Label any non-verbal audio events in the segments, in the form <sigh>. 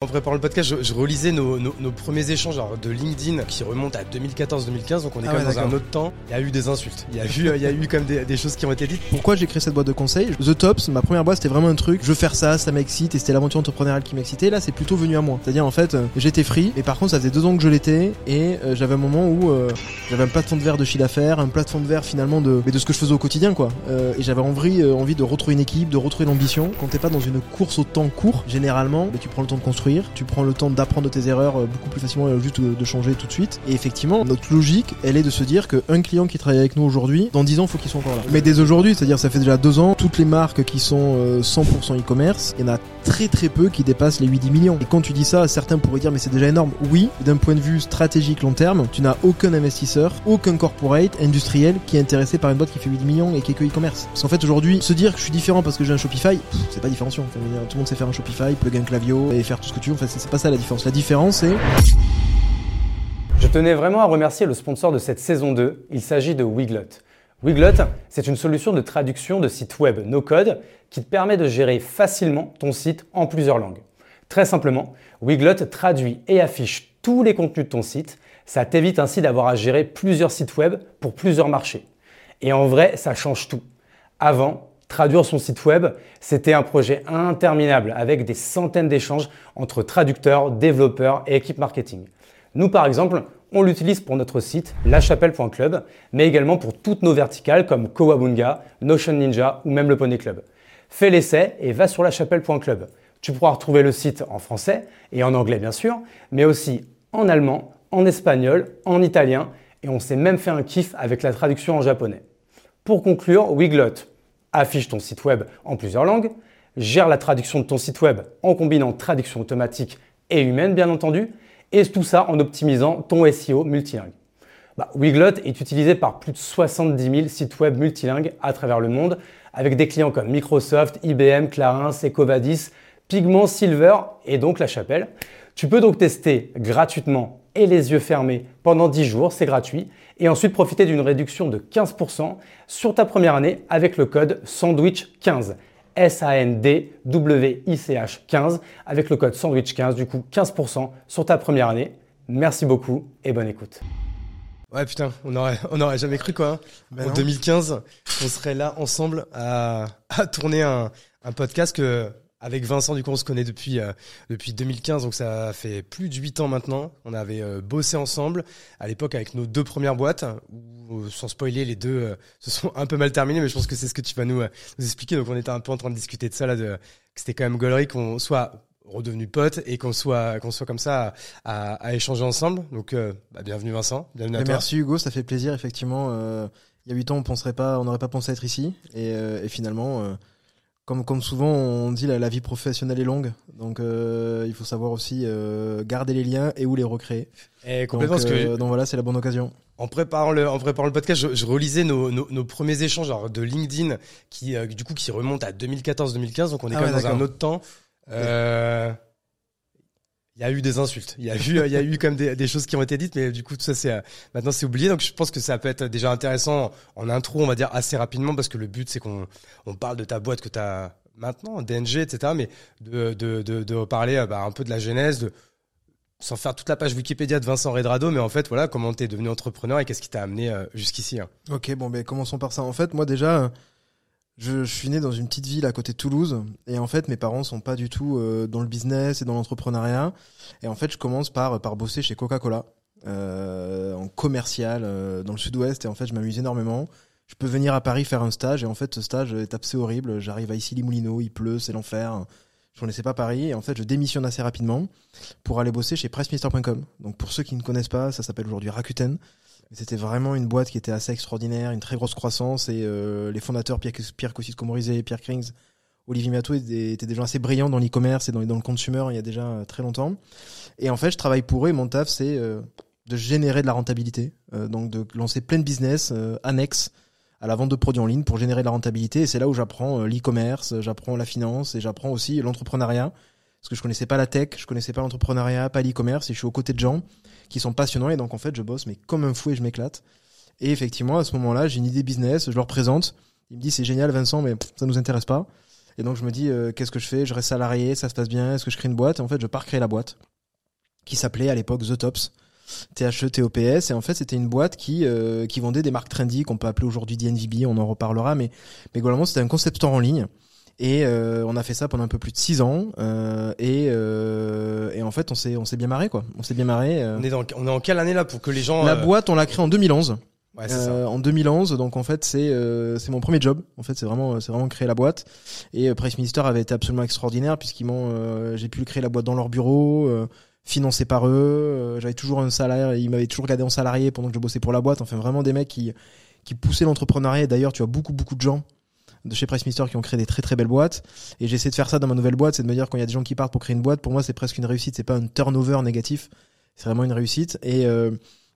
En préparant le podcast, je, je relisais nos, nos, nos, premiers échanges alors, de LinkedIn qui remontent à 2014-2015, donc on est Ah quand même ouais, dans un autre temps. Il y a eu des insultes, il y a eu, il y a eu quand même des, des choses qui ont été dites. Pourquoi j'ai créé cette boîte de conseils The Tops, ma première boîte, c'était vraiment un truc, je veux faire ça, ça m'excite, et c'était l'aventure entrepreneuriale qui m'excitait. Là, c'est plutôt venu à moi. C'est-à-dire, en fait, euh, j'étais free, mais par contre, ça faisait deux ans que je l'étais, et euh, j'avais un moment où euh, j'avais un plafond de verre de chiffre d'affaires, un plafond de verre finalement de, mais de ce que je faisais au quotidien, quoi. Euh, et j'avais envie, euh, envie de retrouver une équipe, de retrouver l'ambition. Quand t'es pas dans une course au temps court, généralement, mais tu prends le temps de construire, tu prends le temps d'apprendre de tes erreurs euh, beaucoup plus facilement euh, juste de, changer tout de suite. Et effectivement, notre logique, elle est de se dire qu'un client qui travaille avec nous aujourd'hui, dans 10 ans, faut qu'il soit encore là. Mais dès aujourd'hui, c'est-à-dire ça fait déjà deux ans, toutes les marques qui sont euh, 100% e-commerce, il y en a très très peu qui dépassent les 8-10 millions. Et quand tu dis ça, certains pourraient dire mais c'est déjà énorme. Oui, d'un point de vue stratégique long terme, tu n'as aucun investisseur, aucun corporate industriel qui est intéressé par une boîte qui fait 8 millions et qui est que e-commerce. Parce qu'en fait aujourd'hui, se dire que je suis différent parce que j'ai un Shopify, c'est pas différenciant. Tout le monde sait faire un Shopify, plug un Clavio et faire tout ce que En fait, c'est pas ça la différence. La différence c'est Je tenais vraiment à remercier le sponsor de cette saison 2. Il s'agit de Wiglot. Wiglot, c'est une solution de traduction de site web no-code qui te permet de gérer facilement ton site en plusieurs langues. Très simplement, Wiglot traduit et affiche tous les contenus de ton site. Ça t'évite ainsi d'avoir à gérer plusieurs sites web pour plusieurs marchés. Et en vrai, ça change tout. Avant, traduire son site web, c'était un projet interminable avec des centaines d'échanges entre traducteurs, développeurs et équipes marketing. Nous, par exemple, on l'utilise pour notre site lachapelle.club, mais également pour toutes nos verticales comme Kowabunga, Notion Ninja ou même le Poney Club. Fais l'essai et va sur lachapelle.club. Tu pourras retrouver le site en français et en anglais bien sûr, mais aussi en allemand, en espagnol, en italien et on s'est même fait un kiff avec la traduction en japonais. Pour conclure, Wiglot affiche ton site web en plusieurs langues, gère la traduction de ton site web en combinant traduction automatique et humaine bien entendu, et tout ça en optimisant ton SEO multilingue. Bah, Wiglot est utilisé par plus de 70 000 sites web multilingues à travers le monde, avec des clients comme Microsoft, IBM, Clarins, Ecovadis, Pigment, Silver et donc La Chapelle. Tu peux donc tester gratuitement et les yeux fermés pendant 10 jours, c'est gratuit, et ensuite profiter d'une réduction de 15% sur ta première année avec le code SANDWICH15. S-A-N-D-W-I-C-H 15 avec le code sandwich 15 du coup 15% sur ta première année. Merci beaucoup et bonne écoute. Ouais putain, on aurait, <laughs> on aurait jamais cru quoi. hein. Ben en non. 2015, on serait là ensemble à, <laughs> à tourner un, un podcast que avec Vincent du coup on se connaît depuis euh, depuis 2015 donc ça fait plus de 8 ans maintenant. On avait euh, bossé ensemble à l'époque avec nos deux premières boîtes où euh, sans spoiler les deux euh, <laughs> se sont un peu mal terminées mais je pense que c'est ce que tu vas nous nous expliquer donc on était un peu en train de discuter de ça là de que c'était quand même gaulerie qu'on soit redevenu potes et qu'on soit qu'on soit comme ça à, à, à échanger ensemble donc bah, bienvenue Vincent bienvenue à toi merci Hugo, ça fait plaisir effectivement. il y a 8 ans, on penserait pas, on n'aurait pas pensé être ici, et, et finalement, comme comme souvent on dit, la, la vie professionnelle est longue, donc euh, il faut savoir aussi euh, garder les liens et où les recréer. Et Donc, complètement, que euh, donc voilà, c'est la bonne occasion. en préparant le, en préparant le podcast, je, je relisais nos, nos, nos premiers échanges alors, de LinkedIn qui, euh, du coup, qui remontent à 2014-2015, donc on est Ah quand ouais, même dans un autre temps. Euh, Il y a eu des insultes, il y a eu, il y a eu quand même des, choses qui ont été dites, mais du coup tout ça c'est euh, maintenant c'est oublié. Donc je pense que ça peut être déjà intéressant en intro, on va dire assez rapidement, parce que le but c'est qu'on on parle de ta boîte que tu as maintenant, DNG, etc. Mais de de parler euh, bah, un peu de la genèse, de sans faire toute la page Wikipédia de Vincent Redrado, mais en fait voilà comment t'es devenu entrepreneur et qu'est-ce qui t'a amené euh, jusqu'ici. hein. Ok, bon, ben commençons par ça. En fait, moi déjà, je, je suis né dans une petite ville à côté de Toulouse, et en fait, mes parents sont pas du tout euh, dans le business et dans l'entrepreneuriat. Et en fait, je commence par par bosser chez Coca-Cola euh, en commercial euh, dans le Sud-Ouest, et en fait, je m'amuse énormément. Je peux venir à Paris faire un stage, et en fait, ce stage est assez horrible. J'arrive à ici les il pleut, c'est l'enfer. Je connaissais pas Paris, et en fait, je démissionne assez rapidement pour aller bosser chez pressminister.com. Donc, pour ceux qui ne connaissent pas, ça s'appelle aujourd'hui Rakuten. C'était vraiment une boîte qui était assez extraordinaire, une très grosse croissance et euh, les fondateurs Pierre, Pierre Cossis Comorizé, Pierre Krings, Olivier Miato étaient, gens assez brillants dans l'e-commerce et dans, le consumer il y a déjà euh, très longtemps. Et en fait, je travaille pour eux et mon taf, c'est euh, de générer de la rentabilité, euh, donc de lancer plein de business euh, annexes à la vente de produits en ligne pour générer de la rentabilité. Et c'est là où j'apprends euh, l'e-commerce, j'apprends la finance et j'apprends aussi l'entrepreneuriat. Parce que je connaissais pas la tech, je connaissais pas l'entrepreneuriat, pas l'e-commerce et je suis aux côtés de gens qui sont passionnants et donc en fait je bosse mais comme un fou et je m'éclate. Et effectivement à ce moment-là j'ai une idée business, je leur présente, il me dit c'est génial Vincent mais ça nous intéresse pas. Et donc je me dis, euh, qu'est-ce que je fais? Je reste salarié, ça se passe bien, est-ce que je crée une boîte? Et en fait, je pars créer la boîte, qui s'appelait à l'époque The Tops. T-H-E-T-O-P-S et en fait c'était une boîte qui euh, qui vendait des marques trendy qu'on peut appeler aujourd'hui DNVB on en reparlera mais mais globalement c'était un concept store en ligne et euh, on a fait ça pendant un peu plus de six ans euh, et euh, et en fait on s'est on s'est bien marré quoi on s'est bien marré euh. On est dans, on est en quelle année là pour que les gens. la euh, boîte on l'a créée en 2011 Ouais, c'est ça. euh, en 2011 donc en fait c'est euh, c'est mon premier job en fait c'est vraiment c'est vraiment créer la boîte et Price Minister avait été absolument extraordinaire puisqu'ils m'ont euh, j'ai pu créer la boîte dans leur bureau euh, financé par eux j'avais toujours un salaire ils m'avaient toujours gardé en salarié pendant que je bossais pour la boîte enfin vraiment des mecs qui qui poussaient l'entrepreneuriat d'ailleurs tu as beaucoup beaucoup de gens de chez Price Minister qui ont créé des très très belles boîtes et j'essaie de faire ça dans ma nouvelle boîte c'est de me dire quand il y a des gens qui partent pour créer une boîte pour moi c'est presque une réussite c'est pas un turnover négatif c'est vraiment une réussite et euh,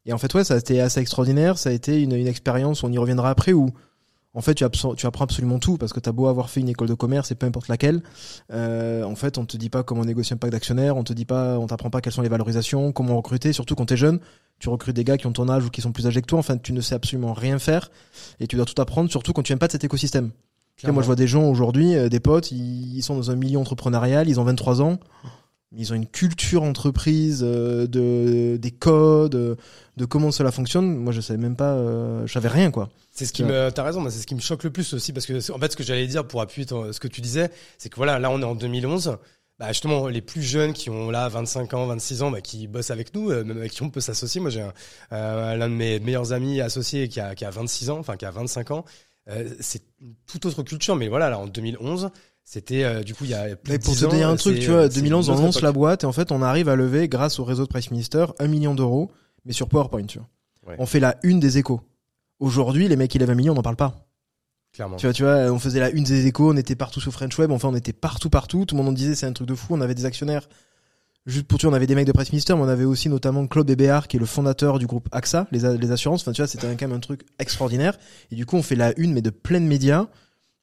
et en fait, ouais, ça a été assez extraordinaire. Ça a été une, une expérience, on y reviendra après, où en fait, tu, tu apprends absolument tout parce que t'as beau avoir fait une école de commerce et peu importe laquelle. Euh, en fait, on te dit pas comment négocier un pacte d'actionnaires, on te dit pas, on t'apprend pas quelles sont les valorisations, comment recruter, surtout quand t'es jeune. Tu recrutes des gars qui ont ton âge ou qui sont plus âgés que toi. Enfin, tu ne sais absolument rien faire et tu dois tout apprendre, surtout quand tu viens pas cet écosystème. Moi, je vois des gens aujourd'hui, euh, des potes, ils, ils sont dans un milieu entrepreneurial, ils ont 23 ans. Ils ont une culture entreprise euh, de des codes, euh, de comment cela fonctionne. Moi, je savais même pas, je savais rien quoi. C'est ce qui me, t'as raison, c'est ce qui me choque le plus aussi, parce que, en fait, ce que j'allais dire pour appuyer ton- ce que tu disais, c'est que voilà, là, on est en 2011. Bah, justement, les plus jeunes qui ont là 25 ans, 26 ans, bah, qui bossent avec nous, euh, même avec qui on peut s'associer. Moi, j'ai un- euh, l'un de mes meilleurs amis associés qui a, qui a 26 ans, enfin, qui a 25 ans. Euh, c'est une toute autre culture, mais voilà, là, en 2011, c'était, euh, du coup, il y a plus Mais de pour 10 te ans, dire un truc, c'est, tu euh, vois, c'est 2011, une on lance la boîte et en fait, on arrive à lever, grâce au réseau de Price Minister, un million d'euros, mais sur PowerPoint, tu vois. Ouais. On fait la une des échos. Aujourd'hui, les mecs qui lèvent un million, on n'en parle pas. Clairement. Tu vois, tu vois, on faisait la une des échos, on était partout sur French Web, enfin, on était partout, partout. Tout le monde en disait, c'est un truc de fou. On avait des actionnaires. Juste pour tu on avait des mecs de Price Minister, mais on avait aussi notamment Claude Bébéard, qui est le fondateur du groupe AXA, les, a- assurances. Enfin, tu vois, c'était quand même un truc extraordinaire. Et du coup, on fait la une, mais de plein de médias.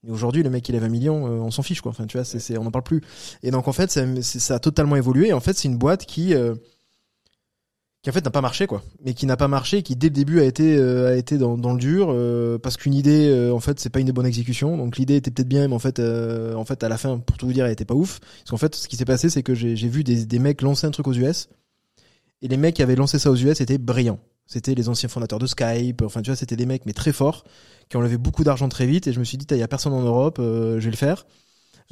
Et aujourd'hui, le mec qui lève un million, euh, on s'en fiche, quoi. Enfin, tu vois, c'est, on n'en parle plus. Et donc, en fait, ça, a totalement évolué. En fait, c'est une boîte qui, euh, qui en fait n'a pas marché, quoi. Mais qui n'a pas marché, qui dès le début a été, euh, a été dans, dans le dur, euh, parce qu'une idée, euh, en fait, c'est pas une bonne exécution. Donc, l'idée était peut-être bien, mais en fait, euh, en fait, à la fin, pour tout vous dire, elle était pas ouf. Parce qu'en fait, ce qui s'est passé, c'est que j'ai, vu des, des mecs lancer un truc aux US. Et les mecs qui avaient lancé ça aux US étaient brillants. C'était les anciens fondateurs de Skype. Enfin, tu vois, c'était des mecs, mais très forts, qui levé beaucoup d'argent très vite. Et je me suis dit, il y a personne en Europe, euh, je vais le faire.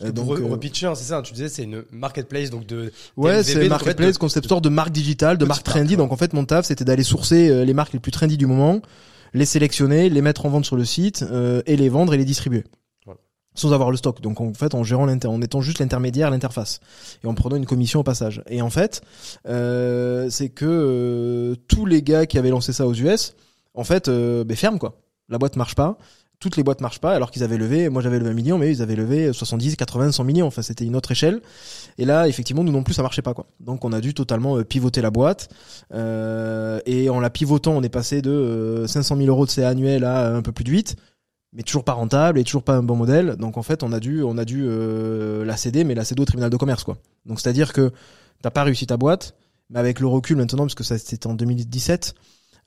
Euh, donc, euh, repitcher, hein, c'est ça, tu disais, c'est une marketplace, donc de, Ouais, c'est marketplace, de- concept store de marques digitales, de marques marque, trendy. Donc en fait, mon taf, c'était d'aller sourcer euh, les marques les plus trendy du moment, les sélectionner, les mettre en vente sur le site et les vendre et les distribuer. Sans avoir le stock. Donc en fait, en gérant l'inter, en étant juste l'intermédiaire, l'interface, et en prenant une commission au passage. Et en fait, euh, c'est que euh, tous les gars qui avaient lancé ça aux US, en fait, euh, ben, ferment quoi. La boîte marche pas. Toutes les boîtes marchent pas, alors qu'ils avaient levé, moi j'avais levé un million, mais ils avaient levé 70, 80, 100 millions. Enfin, c'était une autre échelle. Et là, effectivement, nous non plus, ça marchait pas, quoi. Donc, on a dû totalement euh, pivoter la boîte. Euh, et en la pivotant, on est passé de euh, 500 000 euros de CA annuel à un peu plus de 8, mais toujours pas rentable et toujours pas un bon modèle. Donc, en fait, on a dû, on a dû euh, la céder, mais la céder au tribunal de commerce, quoi. Donc, c'est-à-dire que t'as pas réussi ta boîte, mais avec le recul maintenant, parce que ça c'était en 2017,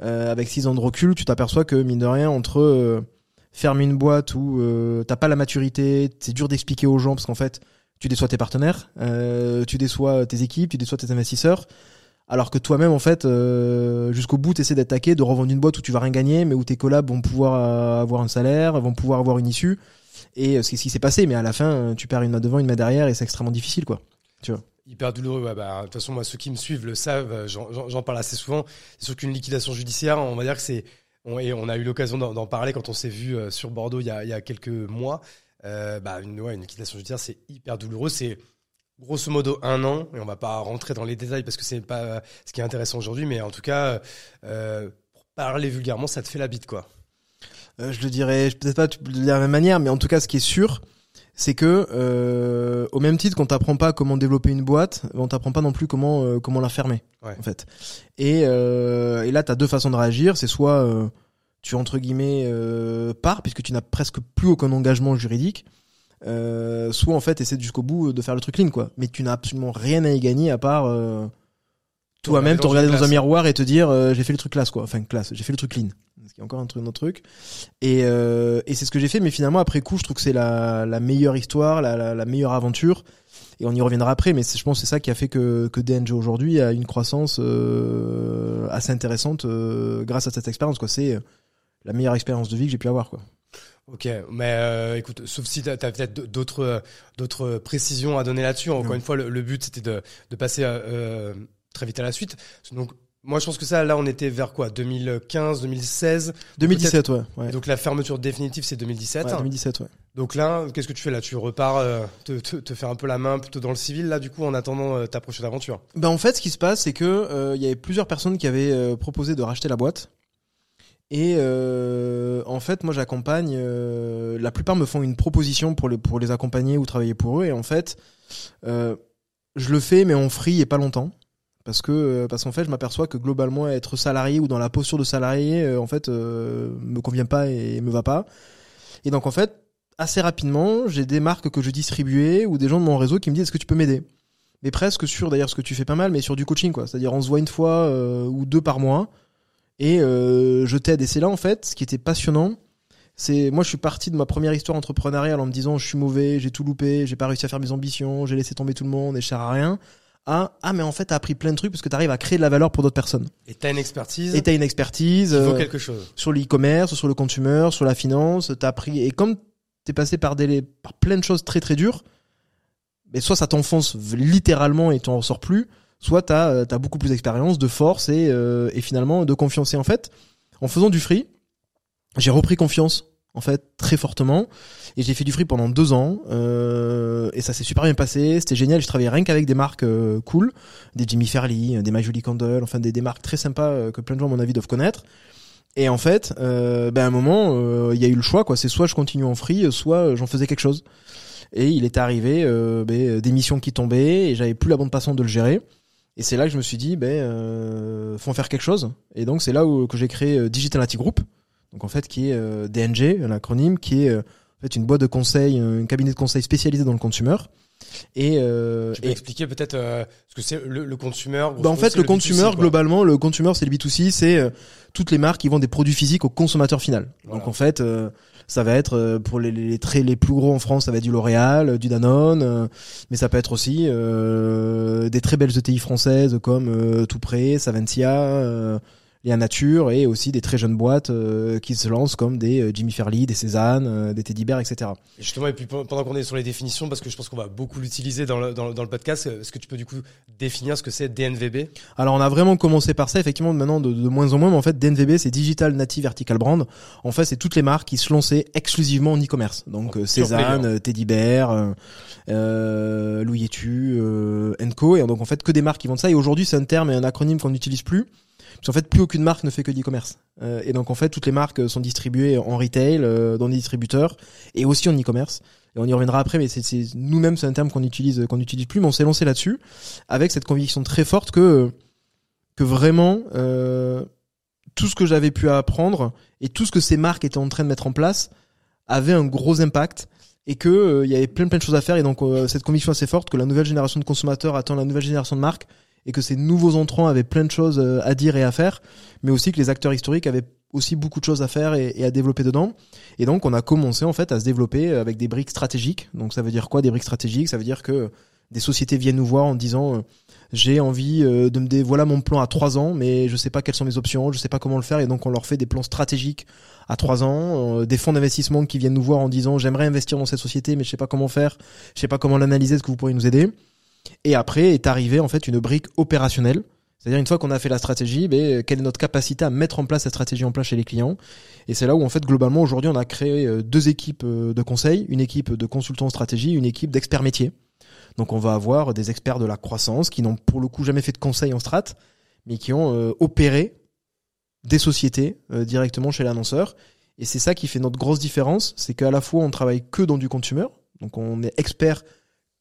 euh, avec 6 ans de recul, tu t'aperçois que mine de rien, entre fermer une boîte où euh, t'as pas la maturité, c'est dur d'expliquer aux gens parce qu'en fait, tu déçois tes partenaires, euh, tu déçois tes équipes, tu déçois tes investisseurs, alors que toi-même en fait, euh, jusqu'au bout, t'essaies d'attaquer, de revendre une boîte où tu vas rien gagner, mais où tes collabs vont pouvoir euh, avoir un salaire, vont pouvoir avoir une issue. Et euh, c'est ce qui s'est passé, mais à la fin, euh, tu perds une main devant, une main derrière, et c'est extrêmement difficile, quoi. Hyper douloureux. Bah, de toute façon, moi, ceux qui me suivent le savent. j'en parle assez souvent. C'est sûr qu'une liquidation judiciaire, on va dire que c'est. Et on a eu l'occasion d'en parler quand on s'est vu euh, sur Bordeaux il y a, quelques mois. Euh, bah, une, ouais, liquidation judiciaire, c'est hyper douloureux. C'est grosso modo un an. Et on va pas rentrer dans les détails parce que c'est pas euh, ce qui est intéressant aujourd'hui. Mais en tout cas, parler vulgairement, ça te fait la bite, quoi. Euh, je le dirais peut-être pas de la même manière, mais en tout cas, ce qui est sûr, c'est que euh, au même titre qu'on t'apprend pas comment développer une boîte, on t'apprend pas non plus comment euh, comment la fermer, Ouais. en fait. Et, euh, et là, t'as deux façons de réagir. C'est soit euh, tu entre guillemets euh, pars puisque tu n'as presque plus aucun engagement juridique. Euh, soit en fait essaie jusqu'au bout de faire le truc clean quoi mais tu n'as absolument rien à y gagner à part euh, toi-même te regarder dans un miroir et te dire euh, j'ai fait le truc classe quoi. Enfin classe. J'ai fait le truc clean ce qui est encore un truc un autre truc. Et, euh, et c'est ce que j'ai fait mais finalement après coup je trouve que c'est la, la meilleure histoire la, la, la meilleure aventure. Et on y reviendra après mais je pense c'est ça qui a fait que, que DNG aujourd'hui a une croissance euh, assez intéressante euh, grâce à cette expérience quoi. C'est euh, la meilleure expérience de vie que j'ai pu avoir quoi. Ok, mais euh, écoute, sauf si t'as as, peut-être d'autres d'autres précisions à donner là-dessus. Encore Non. une fois, le, le but c'était de, de passer euh, euh, très vite à la suite. Donc, moi, je pense que ça, là, on était vers quoi? 2015, 2016. 2017 ouais, ouais. Donc la fermeture définitive, c'est 2017. Ouais, 2017 ouais Donc là, qu'est-ce que tu fais là? Tu repars euh, te, te, te faire un peu la main plutôt dans le civil là, du coup, en attendant euh, ta prochaine aventure? Ben en fait, ce qui se passe, c'est que euh, il y avait plusieurs personnes qui avaient euh, proposé de racheter la boîte. Et euh, en fait, moi, j'accompagne. euh, la plupart me font une proposition pour les pour les accompagner ou travailler pour eux. Et en fait, euh, je le fais, mais en free et pas longtemps. Parce que euh, parce qu'en fait, je m'aperçois que globalement, être salarié ou dans la posture de salarié, euh, en fait, euh, me convient pas et me va pas. Et donc, en fait, assez rapidement, j'ai des marques que je distribuais ou des gens de mon réseau qui me disent est-ce que tu peux m'aider? Mais presque sur d'ailleurs ce que tu fais pas mal mais sur du coaching quoi. C'est-à-dire on se voit une fois euh, ou deux par mois et je t'aide. Et c'est là en fait ce qui était passionnant c'est moi je suis parti de ma première histoire entrepreneuriale en me disant je suis mauvais j'ai tout loupé j'ai pas réussi à faire mes ambitions j'ai laissé tomber tout le monde et je sers à rien à ah mais en fait t'as appris plein de trucs parce que t'arrives à créer de la valeur pour d'autres personnes Et t'as une expertise et t'as une expertise vaut euh, quelque chose. sur l'e-commerce, sur le consumer, sur la finance, t'as appris et comme t'es passé par des par plein de choses très très dures, mais soit ça t'enfonce littéralement et t'en ressors plus, soit t'as euh, t'as beaucoup plus d'expérience, de force et euh, et finalement de confiance. Et en fait, en faisant du free, j'ai repris confiance en fait très fortement. Et j'ai fait du free pendant deux ans euh, et ça s'est super bien passé c'était génial je travaillais rien qu'avec des marques euh, cool. Des Jimmy Fairly des My Julie Candle enfin des, marques très sympas euh, que plein de gens à mon avis doivent connaître. Et en fait euh, ben à un moment euh, il y a eu le choix quoi. C'est soit je continue en free soit euh, j'en faisais quelque chose. Et il est arrivé euh, ben, des missions qui tombaient et j'avais plus la bande passante de le gérer. Et c'est là que je me suis dit ben euh, faut en faire quelque chose. Et donc c'est là où que j'ai créé euh, Digital Nati Group donc en fait qui est euh, DNG un acronyme qui est euh, en fait une boîte de conseil un cabinet de conseil spécialisé dans le consumer et, euh, Tu peux et expliquer peut-être euh, ce que c'est le, le consumer bah en fait, le, B2C, consumer, globalement, le consumer, c'est le B2C, c'est euh, toutes les marques qui vendent des produits physiques au consommateur final. Voilà. Donc en fait, euh, ça va être euh, pour les, les très les plus gros en France, ça va être du L'Oréal, euh, du Danone, euh, mais ça peut être aussi euh, des très belles ETI françaises comme euh, Toupret, Saventia, Léa Nature, et aussi des très jeunes boîtes euh, qui se lancent comme des euh, Jimmy Fairly, des Cézanne, euh, des Teddy Bear, etc. Et justement, et puis pe- pendant qu'on est sur les définitions, parce que je pense qu'on va beaucoup l'utiliser dans le, dans, le- dans le podcast, euh, est-ce que tu peux du coup définir ce que c'est DNVB Alors on a vraiment commencé par ça, effectivement maintenant de, de moins en moins, mais en fait DNVB c'est Digital Native Vertical Brand. En fait c'est toutes les marques qui se lançaient exclusivement en e-commerce. Donc Pure Cézanne, euh, Teddy Bear, Louis Etu, euh, Enco, et donc en fait que des marques qui vendent ça. Et aujourd'hui c'est un terme et un acronyme qu'on n'utilise plus. Parce qu'en fait plus aucune marque ne fait que d'e-commerce. Euh, et donc en fait toutes les marques sont distribuées en retail, euh, dans des distributeurs, et aussi en e-commerce. Et on y reviendra après, mais c'est nous-mêmes c'est un terme qu'on utilise qu'on n'utilise plus, mais on s'est lancé là-dessus avec cette conviction très forte que que vraiment euh, tout ce que j'avais pu apprendre et tout ce que ces marques étaient en train de mettre en place avait un gros impact et que euh, il y avait plein plein de choses à faire et donc euh, cette conviction assez forte que la nouvelle génération de consommateurs attend la nouvelle génération de marques et que ces nouveaux entrants avaient plein de choses euh, à dire et à faire mais aussi que les acteurs historiques avaient aussi beaucoup de choses à faire et, à développer dedans. Et donc on a commencé en fait à se développer avec des briques stratégiques. Donc ça veut dire quoi des briques stratégiques? Ça veut dire que des sociétés viennent nous voir en disant euh, j'ai envie euh, de me dire voilà mon plan à trois ans mais je sais pas quelles sont mes options je sais pas comment le faire et donc on leur fait des plans stratégiques à trois ans euh, des fonds d'investissement qui viennent nous voir en disant j'aimerais investir dans cette société mais je sais pas comment faire. Je sais pas comment l'analyser. Est-ce que vous pourriez nous aider? Et après est arrivé en fait une brique opérationnelle. C'est-à-dire une fois qu'on a fait la stratégie ben, quelle est notre capacité à mettre en place cette stratégie en place chez les clients? Et c'est là où en fait globalement aujourd'hui on a créé euh, deux équipes euh, de conseil. Une équipe de consultants en stratégie une équipe d'experts métiers. Donc on va avoir des experts de la croissance qui n'ont pour le coup jamais fait de conseil en strat, mais qui ont euh, opéré des sociétés directement chez l'annonceur. Et c'est ça qui fait notre grosse différence, c'est qu'à la fois on travaille que dans du consumer, donc on est expert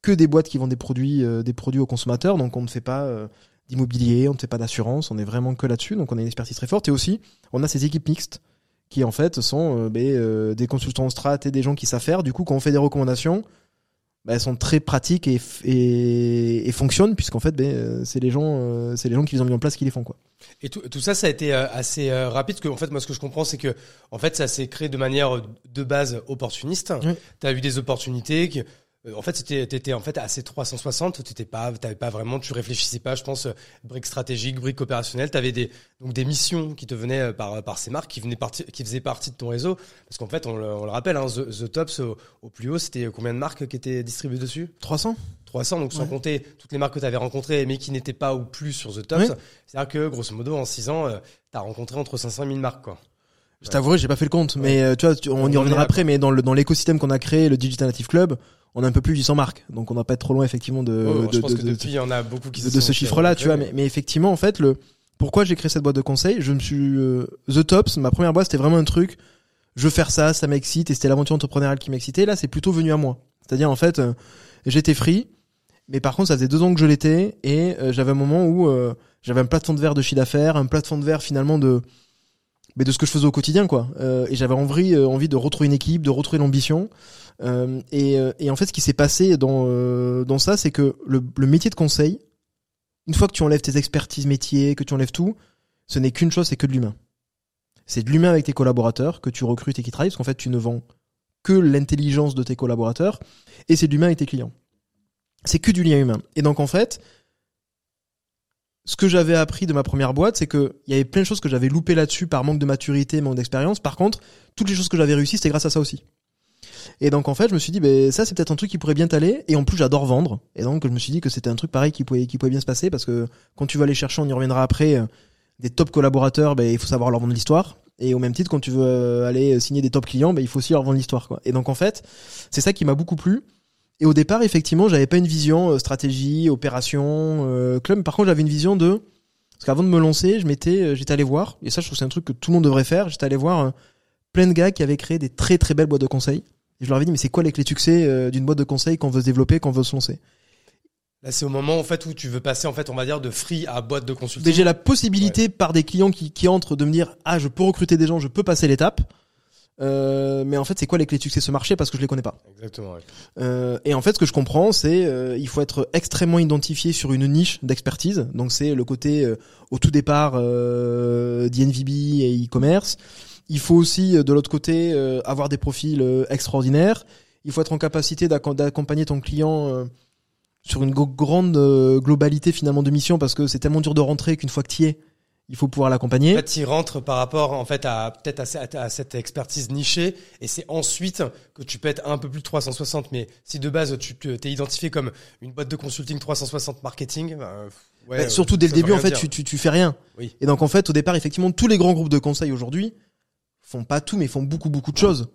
que des boîtes qui vendent des produits, euh, des produits aux consommateurs, donc on ne fait pas euh, d'immobilier, on ne fait pas d'assurance, on est vraiment que là-dessus, donc on a une expertise très forte. Et aussi, on a ces équipes mixtes qui en fait sont euh, ben, des consultants strat et des gens qui savent faire. Du coup, quand on fait des recommandations, bah, elles sont très pratiques et, et, et fonctionnent puisqu'en fait, ben, c'est les gens, c'est les gens qui les ont mis en place qui les font quoi. Et tout, tout ça, ça a été assez rapide. Parce que, en fait, moi, ce que je comprends, c'est que, en fait, ça s'est créé de manière de base opportuniste. Oui. Tu as eu des opportunités. Que, en fait, c'était, t'étais en fait assez 360. T'étais pas, t'avais pas vraiment, tu réfléchissais pas. Je pense, euh, briques stratégiques, briques opérationnelles. T'avais des, donc des missions qui te venaient euh, par, par ces marques, qui venaient partie, qui faisaient partie de ton réseau. Parce qu'en fait, on le, on le rappelle, hein, The, The Tops au, au plus haut, c'était combien de marques qui étaient distribuées dessus? 300 300, donc sans Ouais. compter toutes les marques que tu avais rencontrées, mais qui n'étaient pas ou plus sur The Tops. Ouais. C'est-à-dire que, grosso modo, en 6 ans, tu as rencontré entre 500 et 1000 marques. Quoi. Je t'avouerai, j'ai pas fait le compte, Ouais. mais euh, tu vois, tu- on, On y reviendra, après, mais dans le dans l'écosystème qu'on a créé, le Digital Native Club, on a un peu plus de 800 marques, donc on va pas être trop loin effectivement de Oh, de, je pense de- que de- depuis, il y en a beaucoup qui de, se de sont ce chiffre-là, tu vois. Mais, mais effectivement, en fait, le pourquoi j'ai créé cette boîte de conseil, je me suis euh, The Tops, ma première boîte, c'était vraiment un truc. Je veux faire ça, ça m'excite, et c'était l'aventure entrepreneuriale qui m'excitait. Là, c'est plutôt venu à moi. C'est-à-dire, en fait, euh, j'étais free, mais par contre, ça faisait deux ans que je l'étais, et euh, j'avais un moment où euh, j'avais un plafond de verre de chiffre d'affaires, un plafond de verre finalement de mais de ce que je faisais au quotidien, quoi. Euh, et j'avais envie, euh, envie de retrouver une équipe, de retrouver l'ambition. Euh, et, euh, et en fait, ce qui s'est passé dans, euh, dans ça, c'est que le, le métier de conseil, une fois que tu enlèves tes expertises métiers, que tu enlèves tout, ce n'est qu'une chose, c'est que de l'humain. C'est de l'humain avec tes collaborateurs que tu recrutes et qui travaillent, parce qu'en fait, tu ne vends que l'intelligence de tes collaborateurs, et c'est de l'humain avec tes clients. C'est que du lien humain. Et donc, en fait, ce que j'avais appris de ma première boîte, c'est que il y avait plein de choses que j'avais loupées là-dessus par manque de maturité, manque d'expérience. Par contre, toutes les choses que j'avais réussi, c'était grâce à ça aussi. Et donc en fait, je me suis dit, ben ça c'est peut-être un truc qui pourrait bien t'aller. Et en plus, j'adore vendre. Et donc je me suis dit que c'était un truc pareil qui pouvait, bien se passer parce que quand tu vas aller chercher, on y reviendra après, euh, des top collaborateurs, ben il faut savoir leur vendre l'histoire. Et au même titre, quand tu veux euh, aller signer des top clients, ben il faut aussi leur vendre l'histoire. Et donc en fait, c'est ça qui m'a beaucoup plu. Et au départ, effectivement, j'avais pas une vision euh, stratégie, opération, euh, club. Par contre, j'avais une vision de parce qu'avant de me lancer, je m'étais, euh, j'étais allé voir, et ça, je trouve que c'est un truc que tout le monde devrait faire. J'étais allé voir euh, plein de gars qui avaient créé des très très belles boîtes de conseil. Et je leur avais dit, mais c'est quoi les clés de succès d'une boîte de conseil qu'on veut se développer, qu'on veut se lancer? Là, c'est au moment en fait où tu veux passer en fait, on va dire, de free à boîte de consulting. Déjà la possibilité par des clients qui, qui entrent de me dire, ah, je peux recruter des gens, je peux passer l'étape. Euh, mais en fait, c'est quoi les clés de succès de ce marché parce que je les connais pas. Exactement. ouais. Euh, et en fait, ce que je comprends, c'est euh, il faut être extrêmement identifié sur une niche d'expertise. Donc c'est le côté euh, au tout départ euh, d'INVB et e-commerce. Il faut aussi de l'autre côté euh, avoir des profils euh, extraordinaires. Il faut être en capacité d'accom- d'accompagner ton client euh, sur une grande globalité finalement de mission parce que c'est tellement dur de rentrer qu'une fois que tu y es, il faut pouvoir l'accompagner. En fait, tu rentres par rapport en fait à peut-être à, cette- à cette expertise nichée, et c'est ensuite que tu peux être un peu plus de 360. Mais si de base tu te- t'es identifié comme une boîte de consulting 360 marketing, bah, ouais, Bah, euh, surtout dès le début, en fait, tu, tu, tu fais rien. Oui. Et donc, en fait, au départ, effectivement, tous les grands groupes de conseil aujourd'hui font pas tout, mais font beaucoup, beaucoup de choses.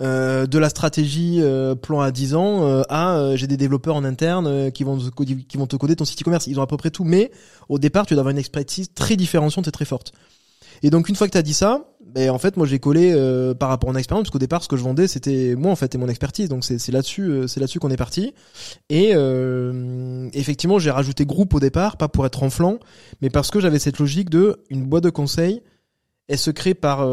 Euh, de la stratégie euh, plan à 10 ans euh, à euh, j'ai des développeurs en interne qui vont te coder, qui vont te coder ton site e-commerce. Ils ont à peu près tout, mais au départ, tu dois avoir une expertise très différenciante et très forte. Et donc une fois que tu dit ça, ben en fait moi j'ai collé par rapport à mon expérience parce qu'au départ ce que je vendais c'était moi en fait et mon expertise donc c'est là-dessus c'est là-dessus qu'on est parti et effectivement j'ai rajouté groupe au départ pas pour être en flanc mais parce que j'avais cette logique de une boîte de conseil elle se crée par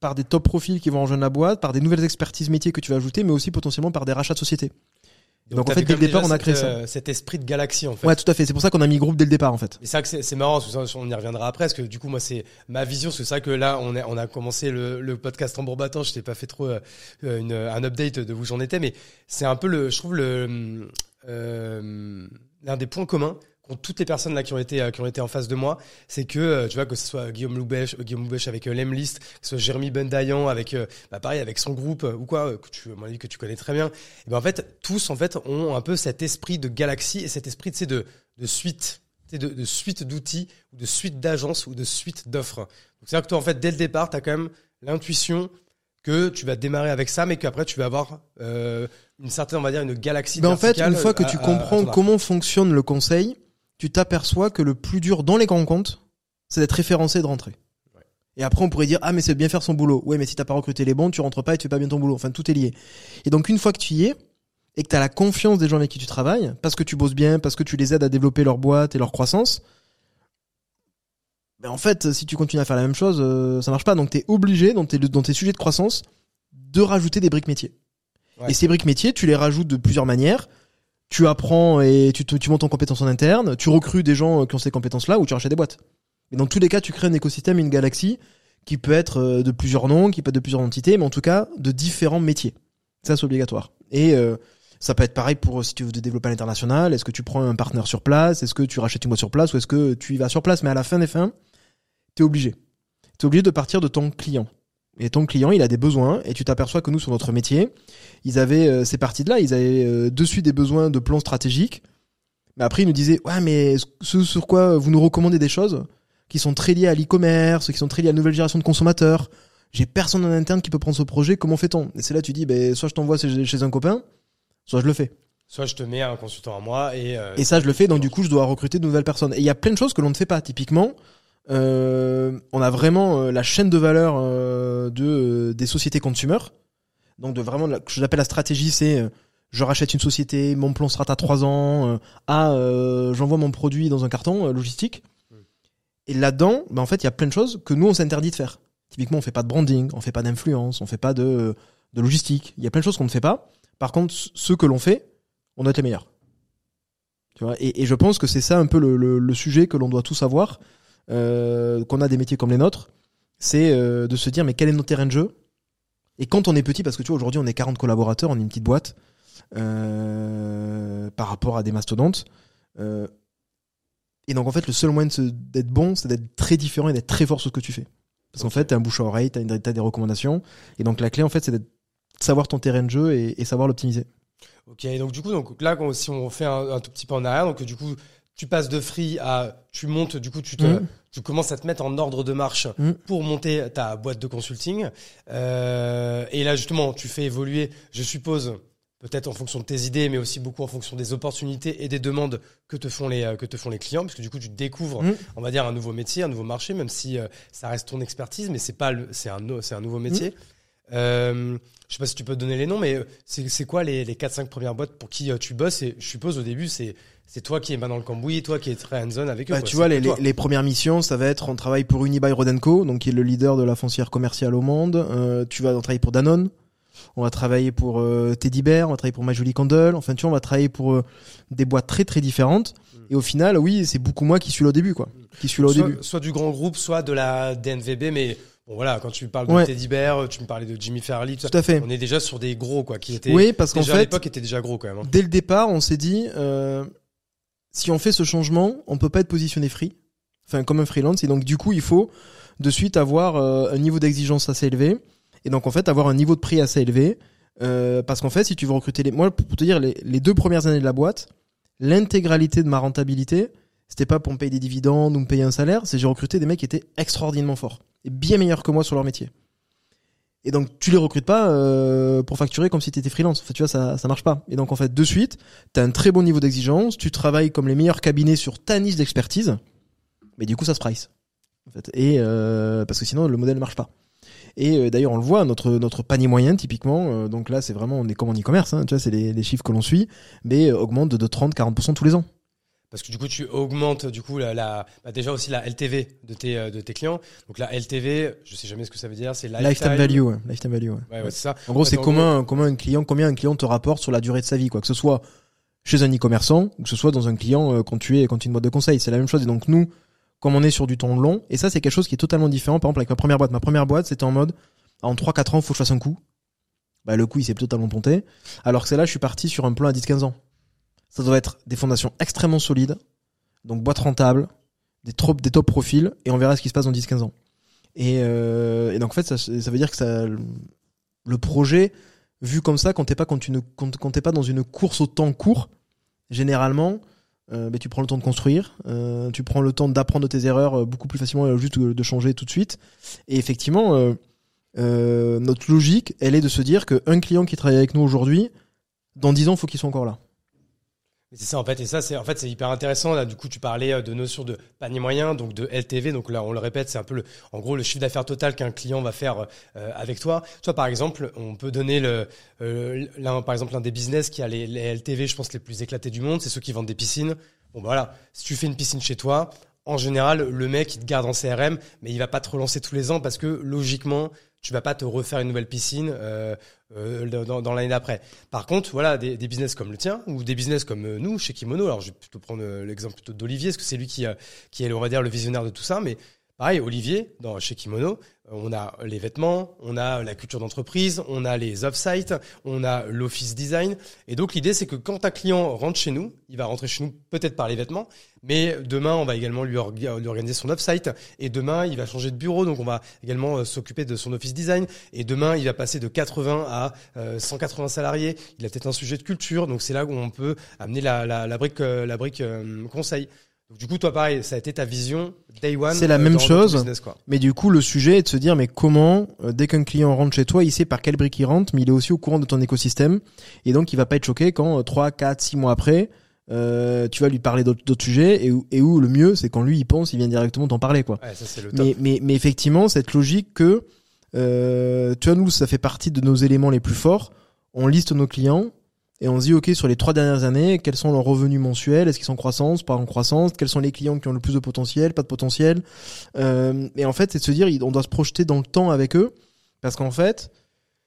par des top profils qui vont rejoindre la boîte par des nouvelles expertises métiers que tu vas ajouter mais aussi potentiellement par des rachats de sociétés donc, en fait, dès le départ, on a créé cette, ça. euh, Cet esprit de galaxie en fait. ouais tout à fait c'est pour ça qu'on a mis groupe dès le départ en fait Et que c'est marrant, parce que ça, on y reviendra après, parce que du coup, moi, c'est ma vision, parce que c'est vrai que là, on, a commencé le, le podcast en battant, je t'ai pas fait trop euh, une, un update de où j'en étais, mais c'est un peu le, je trouve le, euh, l'un des points communs toutes les personnes là qui ont été, euh, qui ont été en face de moi, c'est que, euh, tu vois, que ce soit Guillaume Loubèche, euh, Guillaume Loubèche avec Lemlist, que ce soit Jérémy Bendayan avec, bah, pareil, avec son groupe, ou quoi, que tu, à mon avis, que tu connais très bien. Et ben, en fait, tous, en fait, ont un peu cet esprit de galaxie et cet esprit, tu sais, de, de suite tu sais, de, de suite d'outils ou de suite d'agences ou de suite d'offres. Donc c'est à dire que toi en fait dès le départ tu as quand même l'intuition que tu vas démarrer avec ça mais qu'après tu vas avoir euh, une certaine on va dire une galaxie Ben en fait, une fois que tu à- comprends comment fonctionne le conseil, tu t'aperçois que le plus dur dans les grands comptes, c'est d'être référencé et de rentrer. Ouais. Et après, on pourrait dire, ah, mais c'est bien faire son boulot. Ouais, mais si t'as pas recruté les bons, tu rentres pas et tu fais pas bien ton boulot. Enfin, tout est lié. Et donc, une fois que tu y es, et que t'as la confiance des gens avec qui tu travailles, parce que tu bosses bien, parce que tu les aides à développer leur boîte et leur croissance, ben en fait, si tu continues à faire la même chose, euh, ça marche pas. Donc, t'es obligé, dans tes, dans tes sujets de croissance, de rajouter des briques métiers. Ouais. Et ces briques métiers, tu les rajoutes de plusieurs manières. Tu apprends et tu, te- tu montes en compétences en interne. Tu recrutes des gens euh, qui ont ces compétences-là ou tu rachètes des boîtes. Mais dans tous les cas, tu crées un écosystème, une galaxie qui peut être euh, de plusieurs noms, qui peut être de plusieurs entités, mais en tout cas de différents métiers. Ça, c'est obligatoire. Et euh, ça peut être pareil pour euh, si tu veux développer à l'international. Est-ce que tu prends un partenaire sur place Est-ce que tu rachètes une boîte sur place Ou est-ce que tu y vas sur place? Mais à la fin des fins, t'es obligé. T'es obligé de partir de ton client. Et ton client, il a des besoins, et tu t'aperçois que nous, sur notre métier, ils avaient euh, ces parties-là, ils avaient euh, dessus des besoins de plans stratégiques. Mais après, ils nous disaient, ouais, mais ce sur quoi vous nous recommandez des choses qui sont très liées à l'e-commerce, qui sont très liées à la nouvelle génération de consommateurs. J'ai personne en interne qui peut prendre ce projet, comment fait-on? Et c'est là, tu dis, ben, soit je t'envoie chez, un copain, soit je le fais. Soit je te mets un consultant à moi et. euh, Et ça, je le fais, donc du coup, je dois recruter de nouvelles personnes. Et il y a plein de choses que l'on ne fait pas. Typiquement, on a vraiment euh, la chaîne de valeur euh, de euh, des sociétés consumer. Donc de vraiment, ce que j'appelle la stratégie, c'est euh, je rachète une société, mon plan sera à trois ans, euh, à euh, j'envoie mon produit dans un carton euh, logistique. Et là-dedans, ben, en fait, il y a plein de choses que nous, on s'interdit de faire. Typiquement, on fait pas de branding, on fait pas d'influence, on fait pas de, de logistique. Il y a plein de choses qu'on ne fait pas. Par contre, ceux que l'on fait, on doit être les meilleurs. Tu vois et, et je pense que c'est ça un peu le, le, le sujet que l'on doit tous avoir, euh, qu'on a des métiers comme les nôtres, c'est euh, de se dire mais quel est notre terrain de jeu? Et quand on est petit, parce que tu vois aujourd'hui on est 40 collaborateurs, on est une petite boîte euh, par rapport à des mastodontes. euh, et donc en fait le seul moyen d'être bon, c'est d'être très différent et d'être très fort sur ce que tu fais. Parce qu'en fait t'as un bouche à oreille, t'as, t'as des recommandations, et donc la clé en fait c'est de savoir ton terrain de jeu et, et savoir l'optimiser. Ok, donc du coup, donc là, si on fait un, un tout petit peu en arrière, donc du coup, tu passes de free à, tu montes, du coup, tu te, Mhm. tu commences à te mettre en ordre de marche Mhm. pour monter ta boîte de consulting. Euh, et là, justement, tu fais évoluer, je suppose, peut-être en fonction de tes idées, mais aussi beaucoup en fonction des opportunités et des demandes que te font les, euh, que te font les clients, parce que du coup, tu découvres, Mhm. on va dire, un nouveau métier, un nouveau marché, même si euh, ça reste ton expertise, mais c'est pas, c'est un, c'est un nouveau métier. Euh, je sais pas si tu peux te donner les noms, mais c'est c'est quoi les, les 4-5 premières boîtes pour qui tu bosses? Et je suppose au début, c'est c'est toi qui es main dans le cambouis, toi qui es très hands-on avec eux. Bah, quoi. tu vois, les, les, les premières missions, ça va être, on travaille pour Unibail Rodenco, donc qui est le leader de la foncière commerciale au monde. Euh, tu vas travailler pour Danone. On va travailler pour euh, Teddy Bear, on va travailler pour My Jolie Candle. Enfin, tu vois, on va travailler pour euh, des boîtes très très différentes. Et au final, oui, c'est beaucoup moi qui suis là au début, quoi. Qui suis là au soit, début. soit du grand groupe, soit de la DNVB, mais bon voilà, quand tu parles de Ouais. Teddy Bear, tu me parlais de Jimmy Farley, tout ça, Tout à fait. on est déjà sur des gros quoi, qui étaient Oui, parce qu'en déjà à fait, l'époque étaient déjà gros quand même. hein. dès le départ, on s'est dit, euh, si on fait ce changement, on peut pas être positionné free, enfin comme un freelance, et donc du coup, il faut de suite avoir euh, un niveau d'exigence assez élevé, et donc en fait avoir un niveau de prix assez élevé, euh, parce qu'en fait, si tu veux recruter les, moi pour te dire, les, deux premières années de la boîte, l'intégralité de ma rentabilité, c'était pas pour me payer des dividendes ou me payer un salaire, c'est j'ai recruté des mecs qui étaient extraordinairement forts et bien meilleurs que moi sur leur métier. Et donc tu les recrutes pas euh, pour facturer comme si tu étais freelance. Enfin, tu vois, ça ça marche pas. Et donc en fait, de suite, tu as un très bon niveau d'exigence, tu travailles comme les meilleurs cabinets sur ta niche d'expertise, mais du coup ça se price. En fait. Et euh, parce que sinon le modèle marche pas. Et euh, d'ailleurs on le voit, notre notre panier moyen typiquement, euh, donc là c'est vraiment on est comme en e-commerce, hein, tu vois, c'est les, les chiffres que l'on suit, mais euh, augmente de 30-40% tous les ans. Parce que du coup, tu augmentes du coup la, la- bah, déjà aussi la LTV de tes euh, de tes clients. Donc la LTV, je sais jamais ce que ça veut dire, c'est lifetime, Lifetime value, ouais. lifetime value. Ouais. Ouais, ouais, c'est ça. En gros, c'est en comment, comment un client, combien un client te rapporte sur la durée de sa vie, quoi. Que ce soit chez un e-commerçant ou que ce soit dans un client euh, quand tu es, quand tu es une boîte de conseil. C'est la même chose. Et donc, nous, comme on est sur du temps long, et ça, c'est quelque chose qui est totalement différent. Par exemple, avec ma première boîte. Ma première boîte, c'était en mode, en 3-4 ans, faut que je fasse un coup. Bah, le coup, il s'est totalement ponté. Alors que c'est là, je suis parti sur un plan à 10-15 ans. Ça doit être des fondations extrêmement solides. Donc, boîte rentable, des, top profils, et on verra ce qui se passe dans 10-15 ans. Et, euh, et donc, en fait, ça, veut dire que le projet, vu comme ça, quand t'es pas, tu ne, t'es pas dans une course au temps court, généralement, euh, ben, tu prends le temps de construire, euh, tu prends le temps d'apprendre de tes erreurs beaucoup plus facilement, juste de, changer tout de suite. Et effectivement, notre logique, elle est de se dire qu'un client qui travaille avec nous aujourd'hui, dans 10 ans, faut qu'il soit encore là. C'est ça en fait, et ça c'est en fait c'est hyper intéressant. Là, du coup, tu parlais euh, de notion de panier moyen, donc de LTV. Donc là, on le répète, c'est un peu le, en gros le chiffre d'affaires total qu'un client va faire euh, avec toi. Toi, par exemple, on peut donner le, euh, l'un, par exemple, l'un des business qui a les, les LTV, je pense les plus éclatés du monde, c'est ceux qui vendent des piscines. Bon, bah, voilà, si tu fais une piscine chez toi, en général, le mec il te garde en CRM, mais il va pas te relancer tous les ans parce que logiquement, tu vas pas te refaire une nouvelle piscine euh, euh, dans, l'année d'après. Par contre, voilà, des, des, business comme le tien ou des business comme euh, nous chez Kimono. Alors, je vais plutôt prendre l'exemple plutôt d'Olivier, parce que c'est lui qui, qui est, on va dire, le visionnaire de tout ça. Mais pareil, Olivier, dans, chez Kimono, on a les vêtements, on a la culture d'entreprise, on a les off-site, on a l'office design. Et donc l'idée, c'est que quand un client rentre chez nous, il va rentrer chez nous peut-être par les vêtements, mais demain, on va également lui, organiser son off-site. Et demain, il va changer de bureau, donc on va également euh, s'occuper de son office design. Et demain, il va passer de 80 à 180 euh, salariés. Il a peut-être un sujet de culture, donc c'est là où on peut amener la, brique, euh, la brique conseil du coup, toi, pareil, ça a été ta vision day one. C'est la même chose. Mais du coup, le sujet est de se dire, mais comment, euh, dès qu'un client rentre chez toi, il sait par quelle brique il rentre, mais il est aussi au courant de ton écosystème. Et donc, il va pas être choqué quand 3, 4, 6 mois après, euh, tu vas lui parler d'autres sujets et où, et où le mieux, c'est quand lui, il pense, il vient directement t'en parler, quoi. Ouais, ça, c'est le top. Mais, mais, mais effectivement, cette logique que, euh, tu vois, nous, ça fait partie de nos éléments les plus forts. On liste nos clients, et on se dit, OK, sur les trois dernières années, quels sont leurs revenus mensuels? Est-ce qu'ils sont en croissance, pas en croissance? Quels sont les clients qui ont le plus de potentiel, pas de potentiel? Euh, Et en fait, c'est de se dire, on doit se projeter dans le temps avec eux, parce qu'en fait,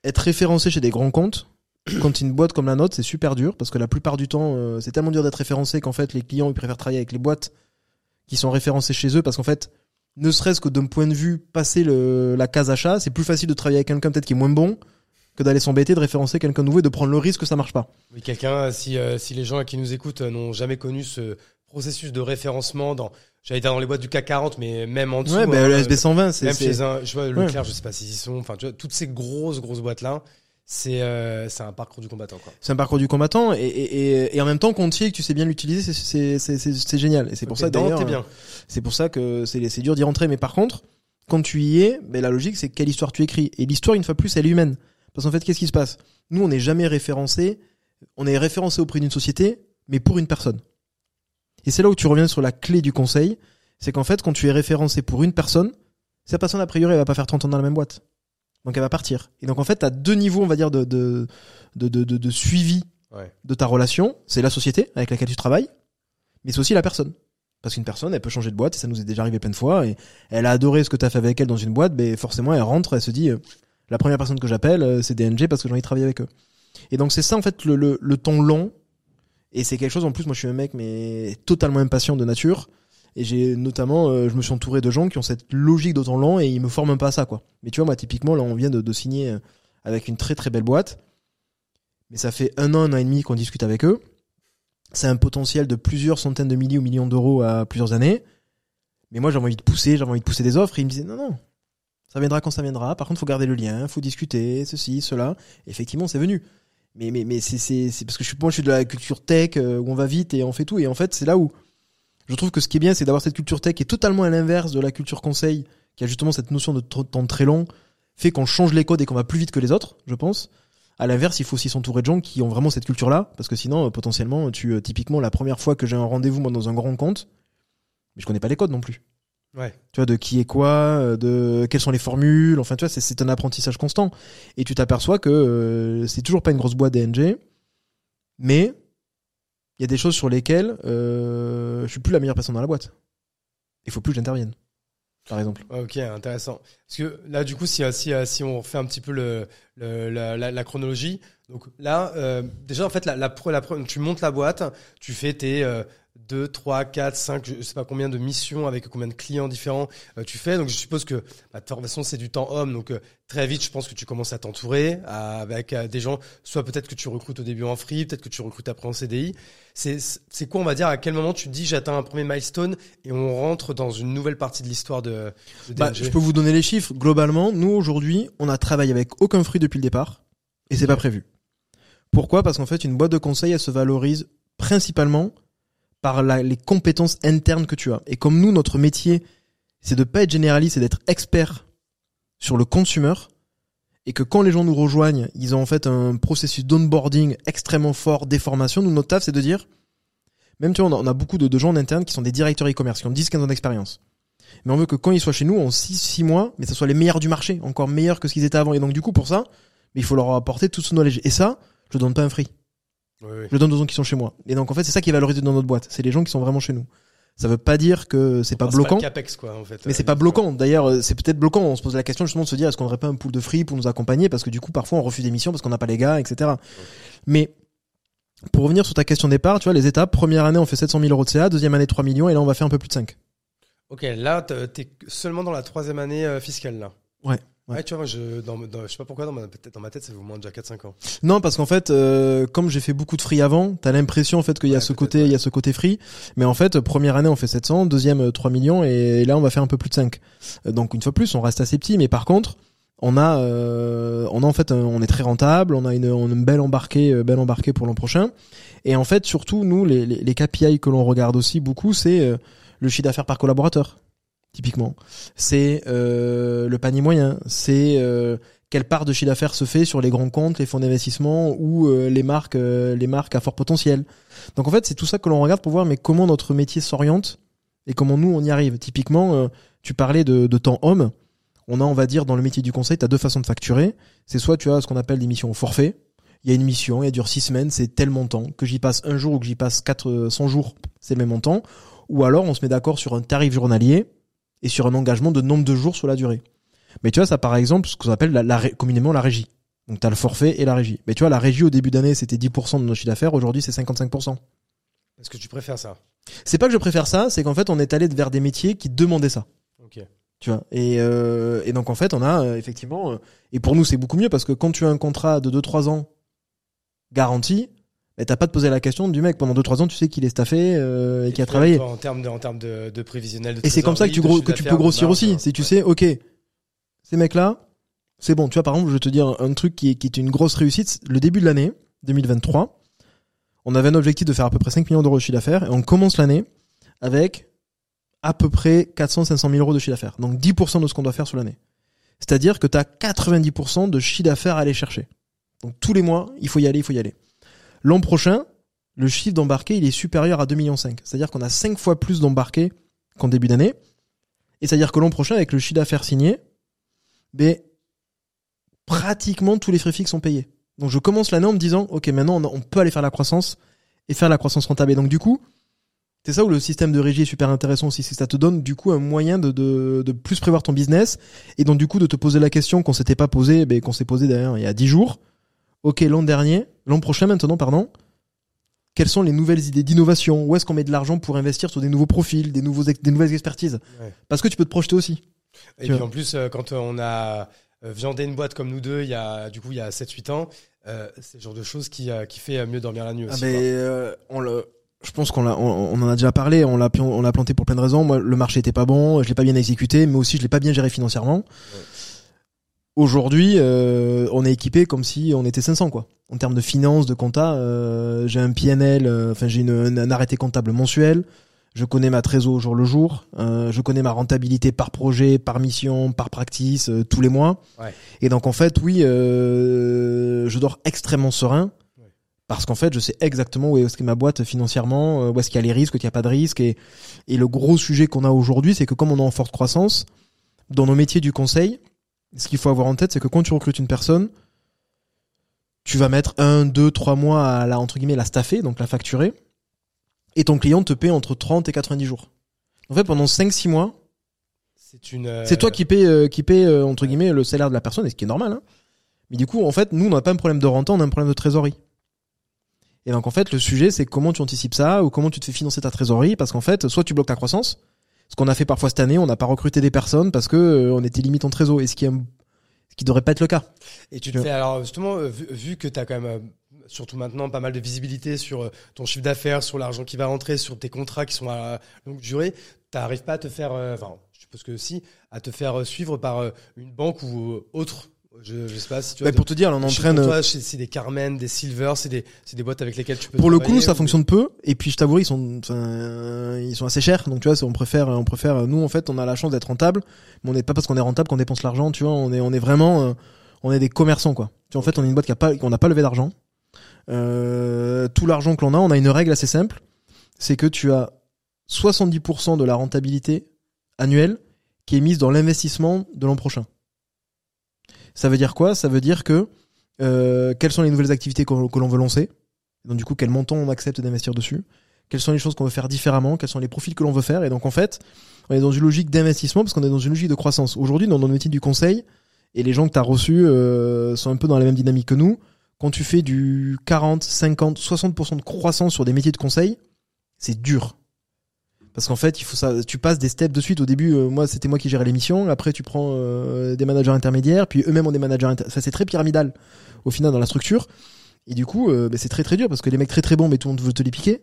être référencé chez des grands comptes, <coughs> quand une boîte comme la nôtre, c'est super dur, parce que la plupart du temps, euh, c'est tellement dur d'être référencé qu'en fait, les clients, ils préfèrent travailler avec les boîtes qui sont référencées chez eux, parce qu'en fait, ne serait-ce que d'un point de vue passer la case achat, c'est plus facile de travailler avec quelqu'un peut-être qui est moins bon que d'aller s'embêter de référencer quelqu'un de nouveau et de prendre le risque que ça marche pas. Oui, quelqu'un, si, euh, si les gens qui nous écoutent euh, n'ont jamais connu ce processus de référencement dans, j'allais dire dans les boîtes du CAC 40, mais même en dessous. Ouais, bah, le SB 120, c'est. Même chez un, je vois, Leclerc, je sais pas s'ils y sont, enfin, tu vois, toutes ces grosses, grosses boîtes-là. C'est euh, un parcours du combattant quoi. C'est un parcours du combattant et, et, et, en même temps Contier que tu sais bien l'utiliser c'est génial et c'est pour pour ça que c'est c'est dur d'y rentrer mais par contre quand tu y es ben la logique c'est quelle histoire tu écris et l'histoire une fois plus elle est humaine parce qu'en fait, qu'est-ce qui se passe? Nous, on n'est jamais référencé. On est référencé auprès d'une société, mais pour une personne. Et c'est là où tu reviens sur la clé du conseil. C'est qu'en fait, quand tu es référencé pour une personne, cette personne, a priori, elle va pas faire 30 ans dans la même boîte. Donc, elle va partir. Et donc, en fait, tu as deux niveaux, on va dire, de, de, de, de, de suivi de ta relation. C'est la société avec laquelle tu travailles, mais c'est aussi la personne. Parce qu'une personne, elle peut changer de boîte, et ça nous est déjà arrivé plein de fois, et elle a adoré ce que tu as fait avec elle dans une boîte, mais forcément, elle rentre, elle se dit, euh, la première personne que j'appelle, euh, c'est DNG parce que j'ai envie de travailler avec eux. Et donc c'est ça en fait le, le, le temps long. Et c'est quelque chose en plus, moi je suis un mec mais totalement impatient de nature. Et j'ai notamment, euh, je me suis entouré de gens qui ont cette logique temps long et ils me forment pas à ça quoi. Mais tu vois moi typiquement là on vient de, de signer euh, avec une très très belle boîte. Mais ça fait un an, un an et demi qu'on discute avec eux. C'est un potentiel de plusieurs centaines de milliers ou millions d'euros à plusieurs années. Mais moi j'avais envie de pousser, j'avais envie de pousser des offres. Et ils me disaient non non, ça viendra quand ça viendra. Par contre, faut garder le lien, faut discuter, ceci, cela. effectivement, c'est venu. Mais mais mais c'est parce que je suis moi je suis de la culture tech euh, où on va vite et on fait tout et en fait, c'est là où je trouve que ce qui est bien, c'est d'avoir cette culture tech qui est totalement à l'inverse de la culture conseil, qui a justement cette notion de temps très long, fait qu'on change les codes et qu'on va plus vite que les autres, je pense. À l'inverse, il faut aussi s'entourer de gens qui ont vraiment cette culture-là, parce que sinon, euh, potentiellement, tu, euh, typiquement, la première fois que j'ai un rendez-vous, moi, dans un grand compte, mais je connais pas les codes non plus. Ouais. Tu vois, de qui est quoi, euh, de quelles sont les formules. Enfin, tu vois, c'est un apprentissage constant. Et tu t'aperçois que euh, c'est toujours pas une grosse boîte DNG, mais il y a des choses sur lesquelles euh, je suis plus la meilleure personne dans la boîte. Il faut plus que j'intervienne. Par exemple. Ok, intéressant. Parce que là, du coup, si, si, si on fait un petit peu le, le la, la, la, chronologie, donc là, euh, déjà, en fait, la, la, la, tu montes la boîte, tu fais tes 2, 3, 4, 5, je sais pas combien de missions avec combien de clients différents euh, tu fais. Donc je suppose que bah, de toute façon c'est du temps homme. Donc euh, très vite je pense que tu commences à t'entourer avec euh, des gens, soit peut-être que tu recrutes au début en free, peut-être que tu recrutes après en CDI. C'est c'est quoi on va dire à quel moment tu te dis j'atteins un premier milestone et on rentre dans une nouvelle partie de l'histoire de, de bah, Je peux vous donner les chiffres. Globalement, nous aujourd'hui on a travaillé avec aucun free depuis le départ et c'est pas prévu. Pourquoi? Parce qu'en fait une boîte de conseil elle se valorise principalement par les compétences internes que tu as. Et comme nous, notre métier, c'est de pas être généraliste, c'est d'être expert sur le consumer, et que quand les gens nous rejoignent, ils ont en fait un processus d'onboarding extrêmement fort, des formations. Nous, notre taf, c'est de dire, même tu vois, on a, beaucoup de, gens en interne qui sont des directeurs e-commerce, qui ont 10-15 ans d'expérience. Mais on veut que quand ils soient chez nous, en 6-6 mois, mais ça soit les meilleurs du marché, encore meilleurs que ce qu'ils étaient avant. Et donc, du coup, pour ça, il faut leur apporter tout ce knowledge. Et ça, je donne pas un free. Je donne aux gens qui sont chez moi. Et donc en fait, c'est ça qui est valorisé dans notre boîte. C'est les gens qui sont vraiment chez nous. Ça veut pas dire que c'est pas bloquant. le capex, quoi, en fait. Mais c'est Euh, pas bloquant. D'ailleurs, euh, c'est peut-être bloquant. On se pose la question justement de se dire est-ce qu'on aurait pas un pool de free pour nous accompagner? Parce que du coup parfois on refuse des missions parce qu'on n'a pas les gars, etc. Mais pour revenir sur ta question de départ, tu vois les étapes. Première année on fait 700 000 euros de CA, deuxième année 3 millions et là on va faire un peu plus de 5. Ok, là, t'es t'es seulement dans la troisième année euh, fiscale, là. Ouais, ouais. Ouais, tu vois, moi, je, dans, dans- je sais pas pourquoi, dans ma, dans ma tête, ça vous moins déjà 4-5 ans. Non parce qu'en fait euh, comme j'ai fait beaucoup de free avant, t'as l'impression en fait qu'il y a Ouais, ce côté, ouais. il y a ce côté free. Mais en fait première année on fait 700, deuxième euh, 3 millions et là on va faire un peu plus de 5. Euh, Donc une fois plus on reste assez petit. Mais par contre on a, euh, on a en fait, un- on est très rentable, on a une, on a une belle embarquée, euh, belle embarquée pour l'an prochain. Et en fait, surtout nous, les, les, les KPI que l'on regarde aussi beaucoup, c'est euh, le chiffre d'affaires par collaborateur, typiquement. C'est euh, le panier moyen. C'est euh, quelle part de chiffre d'affaires se fait sur les grands comptes, les fonds d'investissement ou euh, les marques, euh, les marques à fort potentiel. Donc en fait, c'est tout ça que l'on regarde pour voir, mais comment notre métier s'oriente et comment nous on y arrive. Typiquement, euh, tu parlais de, de temps homme on a, on va dire, dans le métier du conseil, tu as deux façons de facturer. C'est soit tu as ce qu'on appelle des missions au forfait. Il y a une mission, elle dure six semaines, c'est tel montant. Que j'y passe un jour ou que j'y passe 400 jours, c'est le même montant. Ou alors, on se met d'accord sur un tarif journalier et sur un engagement de nombre de jours sur la durée. Mais tu vois, ça, par exemple, ce qu'on appelle la, la communément la régie. Donc, tu as le forfait et la régie. Mais tu vois, la régie, au début d'année, c'était 10% de nos chiffres d'affaires. Aujourd'hui, c'est 55%. Est-ce que tu préfères ça? C'est pas que je préfère ça, c'est qu'en fait, on est allé vers des métiers qui demandaient ça. Ok. Tu vois. Et, euh, et donc en fait, on a euh, effectivement, euh, et pour nous c'est beaucoup mieux parce que quand tu as un contrat de 2-3 ans garanti, mais t'as pas de poser la question du mec pendant 2-3 ans, tu sais qu'il est staffé euh, et, qu'il a travaillé. toi, En termes de, en termes de, de prévisionnel. de Et c'est comme ça que tu, gros, que tu peux grossir aussi. marge, Si tu ouais. sais, ok, ces mecs-là, c'est bon. Tu vois, par exemple, je vais te dire un truc qui est, qui est une grosse réussite. Le début de l'année 2023, on avait un objectif de faire à peu près 5 millions d'euros de chiffre d'affaires et on commence l'année avec à peu près 400-500 000 euros de chiffre d'affaires. Donc 10% de ce qu'on doit faire sur l'année. C'est-à-dire que tu as 90% de chiffre d'affaires à aller chercher. Donc tous les mois, il faut y aller, il faut y aller. L'an prochain, le chiffre d'embarqué, il est supérieur à 2,5 millions. C'est-à-dire qu'on a 5 fois plus d'embarqués qu'en début d'année. Et c'est-à-dire que l'an prochain, avec le chiffre d'affaires signé, ben, pratiquement tous les frais fixes sont payés. Donc je commence l'année en me disant, ok, maintenant on, peut aller faire la croissance et faire la croissance rentable. Et donc du coup, c'est ça où le système de régie est super intéressant aussi, c'est que ça te donne du coup un moyen de, plus prévoir ton business et donc du coup de te poser la question qu'on s'était pas posée, ben, qu'on s'est posé d'ailleurs il y a 10 jours. Ok, l'an dernier, l'an prochain maintenant, pardon, quelles sont les nouvelles idées d'innovation? Où est-ce qu'on met de l'argent pour investir sur des nouveaux profils, des, nouveaux ex- des nouvelles expertises? Ouais. Parce que tu peux te projeter aussi. Et puis vois. en plus, euh, quand on a euh, viandé une boîte comme nous deux, il y a du coup il y a 7-8 ans, euh, c'est le genre de choses qui, euh, qui fait euh, mieux dormir la nuit Ah aussi. ben, quoi. euh, on le, je pense qu'on l'a, on, on en a déjà parlé, on l'a, pi- on l'a planté pour plein de raisons. Moi, le marché était pas bon, je l'ai pas bien exécuté, mais aussi je l'ai pas bien géré financièrement. Aujourd'hui, euh, on est équipé comme si on était 500 quoi. En termes de finances, de compta, euh, j'ai un PNL, euh, enfin j'ai une, un, arrêté comptable mensuel. Je connais ma trésor au jour le jour. euh, je connais ma rentabilité par projet, par mission, par practice, euh, tous les mois. Ouais. Et donc en fait, oui, euh, je dors extrêmement serein parce qu'en fait, je sais exactement où est-ce qu'est ma boîte financièrement, euh, où est-ce qu'il y a les risques, où il n'y a pas de risques. Et, et le gros sujet qu'on a aujourd'hui, c'est que comme on est en forte croissance, dans nos métiers du conseil, ce qu'il faut avoir en tête, c'est que quand tu recrutes une personne, tu vas mettre un, deux, trois mois à la, entre guillemets, la staffer, donc la facturer, et ton client te paie entre 30 et 90 jours. En fait, pendant 5-6 mois, C'est une. euh, c'est toi qui paie, euh, qui paie euh, entre guillemets le salaire de la personne, et ce qui est normal. Hein. Mais du coup, en fait, nous, on n'a pas un problème de renta, on a un problème de trésorerie. Et donc, en fait, le sujet, c'est comment tu anticipes ça ou comment tu te fais financer ta trésorerie, parce qu'en fait, soit tu bloques ta croissance, ce qu'on a fait parfois cette année, on n'a pas recruté des personnes parce que euh, on était limite en trésor, et ce qui ce qui devrait pas être le cas. Et tu te fais alors justement euh, vu, vu que tu as quand même euh, surtout maintenant pas mal de visibilité sur ton chiffre d'affaires, sur l'argent qui va rentrer, sur tes contrats qui sont à longue durée, t'arrives pas à te faire euh, enfin je suppose que si à te faire suivre par euh, une banque ou autre. Je, je sais pas si tu vois. Bah, pour te dire, là, on entraîne. pour euh, toi, c'est des Carmen, des Silver, c'est des, c'est des boîtes avec lesquelles tu peux. Pour le coup, ça ou- fonctionne peu. Et puis, je t'avoue, ils sont, enfin, ils sont assez chers. Donc, tu vois, on préfère, on préfère. Nous, en fait, on a la chance d'être rentable, mais on n'est pas parce qu'on est rentable qu'on dépense l'argent. Tu vois, on est, on est vraiment, euh, on est des commerçants, quoi. Tu vois, en fait, on est une boîte qui a pas, qu'on n'a pas levé d'argent. Euh, tout l'argent que l'on a, on a une règle assez simple, c'est que tu as 70% de la rentabilité annuelle qui est mise dans l'investissement de l'an prochain. Ça veut dire quoi? Ça veut dire que euh, quelles sont les nouvelles activités que l'on veut lancer? Donc du coup, quel montant on accepte d'investir dessus? Quelles sont les choses qu'on veut faire différemment, quels sont les profils que l'on veut faire? Et donc en fait, on est dans une logique d'investissement parce qu'on est dans une logique de croissance. Aujourd'hui, dans notre métier du conseil, et les gens que tu as reçus euh, sont un peu dans la même dynamique que nous, quand tu fais du 40, 50, 60% de croissance sur des métiers de conseil, c'est dur. Parce qu'en fait, il faut ça, tu passes des steps de suite. Au début, euh, moi, c'était moi qui gérais l'émission. Après, tu prends euh, des managers intermédiaires, puis eux-mêmes ont des managers. Ça, c'est très pyramidal au final dans la structure. Et du coup, euh, bah, c'est très très dur parce que les mecs très très bons, mais tout le monde veut te les piquer.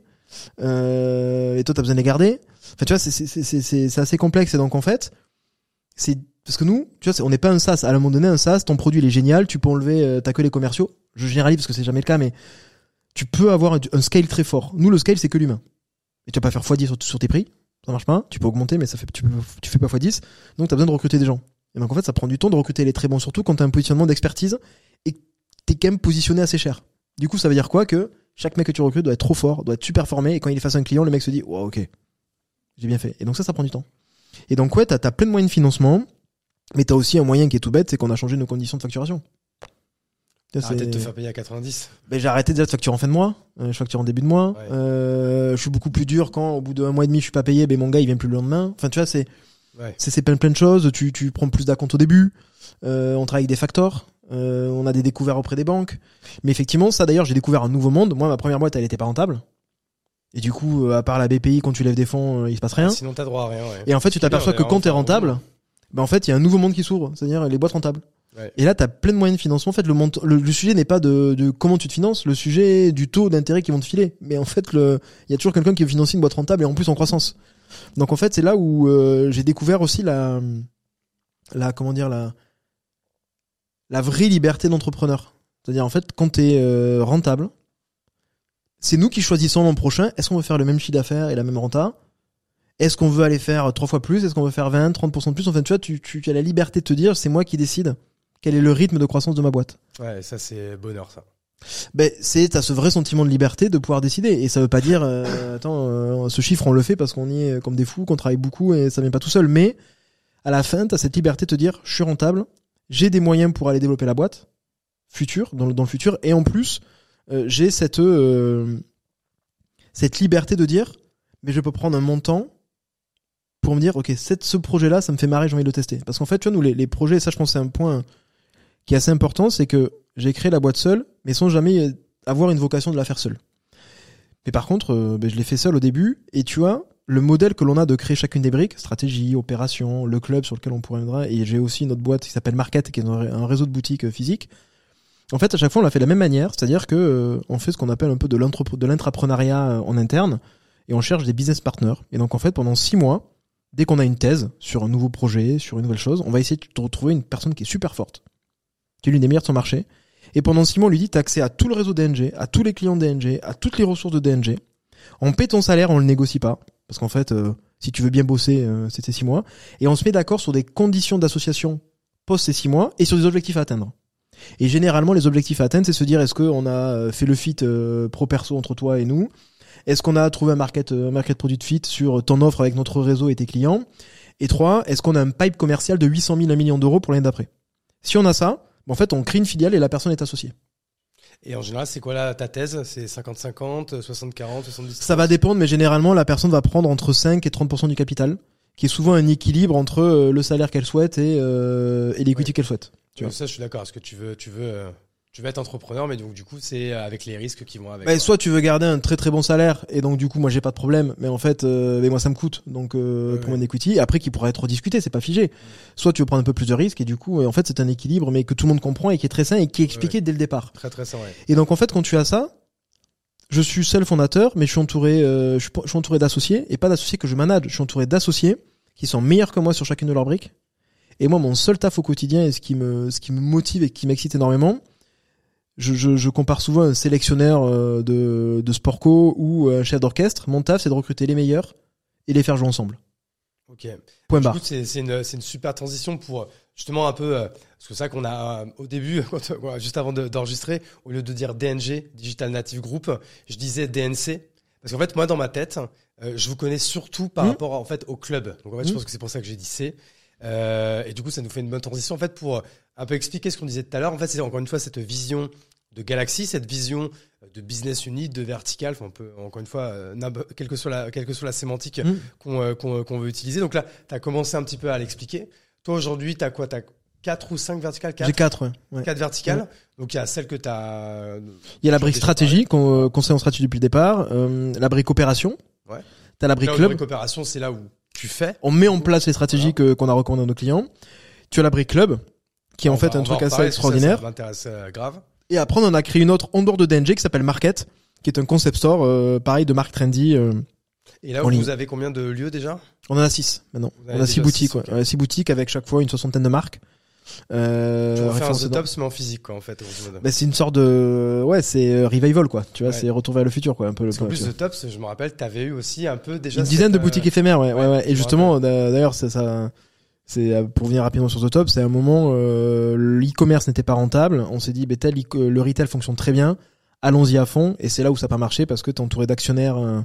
et toi, t'as besoin de les garder. Enfin, tu vois, c'est assez complexe. Et donc, en fait, c'est parce que nous, tu vois, on n'est pas un SaaS. À un moment donné, un SaaS, ton produit il est génial, tu peux enlever, t'as que les commerciaux. Je généralise parce que c'est jamais le cas, mais tu peux avoir un scale très fort. Nous, le scale, c'est que l'humain. Et tu vas pas faire x10 sur, sur tes prix ça marche pas. Tu peux augmenter, mais ça fait, tu, tu fais pas x10. Donc, tu as besoin de recruter des gens. Et donc, en fait, ça prend du temps de recruter les très bons, surtout quand tu as un positionnement d'expertise et tu es quand même positionné assez cher. Du coup, ça veut dire quoi Que chaque mec que tu recrutes doit être trop fort, doit être super formé. Et quand il est face à un client, le mec se dit, wow, ok, j'ai bien fait. Et donc, ça, ça prend du temps. Et donc, ouais, tu as, plein de moyens de financement, mais tu as aussi un moyen qui est tout bête, c'est qu'on a changé nos conditions de facturation. Arrêtez de te faire payer à 90. Ben, j'ai arrêté déjà de facturer en fin de mois. Euh, je facture en début de mois. Euh, je suis beaucoup plus dur quand, au bout d'un mois et demi, je suis pas payé. Ben, mon gars, il vient plus le lendemain. Enfin, tu vois, c'est, ouais. c'est, plein, plein de choses. Tu, tu prends plus d'acompte au début. Euh, on travaille avec des factors. Euh, on a des découvertes auprès des banques. Mais effectivement, ça d'ailleurs, j'ai découvert un nouveau monde. Moi, ma première boîte, elle était pas rentable. Et du coup, euh, à part la BPI, quand tu lèves des fonds, il se passe rien. Ah, sinon, t'as droit à rien. Ouais. Et en fait, tu t'aperçois que quand t'es rentable, ben en fait, il y a un nouveau monde qui s'ouvre. C'est-à-dire les boîtes rentables. Et là, tu as plein de moyens de financement. En fait, le, le, sujet n'est pas de, de, comment tu te finances, le sujet est du taux d'intérêt qu'ils vont te filer. Mais en fait, il y a toujours quelqu'un qui veut financer une boîte rentable et en plus en croissance. Donc en fait, c'est là où euh, j'ai découvert aussi la, la, comment dire, la, la vraie liberté d'entrepreneur. C'est-à-dire, en fait, quand tu es euh, rentable, c'est nous qui choisissons l'an prochain. Est-ce qu'on veut faire le même chiffre d'affaires et la même renta? Est-ce qu'on veut aller faire trois fois plus? Est-ce qu'on veut faire 20, 30% de plus? Enfin, tu vois, tu, tu as la liberté de te dire, c'est moi qui décide quel est le rythme de croissance de ma boîte. Ouais, ça c'est bonheur ça. Ben, c'est t'as ce vrai sentiment de liberté de pouvoir décider et ça veut pas dire euh, attends euh, ce chiffre on le fait parce qu'on y est comme des fous qu'on travaille beaucoup et ça vient pas tout seul mais à la fin t'as cette liberté de te dire je suis rentable j'ai des moyens pour aller développer la boîte future dans le, dans le futur et en plus euh, j'ai cette cette liberté de dire mais je peux prendre un montant pour me dire ok cette, ce projet là ça me fait marrer j'ai envie de le tester parce qu'en fait tu vois nous les, les projets ça je pense c'est un point qui est assez important, c'est que j'ai créé la boîte seule, mais sans jamais avoir une vocation de la faire seule. Mais par contre, euh, ben, je l'ai fait seul au début, et tu vois, le modèle que l'on a de créer chacune des briques, stratégie, opération, le club sur lequel on venir, et j'ai aussi notre boîte qui s'appelle Market, qui est un réseau de boutiques euh, physiques. En fait, à chaque fois, on l'a fait de la même manière, c'est-à-dire que euh, on fait ce qu'on appelle un peu de l'intrapreneuriat en interne, et on cherche des business partners. Et donc, en fait, pendant six mois, dès qu'on a une thèse sur un nouveau projet, sur une nouvelle chose, on va essayer de retrouver une personne qui est super forte, qui est l'une des meilleures de son marché. Et pendant six mois, on lui dit, t'as accès à tout le réseau DNG, à tous les clients DNG, à toutes les ressources de DNG. On paie ton salaire, on le négocie pas. Parce qu'en fait, euh, si tu veux bien bosser, euh, c'était six mois. Et on se met d'accord sur des conditions d'association post ces six mois et sur des objectifs à atteindre. Et généralement, les objectifs à atteindre, c'est se dire, est-ce qu'on a euh, fait le fit pro-perso entre toi et nous? Est-ce qu'on a trouvé un market, market product fit sur ton offre avec notre réseau et tes clients? Et trois, est-ce qu'on a un pipe commercial de 800 000 à 1 million d'euros pour l'année d'après? Si on a ça, en fait, on crée une filiale et la personne est associée. Et en général, c'est quoi là ta thèse? C'est 50-50, 60-40, 70 Ça va dépendre, mais généralement, la personne va prendre entre 5 et 30% du capital, qui est souvent un équilibre entre euh, le salaire qu'elle souhaite et, euh, et l'equity qu'elle souhaite. Tu vois. Ça, je suis d'accord. Est-ce que tu veux, tu veux euh, tu veux être entrepreneur, mais donc du coup, c'est avec les risques qui vont avec. Bah, soit tu veux garder un très très bon salaire, et donc du coup, moi j'ai pas de problème, mais en fait, euh, mais moi ça me coûte, donc euh, pour mon equity. Après, qui pourrait être rediscuté, c'est pas figé. Soit tu veux prendre un peu plus de risques, et du coup, en fait, c'est un équilibre, mais que tout le monde comprend et qui est très sain et qui est expliqué dès le départ. Très très sain. Et donc en fait, quand tu as ça, je suis seul fondateur, mais je suis entouré, euh, je, suis, entouré d'associés et pas d'associés que je manage. Je suis entouré d'associés qui sont meilleurs que moi sur chacune de leurs briques. Et moi, mon seul taf au quotidien et ce qui me, ce qui me motive et qui m'excite énormément, je, je, je, compare souvent un sélectionneur euh, de, de co ou un chef d'orchestre. Mon taf, c'est de recruter les meilleurs et les faire jouer ensemble. Ok. Point barre. C'est une, une, super transition pour justement un peu, euh, parce que ça qu'on a euh, au début, <laughs> juste avant d'enregistrer, au lieu de dire DNG, Digital Native Group, je disais DNC. Parce qu'en fait, moi, dans ma tête, je vous connais surtout par mmh. rapport en fait au club. Donc en fait, je mmh. pense que c'est pour ça que j'ai dit C. et du coup, ça nous fait une bonne transition en fait pour un peu expliquer ce qu'on disait tout à l'heure. En fait, c'est encore une fois cette vision de Galaxy, cette vision de business unit, de vertical, enfin, on peut, encore une fois, euh, quelle que soit la, quelle que soit la sémantique Mm. qu'on euh, veut utiliser. Donc là, tu as commencé un petit peu à l'expliquer. Toi, aujourd'hui, tu as quoi? Tu as 4 ou 5 verticales? J'ai 4, quatre, ouais. ouais. 4 verticales. Donc il y a celle que tu as. Il y a la brique stratégie, qu'on euh, conseille en stratégie depuis le départ, euh, la brique opération. Ouais. T'as la brique club. coopération, c'est là où tu fais. On met en place les stratégies que- qu'on a recommandées à nos clients. Tu as la brique club, qui est en fait va- un truc assez ça, extraordinaire. Ça, m'intéresse euh, grave. Et après, on en a créé une autre en dehors de DNG qui s'appelle Market, qui est un concept store, euh, pareil, de marque trendy. euh, Et là, En ligne. vous avez combien de lieux déjà? On en a six maintenant. Vous On a six boutiques, six, ouais. ok. Ouais, six boutiques avec chaque fois une soixantaine de marques. Euh, Tu faire un The Tops, mais en physique, quoi, en fait. Bah, c'est une sorte de, ouais, c'est euh, revival quoi. Tu vois, Ouais. c'est retour vers le futur quoi, un peu. Parce le- plus, tu vois. The Tops, je me rappelle, tu avais eu aussi un peu déjà. une dizaine de boutiques éphémères, ouais, ouais, Et me justement, d'a- d'ailleurs, ça. Euh, pour venir rapidement sur The Top, c'est un moment euh, l'e-commerce n'était pas rentable. On s'est dit, bah, tel le retail fonctionne très bien, allons-y à fond. Et c'est là où ça n'a pas marché parce que t'es entouré d'actionnaires euh,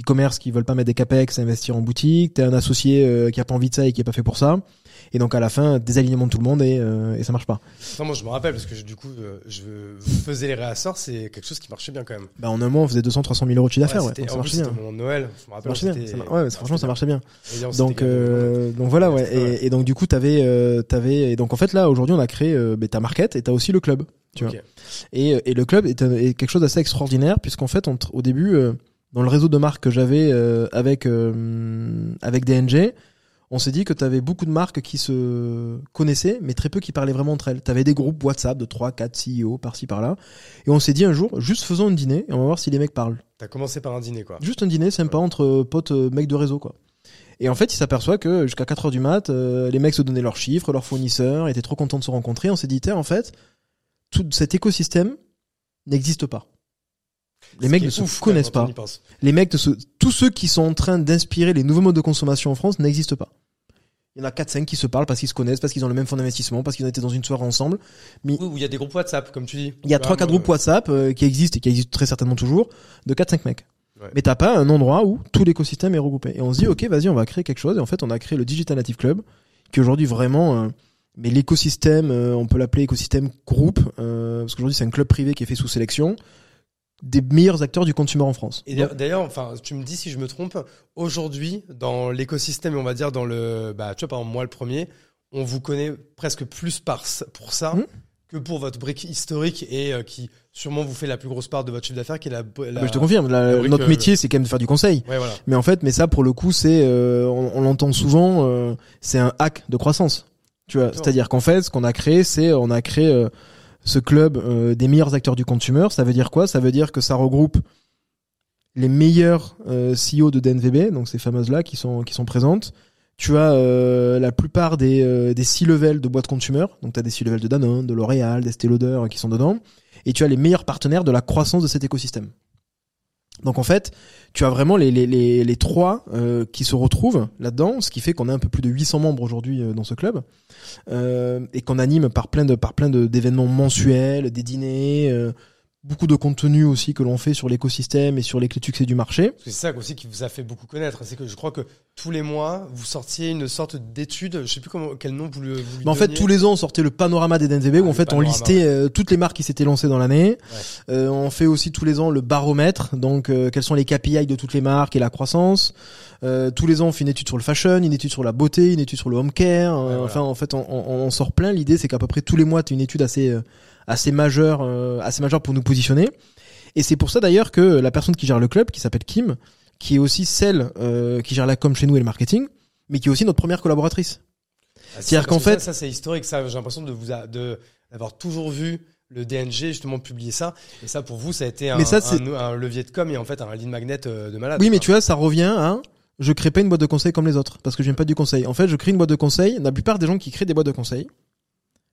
e-commerce qui veulent pas mettre des capex, investir en boutique. T'es un associé euh, qui a pas envie de ça et qui est pas fait pour ça. Et donc à la fin, désalignement de tout le monde et, euh, et ça marche pas. Non, moi, je me rappelle, parce que je- du coup, euh, je faisais les réassorts, c'est quelque chose qui marchait bien quand même. Bah en un mois, on faisait 200, 300 000 euros de chiffre d'affaires, ouais. c'était- Donc ça marchait c'était bien. de Noël. Je me Ça rappelle. marchait bien. c'était- Ça ouais, franchement, ça marchait bien. Donc, euh, donc voilà, ouais. Ouais. Et, donc du coup, t'avais, euh, t'avais, et donc en fait là, aujourd'hui, on a créé, euh, ben, ta market et t'as aussi le club, tu vois. Et, et le club est, quelque chose d'assez extraordinaire puisqu'en fait, on au début, dans le réseau de marques que j'avais euh, avec euh, avec DNG, on s'est dit que t'avais beaucoup de marques qui se connaissaient, mais très peu qui parlaient vraiment entre elles. T'avais des groupes WhatsApp de 3, 4 CEO par-ci par-là, et on s'est dit un jour, juste faisons un dîner et on va voir si les mecs parlent. T'as commencé par un dîner, quoi. Juste un dîner sympa entre potes euh, mecs de réseau quoi. Et en fait, il s'aperçoit que jusqu'à 4 heures du mat, euh, les mecs se donnaient leurs chiffres, leurs fournisseurs, étaient trop contents de se rencontrer. On s'est dit, en fait, tout cet écosystème n'existe pas. Les Ce mecs ne se ouf, connaissent pas. Les mecs, de se... tous ceux qui sont en train d'inspirer les nouveaux modes de consommation en France n'existent pas. Il y en a 4-5 qui se parlent parce qu'ils se connaissent, parce qu'ils ont le même fonds d'investissement, parce qu'ils ont été dans une soirée ensemble. Oui, où il y a des groupes WhatsApp, comme tu dis. Il y a 3-4 moi, groupes WhatsApp euh, qui existent et qui existent très certainement toujours, de 4-5 mecs. Ouais. Mais t'as pas un endroit où tout l'écosystème est regroupé. Et on se dit, ok, vas-y, on va créer quelque chose. Et en fait, on a créé le Digital Native Club, qui aujourd'hui vraiment, euh, mais l'écosystème, euh, on peut l'appeler écosystème groupe, euh, parce qu'aujourd'hui c'est un club privé qui est fait sous sélection, des meilleurs acteurs du consumer en France. Et d'ailleurs- enfin, tu me dis si je me trompe, aujourd'hui, dans l'écosystème, on va dire dans le, bah, tu vois, par exemple, moi le premier, on vous connaît presque plus par, pour ça Mhm. que pour votre brique historique et euh, qui sûrement vous fait la plus grosse part de votre chiffre d'affaires, qui est la, la- bah, je te confirme, la- la brique, notre euh, métier c'est quand même de faire du conseil. Ouais, voilà. Mais en fait, mais ça pour le coup, c'est, euh, on, on l'entend souvent, c'est un hack de croissance. Tu vois, D'accord. c'est-à-dire qu'en fait, ce qu'on a créé, c'est, on a créé ce club euh, des meilleurs acteurs du consumer. Ça veut dire quoi? Ça veut dire que ça regroupe les meilleurs euh, CEO de DNVB, donc ces fameuses là qui sont qui sont présentes. Tu as euh, la plupart des euh, des six levels de boîtes consumer, donc tu as des six levels de Danone, de L'Oréal, d'Estée Lauder qui sont dedans, et tu as les meilleurs partenaires de la croissance de cet écosystème. Donc en fait, tu as vraiment les, les, les, trois euh, qui se retrouvent là-dedans, ce qui fait qu'on a un peu plus de 800 membres aujourd'hui euh, dans ce club euh, et qu'on anime par plein de par plein d'événements mensuels, des dîners, beaucoup de contenu aussi que l'on fait sur l'écosystème et sur les clés de succès du marché. C'est ça aussi qui vous a fait beaucoup connaître. C'est que je crois que tous les mois, vous sortiez une sorte d'étude, je sais plus comment, quel nom vous le, vous lui en fait, tous les ans, on sortait le panorama des DNVB où Ah, en fait on listait euh, toutes les marques qui s'étaient lancées dans l'année. Ouais. Euh, on fait aussi tous les ans le baromètre, donc euh, quels sont les KPI de toutes les marques et la croissance. Euh, tous les ans, on fait une étude sur le fashion, une étude sur la beauté, une étude sur le home care. Ouais, voilà. Enfin, en fait, on, on, on sort plein. L'idée, c'est qu'à peu près tous les mois, tu une étude assez assez majeure, euh, assez majeure pour nous positionner. Et c'est pour ça d'ailleurs que la personne qui gère le club, qui s'appelle Kim, qui est aussi celle euh, qui gère la com chez nous et le marketing, mais qui est aussi notre première collaboratrice. Ah, C'est-à-dire qu'en ça- fait- ça, c'est historique. Ça, j'ai l'impression de vous a- de d'avoir toujours vu le DNG justement publier ça. Et ça, pour vous, ça a été un, Mais ça, un, un levier de com et en fait un lead magnet euh, de malade. Oui, mais tu vois, ça revient à je crée pas une boîte de conseil comme les autres parce que j'aime pas du conseil. En fait, je crée une boîte de conseil. La plupart des gens qui créent des boîtes de conseil,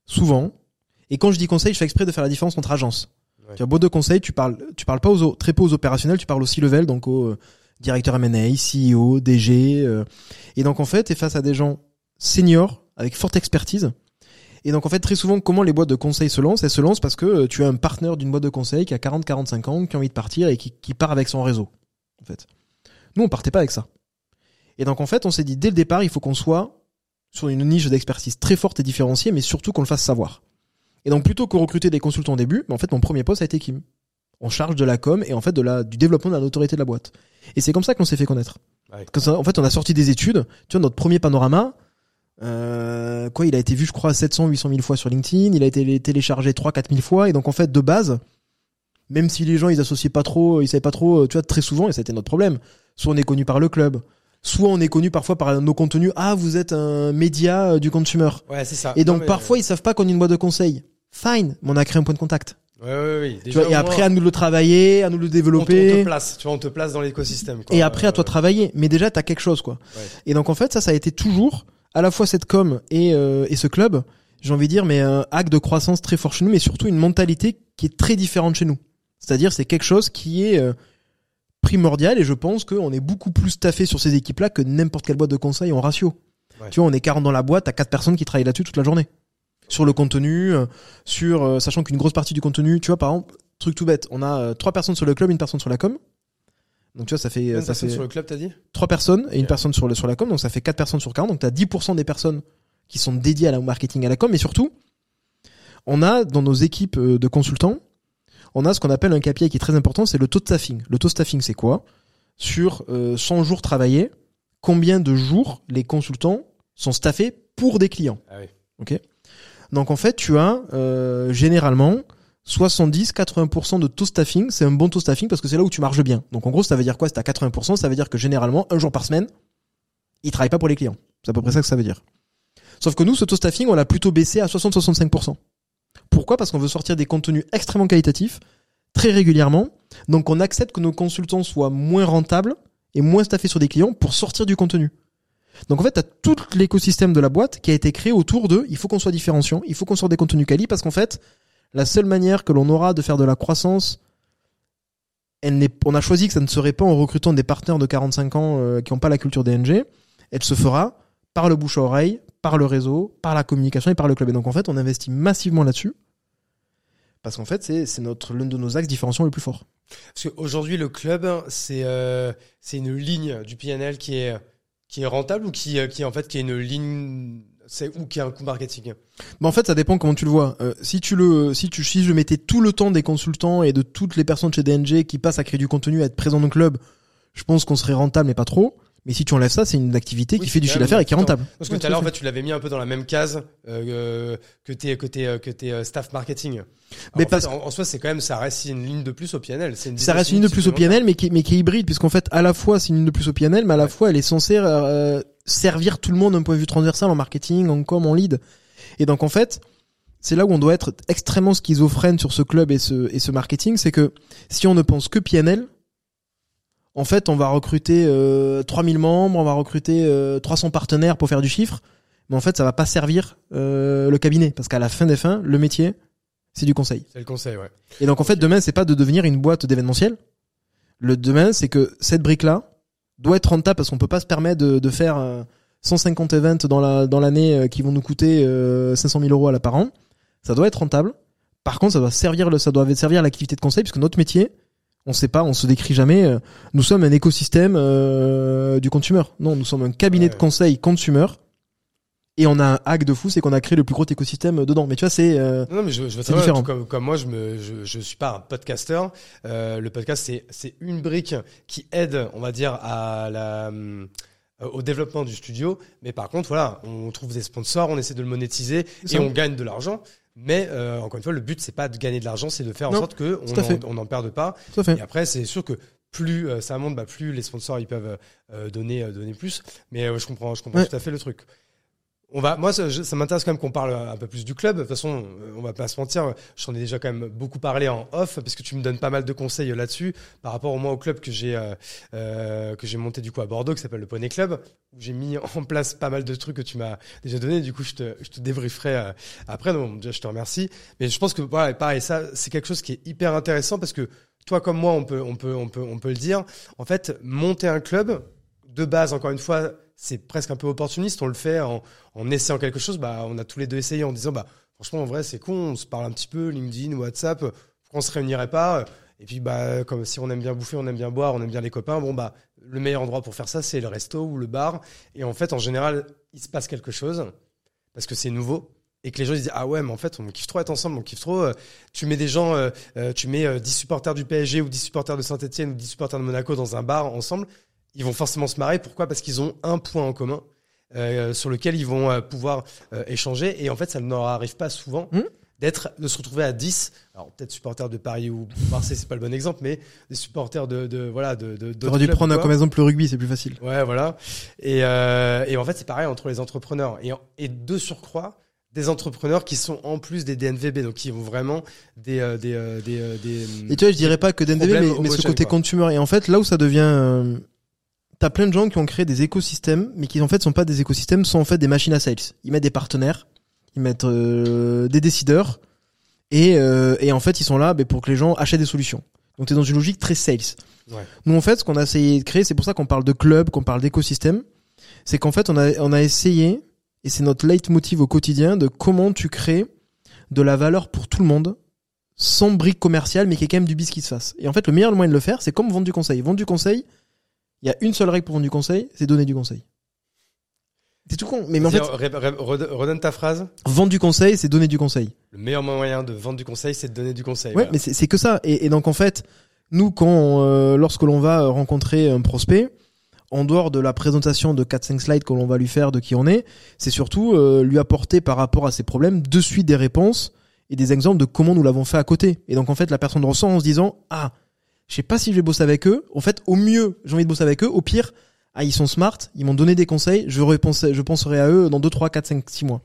souvent, et quand je dis conseil, je fais exprès de faire la différence entre agences. Ouais. Tu vois, boîte de conseil, tu parles, tu parles pas aux, très peu aux opérationnels, tu parles aussi level, donc aux euh, directeurs M&A, CEO, DG, euh, et donc en fait, t'es face à des gens seniors avec forte expertise. Et donc en fait, très souvent, comment les boîtes de conseil se lancent? Elles se lancent parce que euh, tu as un partenaire d'une boîte de conseil qui a 40-45 ans, qui a envie de partir et qui, qui part avec son réseau. En fait, nous, on partait pas avec ça. Et donc en fait, on s'est dit dès le départ, il faut qu'on soit sur une niche d'expertise très forte et différenciée, mais surtout qu'on le fasse savoir. Et donc plutôt que recruter des consultants au début, bah, en fait mon premier poste a été Kim, en charge de la com et en fait de la du développement de la notoriété de la boîte. Et c'est comme ça qu'on s'est fait connaître. Ouais. Parce que ça- en fait, on a sorti des études. Tu vois, notre premier panorama, euh, quoi, il a été vu, je crois, 700, 800 000 fois sur LinkedIn. Il a été téléchargé 3, 4 000 fois. Et donc, en fait, de base, même si les gens, ils associaient pas trop, ils savaient pas trop, tu vois, très souvent, et c'était notre problème. Soit on est connu par le club, soit on est connu parfois par nos contenus. Ah, vous êtes un média euh, du consumer. Ouais, c'est ça. Et donc, Non, mais- parfois, ils savent pas qu'on est une boîte de conseil. Fine, mais on a créé un point de contact. Ouais, ouais, ouais. Tu vois, et après, moins, à nous le travailler, à nous le on te- développer. On te place, tu vois, on te place dans l'écosystème. quoi. Et après, à toi travailler. Mais déjà, t'as quelque chose, quoi. Ouais. Et donc, en fait, ça, ça a été toujours, à la fois cette com et, euh, et ce club, j'ai envie de dire, mais un acte de croissance très fort chez nous, mais surtout une mentalité qui est très différente chez nous. C'est-à-dire, c'est quelque chose qui est euh, primordial et je pense qu'on est beaucoup plus staffé sur ces équipes-là que n'importe quelle boîte de conseil en ratio. Ouais. Tu vois, on est 40 dans la boîte, t'as 4 personnes qui travaillent là-dessus toute la journée. Sur le contenu, euh, sur, euh, sachant qu'une grosse partie du contenu, tu vois, par exemple, truc tout bête, on a euh, trois personnes sur le club, une personne sur la com. Donc, tu vois, ça fait, de ça fait sur le club, t'as dit? trois personnes et une personne sur le sur la com donc ça fait quatre personnes sur 40 donc tu as 10% des personnes qui sont dédiées à la marketing à la com. Mais surtout on a dans nos équipes de consultants on a ce qu'on appelle un KPI qui est très important c'est le taux de staffing. Le taux de staffing c'est quoi? Sur euh, 100 jours travaillés combien de jours les consultants sont staffés pour des clients. Ah oui. ok? Donc en fait tu as euh, généralement 70-80% de taux staffing, c'est un bon taux staffing parce que c'est là où tu marches bien. Donc en gros, ça veut dire quoi? Si t'as 80%, ça veut dire que généralement, un jour par semaine, ils travaillent pas pour les clients. C'est à peu près ça que ça veut dire. Sauf que nous, ce taux staffing, on l'a plutôt baissé à 60-65%. Pourquoi? Parce qu'on veut sortir des contenus extrêmement qualitatifs, très régulièrement. Donc on accepte que nos consultants soient moins rentables et moins staffés sur des clients pour sortir du contenu. Donc en fait, tu as tout l'écosystème de la boîte qui a été créé autour de il faut qu'on soit différenciant, il faut qu'on sorte des contenus quali parce qu'en fait, la seule manière que l'on aura de faire de la croissance, elle on a choisi que ça ne serait pas en recrutant des partenaires de 45 ans euh, qui n'ont pas la culture DNG, elle se fera par le bouche à oreille, par le réseau, par la communication et par le club. Et donc en fait, on investit massivement là-dessus parce qu'en fait, c'est, notre l'un de nos axes différenciants les plus forts. Parce qu'aujourd'hui, le club, c'est euh, une ligne du PNL qui est, qui est rentable ou qui, euh, qui, en fait, qui est une ligne, c'est, ou qui a un coût marketing? Mais en fait, ça dépend comment tu le vois. Euh, si tu le, si tu, si je mettais tout le temps des consultants et de toutes les personnes chez DNG qui passent à créer du contenu, à être présents dans le club, je pense qu'on serait rentable, mais pas trop. Mais si tu enlèves ça, c'est une activité Oui, qui fait du c'est chiffre d'affaires et qui est rentable. Parce que tout à l'heure, en fait, tu l'avais mis un peu dans la même case euh, euh, que tes, que tes, que tes euh, staff marketing. Alors, Mais en, parce fait, en, en soi, c'est quand même, ça reste une ligne de plus au PNL. C'est une Ça reste une ligne de plus au. PNL, mais qui, mais qui est hybride, puisqu'en fait, à la fois, c'est une ligne de plus au PNL, mais à la Ouais. fois, elle est censée euh, servir tout le monde d'un point de vue transversal en marketing, en com, en lead. Et donc, en fait, c'est là où on doit être extrêmement schizophrène sur ce club et ce, et ce marketing, c'est que si on ne pense que PNL, en fait, on va recruter euh, 3000 membres, on va recruter euh, 300 partenaires pour faire du chiffre, mais en fait, ça va pas servir euh, le cabinet, parce qu'à la fin des fins, le métier, c'est du conseil. C'est le conseil, ouais. Et donc en fait, demain, c'est pas de devenir une boîte d'événementiel. Le demain, c'est que cette brique-là doit être rentable parce qu'on peut pas se permettre de, de faire euh, 150 events dans la dans l'année euh, qui vont nous coûter euh, 500 000 euros à la par an. Ça doit être rentable. Par contre, ça doit servir le, ça doit servir l'activité de conseil puisque notre métier, on sait pas, on se décrit jamais. euh, nous sommes un écosystème euh, du consumer. Non, nous sommes un cabinet de conseil consumer. Et on a un hack de fou, c'est qu'on a créé le plus gros écosystème dedans. Mais tu vois, c'est euh, Non, non, mais je, je veux C'est savoir, différent. Comme, comme moi, je je suis pas un podcasteur. Euh, le podcast, c'est, une brique qui aide, on va dire, à la, euh, au développement du studio. Mais par contre, voilà, on trouve des sponsors, on essaie de le monétiser et on gagne de l'argent. Mais euh, encore une fois, le but c'est pas de gagner de l'argent, c'est de faire en Non, sorte que on n'en perde pas. Et après, c'est sûr que plus euh, ça monte, bah, plus les sponsors ils peuvent euh, donner donner plus. Mais je comprends, je comprends Ouais. tout à fait le truc. On va, moi, ça, je- m'intéresse quand même qu'on parle un peu plus du club. De toute façon, euh, on va pas se mentir. J'en ai déjà quand même beaucoup parlé en off parce que tu me donnes pas mal de conseils là-dessus par rapport au moins au club que j'ai euh, euh, que j'ai monté du coup à Bordeaux qui s'appelle le Poney Club où j'ai mis en place pas mal de trucs que tu m'as déjà donné. Du coup, je te je te débrieferai euh, après. Donc déjà, je te remercie. Mais je pense que voilà, pareil, ça c'est quelque chose qui est hyper intéressant parce que toi comme moi, on peut on peut on peut on peut le dire. En fait, monter un club de base, encore une fois, c'est presque un peu opportuniste. On le fait en, en essayant quelque chose. Bah, on a tous les deux essayé en disant, bah, franchement, en vrai, c'est con. On se parle un petit peu, LinkedIn, WhatsApp. Pourquoi on se réunirait pas Et puis, bah, comme si on aime bien bouffer, on aime bien boire, on aime bien les copains. Bon, bah, le meilleur endroit pour faire ça, c'est le resto ou le bar. Et en fait, en général, il se passe quelque chose parce que c'est nouveau. et que les gens ils disent ah ouais mais en fait on kiffe trop être ensemble on kiffe trop euh, tu mets des gens euh, euh, tu mets euh, 10 supporters du PSG ou 10 supporters de Saint-Etienne ou 10 supporters de Monaco dans un bar ensemble ils vont forcément se marrer pourquoi? Parce qu'ils ont un point en commun euh, sur lequel ils vont euh, pouvoir euh, échanger et en fait ça ne leur arrive pas souvent Mhm. d'être de se retrouver à 10 alors peut-être supporters de Paris ou Marseille c'est pas le bon exemple mais des supporters de, de voilà de de T'aurais dû prendre comme exemple le rugby, c'est plus facile. Ouais, voilà. Et, euh, et en fait, c'est pareil entre les entrepreneurs. Et, et de surcroît, des entrepreneurs qui sont en plus des DNVB, donc qui ont vraiment des... euh, des, euh, des, des Et tu vois, je dirais pas que DNVB, mais, mais ce côté quoi. consumer. Et en fait, là où ça devient, t'as plein de gens qui ont créé des écosystèmes, mais qui en fait sont pas des écosystèmes, sont en fait des machines à sales. Ils mettent des partenaires, ils mettent euh, des décideurs, et, euh, et en fait, ils sont là ben, pour que les gens achètent des solutions. Donc t'es dans une logique très sales. Ouais. Nous, en fait, ce qu'on a essayé de créer, c'est pour ça qu'on parle de club, qu'on parle d'écosystème, c'est qu'en fait, on a, on a essayé, et c'est notre leitmotiv au quotidien, de comment tu crées de la valeur pour tout le monde, sans brique commerciale, mais qui est quand même du bis qui se fasse. Et en fait, le meilleur moyen de le faire, c'est comme vendre du conseil. Vendre du conseil, il y a une seule règle pour vendre du conseil, c'est donner du conseil. C'est tout con. Mais, mais en fait, redonne ta phrase. vendre du conseil, c'est donner du conseil. Le meilleur moyen de vendre du conseil, c'est de donner du conseil. Ouais, voilà. mais c'est c'est que ça. Et, et donc en fait, nous, quand euh, lorsque l'on va rencontrer un prospect, en dehors de la présentation de 4-5 slides que l'on va lui faire de qui on est, c'est surtout euh, lui apporter par rapport à ses problèmes de suite des réponses et des exemples de comment nous l'avons fait à côté. Et donc en fait, la personne ressent en se disant ah, je sais pas si je vais bosser avec eux. En fait, au mieux, j'ai envie de bosser avec eux. Au pire, ah ils sont smart, ils m'ont donné des conseils, je penserai à eux dans 2, 3, 4, 5, 6 mois.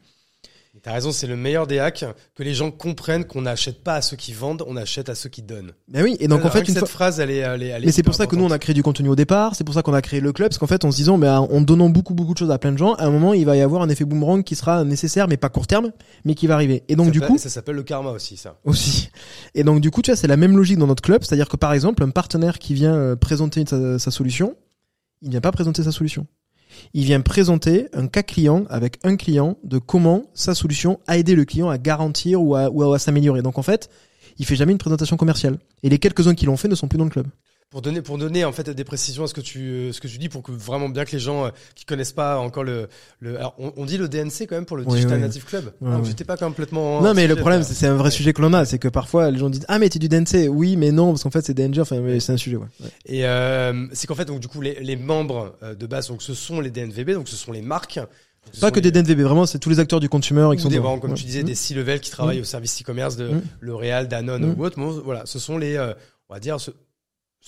T'as raison, c'est le meilleur des hacks, que les gens comprennent qu'on n'achète pas à ceux qui vendent, on achète à ceux qui donnent. Ben oui. Et donc en fait, une cette fois, phrase, elle est, elle est, elle est Mais c'est pour ça que nous on a créé du contenu au départ, c'est pour ça qu'on a créé le club, parce qu'en fait en se disant, ben, en donnant beaucoup beaucoup de choses à plein de gens, à un moment il va y avoir un effet boomerang qui sera nécessaire, mais pas court terme, mais qui va arriver. Et donc Ça du coup ça s'appelle le karma aussi, ça. aussi. Et donc du coup tu vois c'est la même logique dans notre club, c'est-à-dire que par exemple un partenaire qui vient euh, présenter sa, sa solution, il vient pas présenter sa solution. Il vient présenter un cas client avec un client de comment sa solution a aidé le client à garantir ou à, s'améliorer. Donc en fait, il fait jamais une présentation commerciale. Et les quelques-uns qui l'ont fait ne sont plus dans le club. Pour donner, pour donner en fait des précisions à ce que tu, euh, ce que tu dis, pour que vraiment bien que les gens euh, qui connaissent pas encore le, le alors on, on dit le DNC quand même pour le Oui, Digital oui. Native Club. Ouais, donc j'étais pas complètement. Non, mais le problème, c'est c'est un vrai Ouais. sujet que l'on a, c'est que parfois les gens disent ah mais t'es du DNC, oui mais non parce qu'en fait c'est DNG, enfin mais c'est un sujet ouais. Ouais. Et euh, c'est qu'en fait donc du coup les, les membres euh, de base donc ce sont les DNVB donc ce sont les marques. Pas que des DNVB, vraiment c'est tous les acteurs du consumer qui sont des vraiment, comme Ouais. tu disais Mmh. des C-level qui travaillent au service e-commerce de Mm. L'Oréal, Danone Mm. ou autre. Bon, voilà, ce sont les euh, on va dire ce,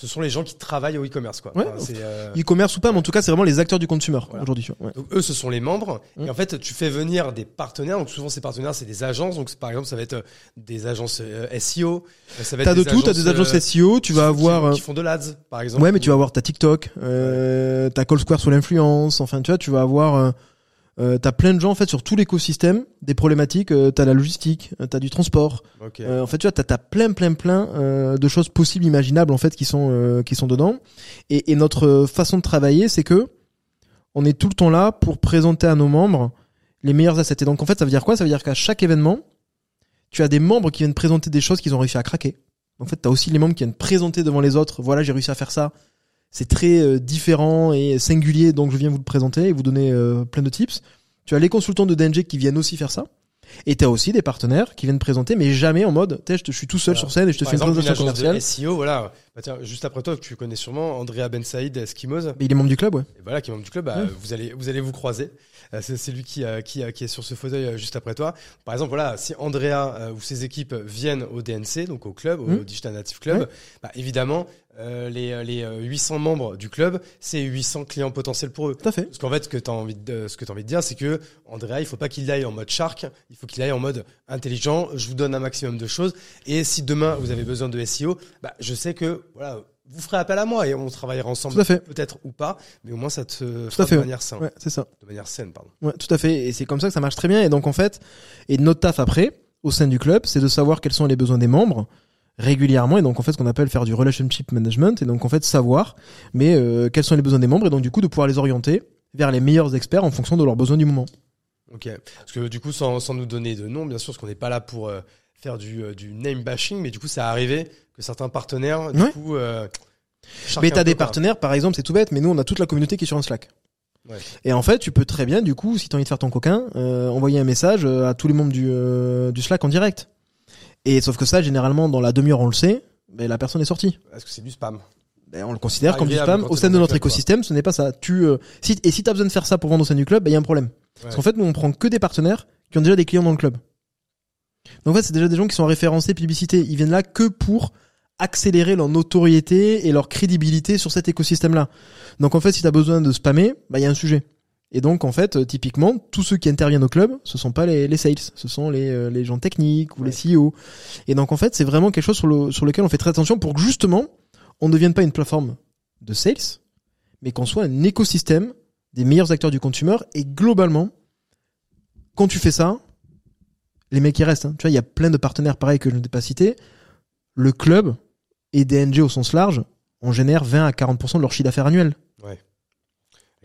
ce sont les gens qui travaillent au e-commerce quoi. Ouais. Enfin, euh, E-commerce ou pas, mais en tout cas c'est vraiment les acteurs du consumer Voilà. aujourd'hui. Ouais. Donc eux, ce sont les membres. Mm. Et en fait, tu fais venir des partenaires. Donc souvent, ces partenaires, c'est des agences. Donc par exemple, ça va être euh, des agences euh, SEO. euh, Ça va être T'as de tout, t'as des agences SEO, tu vas avoir. qui, qui font de l'ads, par exemple. Ouais, mais tu vas avoir ta TikTok, euh, ta Call Square sous l'influence. Enfin, tu vois, tu vas avoir. Euh, t'as plein de gens en fait sur tout l'écosystème, des problématiques. Euh, t'as la logistique, euh, t'as du transport. Ok. Euh, en fait, tu vois, t'as, t'as plein, plein, plein euh, de choses possibles, imaginables en fait, qui sont euh, qui sont dedans. Et, et notre façon de travailler, c'est que on est tout le temps là pour présenter à nos membres les meilleurs assets. Et donc, en fait, ça veut dire quoi? Ça veut dire qu'à chaque événement, tu as des membres qui viennent présenter des choses qu'ils ont réussi à craquer. En fait, t'as aussi les membres qui viennent présenter devant les autres. Voilà, j'ai réussi à faire ça. C'est très euh, différent et singulier, donc je viens vous le présenter et vous donner euh, plein de tips. Tu as les consultants de DNG qui viennent aussi faire ça. Et t'as aussi des partenaires qui viennent présenter, mais jamais en mode, je, te- je suis tout seul Voilà. sur scène et je te Par fais exemple, une présentation commerciale. de SEO, voilà. Bah, tiens, juste après toi, tu connais sûrement, Andrea Ben Saïd. Mais il est membre du club, ouais. Et voilà, qui est membre du club, bah, Ouais. vous allez vous allez vous croiser. Euh, C'est lui qui, euh, qui, euh, qui est sur ce fauteuil juste après toi. Par exemple, voilà, si Andrea ou ses équipes viennent au DNC, donc au club, au Mm. Digital Native Club, bah, évidemment, euh, les, euh, les euh, 800 membres du club, c'est 800 clients potentiels pour eux. Tout à fait. Parce qu'en fait, ce que tu as envie de, ce que t'as envie de dire, c'est que Andrea, il faut pas qu'il aille en mode shark, il faut qu'il aille en mode intelligent. Je vous donne un maximum de choses. Et si demain vous avez besoin de SEO, bah, je sais que voilà, vous ferez appel à moi et on travaillera ensemble. Tout à fait. Peut-être ou pas, mais au moins ça te Tout fera à fait. de manière saine. Ouais, c'est ça. De manière saine, pardon. Ouais, tout à fait. Et c'est comme ça que ça marche très bien. Et donc, en fait, et notre taf après, au sein du club, c'est de savoir quels sont les besoins des membres régulièrement. Et donc, en fait, ce qu'on appelle faire du relationship management. Et donc, en fait, savoir, mais euh, quels sont les besoins des membres. Et donc, du coup, de pouvoir les orienter vers les meilleurs experts en fonction de leurs besoins du moment. Ok. Parce que du coup, sans, sans nous donner de nom, bien sûr, parce qu'on n'est pas là pour euh, faire du, euh, du name bashing, mais du coup, ça arrivé que certains partenaires, du Ouais. coup, euh, Mais t'as des partenaires, par exemple, c'est tout bête, mais nous, on a toute la communauté qui est sur un Slack. Ouais. Et en fait, tu peux très bien, du coup, si tu as envie de faire ton coquin, euh, envoyer un message euh, à tous les membres du, euh, du Slack en direct. Et sauf que ça, généralement, dans la demi-heure, on le sait, mais la personne est sortie. Est-ce que c'est du spam? Ben, on le considère comme du spam au sein de notre club, écosystème. Ce n'est pas ça. Tu euh, si et si t'as besoin de faire ça pour vendre au sein du club, ben il y a un problème. Parce qu'en fait, nous on prend que des partenaires qui ont déjà des clients dans le club. Donc en fait, c'est déjà des gens qui sont référencés publicité. Ils viennent là que pour accélérer leur notoriété et leur crédibilité sur cet écosystème-là. Donc en fait, si t'as besoin de spammer, ben il y a un sujet. Et donc en fait, typiquement, tous ceux qui interviennent au club, ce sont pas les, les sales, ce sont les, euh, les gens techniques ou Ouais. les CEO. Et donc en fait, c'est vraiment quelque chose sur, le, sur lequel on fait très attention pour que justement, on ne devienne pas une plateforme de sales, mais qu'on soit un écosystème des meilleurs acteurs du consumer. Et globalement, quand tu fais ça, les mecs qui restent, hein. tu vois, il y a plein de partenaires pareils que je ne t'ai pas cités. Le club et DNG au sens large, on génère 20 à 40% de leur chiffre d'affaires annuel.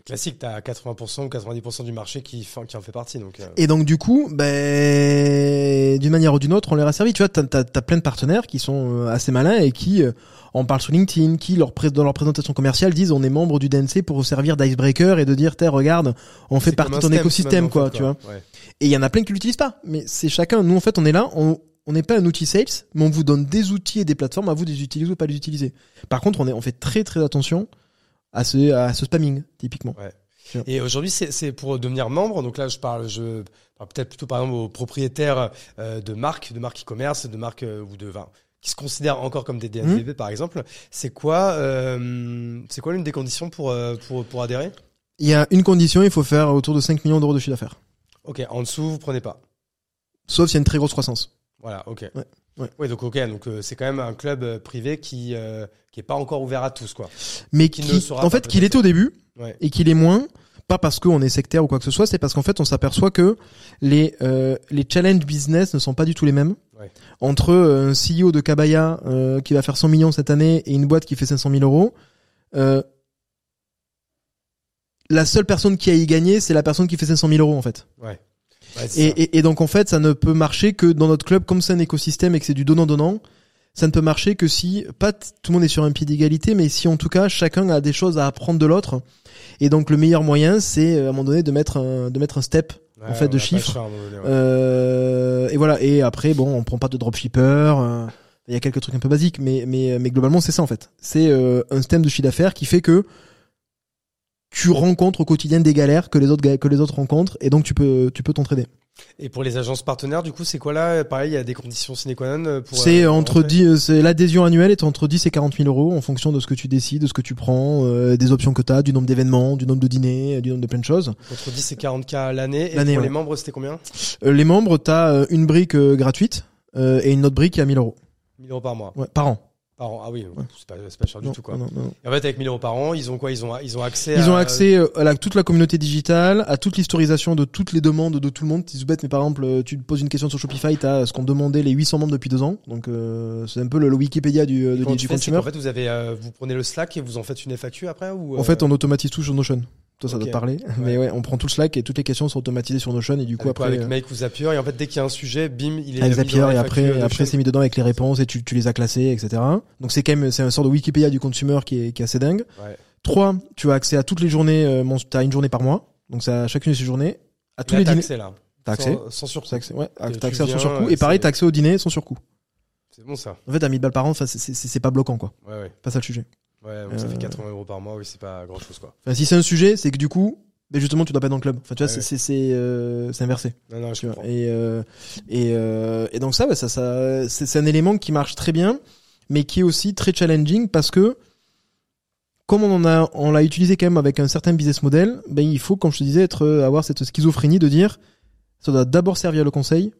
Classique, t'as 80% ou 90% du marché qui, qui en fait partie. Donc, euh, Et donc du coup, ben, d'une manière ou d'une autre, on leur a servi. Tu vois, t'as as, plein de partenaires qui sont euh, assez malins et qui euh, en parlent sur LinkedIn, qui leur dans leur présentation commerciale disent on est membre du DNC pour servir d'icebreaker et de dire tiens regarde, on fait partie de ton écosystème en quoi, tu vois. Ouais. Et il y en a plein qui l'utilisent pas. Mais c'est chacun. Nous en fait, on est là, on on n'est pas un outil sales, mais on vous donne des outils et des plateformes à vous de les utiliser ou pas les utiliser. Par contre, on est on fait très très attention à ce à ce spamming typiquement. Et aujourd'hui, c'est pour devenir membre. Donc là, je parle, je parle peut-être plutôt par exemple aux propriétaires euh, de marques, de marques e-commerce, de marques euh, ou de vin qui se considèrent encore comme des DNVB par exemple. C'est quoi, euh, c'est quoi l'une des conditions pour pour pour adhérer? Il y a une condition, il faut faire autour de 5 millions d'euros de chiffre d'affaires. Ok, en dessous, vous prenez pas. Sauf s'il y a une très grosse croissance. Voilà, ok. Ouais, ouais. donc ok, donc euh, c'est quand même un club euh, privé qui euh, qui est pas encore ouvert à tous quoi. Mais Qui qui, ne sera en fait, qu'il était au début Ouais. et qu'il est moins, pas parce qu'on est sectaire ou quoi que ce soit, c'est parce qu'en fait, on s'aperçoit que les euh, les challenge business ne sont pas du tout les mêmes. Ouais. Entre euh, un CEO de Kabaya euh, qui va faire 100 millions cette année et une boîte qui fait 500 000 euros, euh, la seule personne qui a y gagné, c'est la personne qui fait 500 000 euros en fait. Ouais. Ouais, Et, et, et donc en fait, ça ne peut marcher que dans notre club, comme c'est un écosystème et que c'est du donnant-donnant, ça ne peut marcher que si, pas tout le monde est sur un pied d'égalité, mais si en tout cas chacun a des choses à apprendre de l'autre. Et donc le meilleur moyen, c'est euh, à un moment donné de mettre un, de mettre un step. Ouais, en fait, de chiffres. ouais. Euh, et voilà. Et après, bon, on prend pas de dropshipper. euh, Il y a quelques trucs un peu basiques, mais mais mais globalement c'est ça en fait. C'est euh, un système de chiffre d'affaires qui fait que tu rencontres au quotidien des galères que les autres que les autres rencontrent, et donc tu peux tu peux t'entraider. Et pour les agences partenaires, du coup, c'est quoi là? Pareil, il y a des conditions sine qua non euh, pour. C'est euh, entre rentrer? 10, euh, c'est l'adhésion annuelle est entre 10 et 40 000 euros en fonction de ce que tu décides, de ce que tu prends, euh, des options que tu as, du nombre d'événements, du nombre de dîners, du nombre de plein de choses. Entre 10 et 40 k l'année. Et pour ouais. les membres, c'était combien? Euh, les membres, tu as une brique gratuite euh, et une autre brique à 1000 euros 1000 euros par mois. ouais, par an. Par an. Ah oui, Ouais. c'est pas, pas cher du tout, quoi. non, non, en fait, avec 1000 euros par an, ils ont quoi? Ils ont, ils ont accès Ils à. ont accès euh, à la- toute la communauté digitale, à toute l'historisation de toutes les demandes de tout le monde. C'est bête, mais par exemple, euh, tu te poses une question sur Shopify, tu as ce qu'ont demandé les 800 membres depuis deux ans. Donc euh, c'est un peu le, le Wikipédia du, euh, de- du c'est consumer. qu'en fait, vous avez, euh, vous prenez le Slack et vous en faites une FAQ après ou En fait, on automatise tout sur Notion. Toi, ça doit te parler. Mais ouais, on prend tout le Slack et toutes les questions sont automatisées sur Notion et du coup avec, quoi, après. avec euh, Make ou Zapier et en fait, dès qu'il y a un sujet, bim, il est. avec dans Zapier et après, après c'est mis dedans avec les réponses et tu, tu les as classées, etc. Donc c'est quand même c'est un sort de Wikipédia du consumer qui est, qui est assez dingue. Ouais. Trois, tu as accès à toutes les journées. Euh, mon- t'as une journée par mois, donc c'est à chacune de ces journées, à tous Là, les t'as dîners. accès là. T'as accès. Sans, sans surcoût. T'as accès, ouais, t'as tu accès à sans surcoût. Et pareil, t'as accès au dîner sans surcoût. C'est bon ça. En fait, à 1000 balles par an, c'est pas bloquant, quoi. Ouais, ouais. Pas ça le sujet. Ouais, donc ça Euh, fait 80 euros par mois, oui, c'est pas grand chose quoi. Enfin, si c'est un sujet, c'est que du coup, ben justement, tu dois pas être dans le club. Enfin, tu vois, Ouais, c'est euh, inversé. Non, non, je. Et, euh, et, euh, et donc ça, ouais, ça, ça c'est c'est un élément qui marche très bien, mais qui est aussi très challenging parce que comme on en a, on l'a utilisé quand même avec un certain business model, ben il faut, comme je te disais, être euh, avoir cette schizophrénie de dire, ça doit d'abord servir le conseil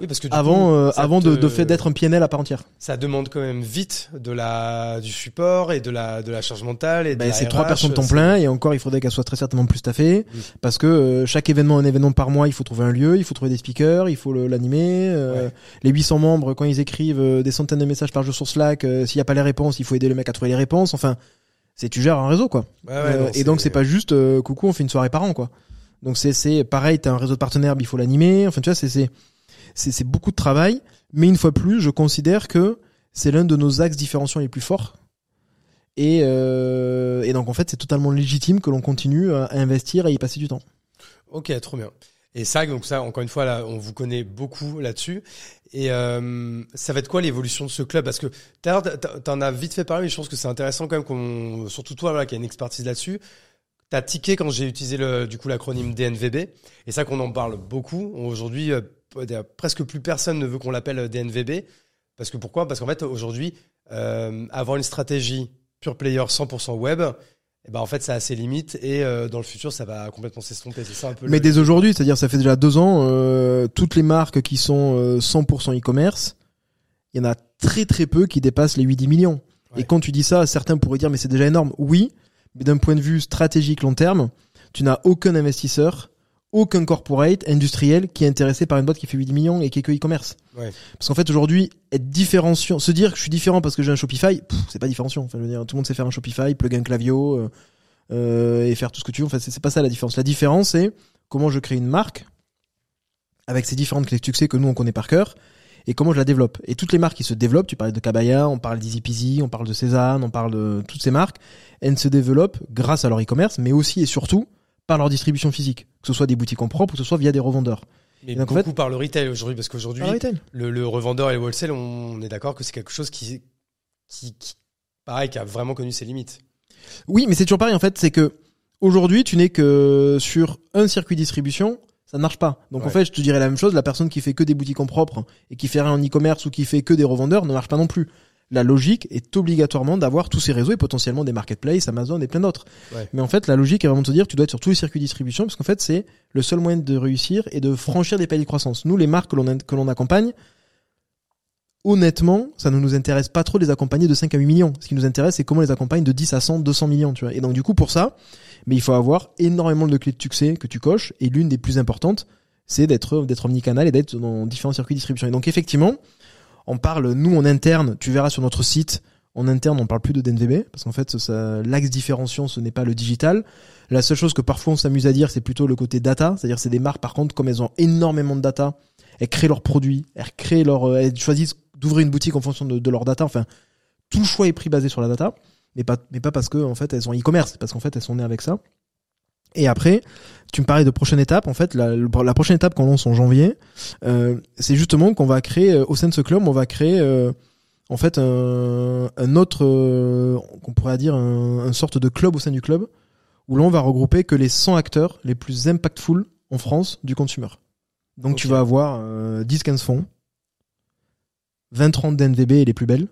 Oui, parce que du avant, coup, euh, avant de, te- de fait d'être un PNL à part entière. Ça demande quand même vite de la, du support et de la, de la charge mentale et de Ben, c'est trois personnes de temps plein et encore il faudrait qu'elles soient très certainement plus staffées Oui. parce que euh, chaque événement un événement par mois il faut trouver un lieu il faut trouver des speakers il faut l'animer euh, Ouais. les 800 membres quand ils écrivent euh, des centaines de messages par jour sur Slack euh, s'il y a pas les réponses il faut aider le mec à trouver les réponses enfin c'est tu gères un réseau quoi Ouais, ouais, Euh, non, et donc c'est pas juste euh, coucou on fait une soirée par an quoi donc c'est c'est pareil t'as un réseau de partenaires mais il faut l'animer enfin tu vois c'est c'est beaucoup de travail mais une fois plus je considère que c'est l'un de nos axes différenciants les plus forts Et, euh, donc en fait, c'est totalement légitime que l'on continue à investir et y passer du temps. Ok, trop bien. Et ça, donc ça, encore une fois, là, on vous connaît beaucoup là-dessus. Et euh, ça va être quoi l'évolution de ce club? Parce que t'en as vite fait parler, mais je pense que c'est intéressant quand même, qu'on, surtout toi, voilà, qui a une expertise là-dessus. T'as tiqué quand j'ai utilisé le, du coup l'acronyme DNVB, et ça qu'on en parle beaucoup. Aujourd'hui, euh, presque plus personne ne veut qu'on l'appelle DNVB, parce que pourquoi? Parce qu'en fait, aujourd'hui, euh, avoir une stratégie pure player 100% web, eh ben en fait ça a ses limites et euh, dans le futur ça va complètement s'estomper. C'est ça un peu mais dès aujourd'hui c'est à dire ça fait déjà deux ans euh, toutes les marques qui sont 100% euh, e-commerce il y en a très très peu qui dépassent les 8-10 millions. Et quand tu dis ça certains pourraient dire mais c'est déjà énorme. Oui mais d'un point de vue stratégique long terme tu n'as aucun investisseur aucun corporate industriel qui est intéressé par une boîte qui fait 8 millions et qui est que e-commerce. Ouais. Parce qu'en fait aujourd'hui, être différenciant, se dire que je suis différent parce que j'ai un Shopify, c'est pas différenciant. Enfin, je veux dire, tout le monde sait faire un Shopify, plug un Clavio euh, euh, et faire tout ce que tu veux. Enfin, c'est pas ça la différence. La différence c'est comment je crée une marque avec ces différentes clés de succès que nous on connaît par cœur et comment je la développe. Et toutes les marques qui se développent, tu parlais de Kabaya, on parle d'Easy Peasy, on parle de Cézanne, on parle de toutes ces marques, elles se développent grâce à leur e-commerce, mais aussi et surtout par leur distribution physique, que ce soit des boutiques en propre ou que ce soit via des revendeurs. Mais donc, beaucoup en fait, par le retail aujourd'hui, parce qu'aujourd'hui, le, le, revendeur et le wholesale, on est d'accord que c'est quelque chose qui, qui, qui, pareil, qui a vraiment connu ses limites. Oui, mais c'est toujours pareil en fait, c'est que aujourd'hui, tu n'es que sur un circuit distribution, ça ne marche pas. Donc en fait, je te dirais la même chose, la personne qui fait que des boutiques en propre et qui fait rien en e-commerce ou qui fait que des revendeurs ne marche pas non plus la logique est obligatoirement d'avoir tous ces réseaux et potentiellement des marketplaces, Amazon et plein d'autres. Mais en fait, la logique est vraiment de se dire, tu dois être sur tous les circuits de distribution parce qu'en fait, c'est le seul moyen de réussir et de franchir des paliers de croissance. Nous, les marques que l'on que l'on accompagne, honnêtement, ça ne nous intéresse pas trop de les accompagner de 5 à 8 millions. Ce qui nous intéresse, c'est comment on les accompagne de 10 à 100, 200 millions, tu vois. Et donc, du coup, pour ça, mais il faut avoir énormément de clés de succès que tu coches et l'une des plus importantes, c'est d'être, d'être omnicanal et d'être dans différents circuits de distribution. Et donc, effectivement, on parle, nous, en interne, tu verras sur notre site, en interne, on parle plus de DNVB, parce qu'en fait, l'axe différenciant, ce n'est pas le digital. La seule chose que parfois on s'amuse à dire, c'est plutôt le côté data, c'est-à-dire c'est des marques, par contre, comme elles ont énormément de data, elles créent leurs produits, elles créent leur, euh, elles choisissent d'ouvrir une boutique en fonction de, leur data, enfin, tout choix est pris basé sur la data, mais pas, mais pas parce que, en fait, elles sont e-commerce, parce qu'en fait, elles sont nées avec ça. Et après, tu me parlais de prochaine étape. En fait, la, la prochaine étape qu'on lance en janvier, euh, c'est justement qu'on va créer euh, au sein de ce club, on va créer euh, en fait un, un autre, euh, qu'on pourrait dire un, une sorte de club au sein du club, où là on va regrouper que les 100 acteurs les plus impactful en France du consumer. Donc tu vas avoir 10-15 fonds, 20-30 d'NVB et les plus belles.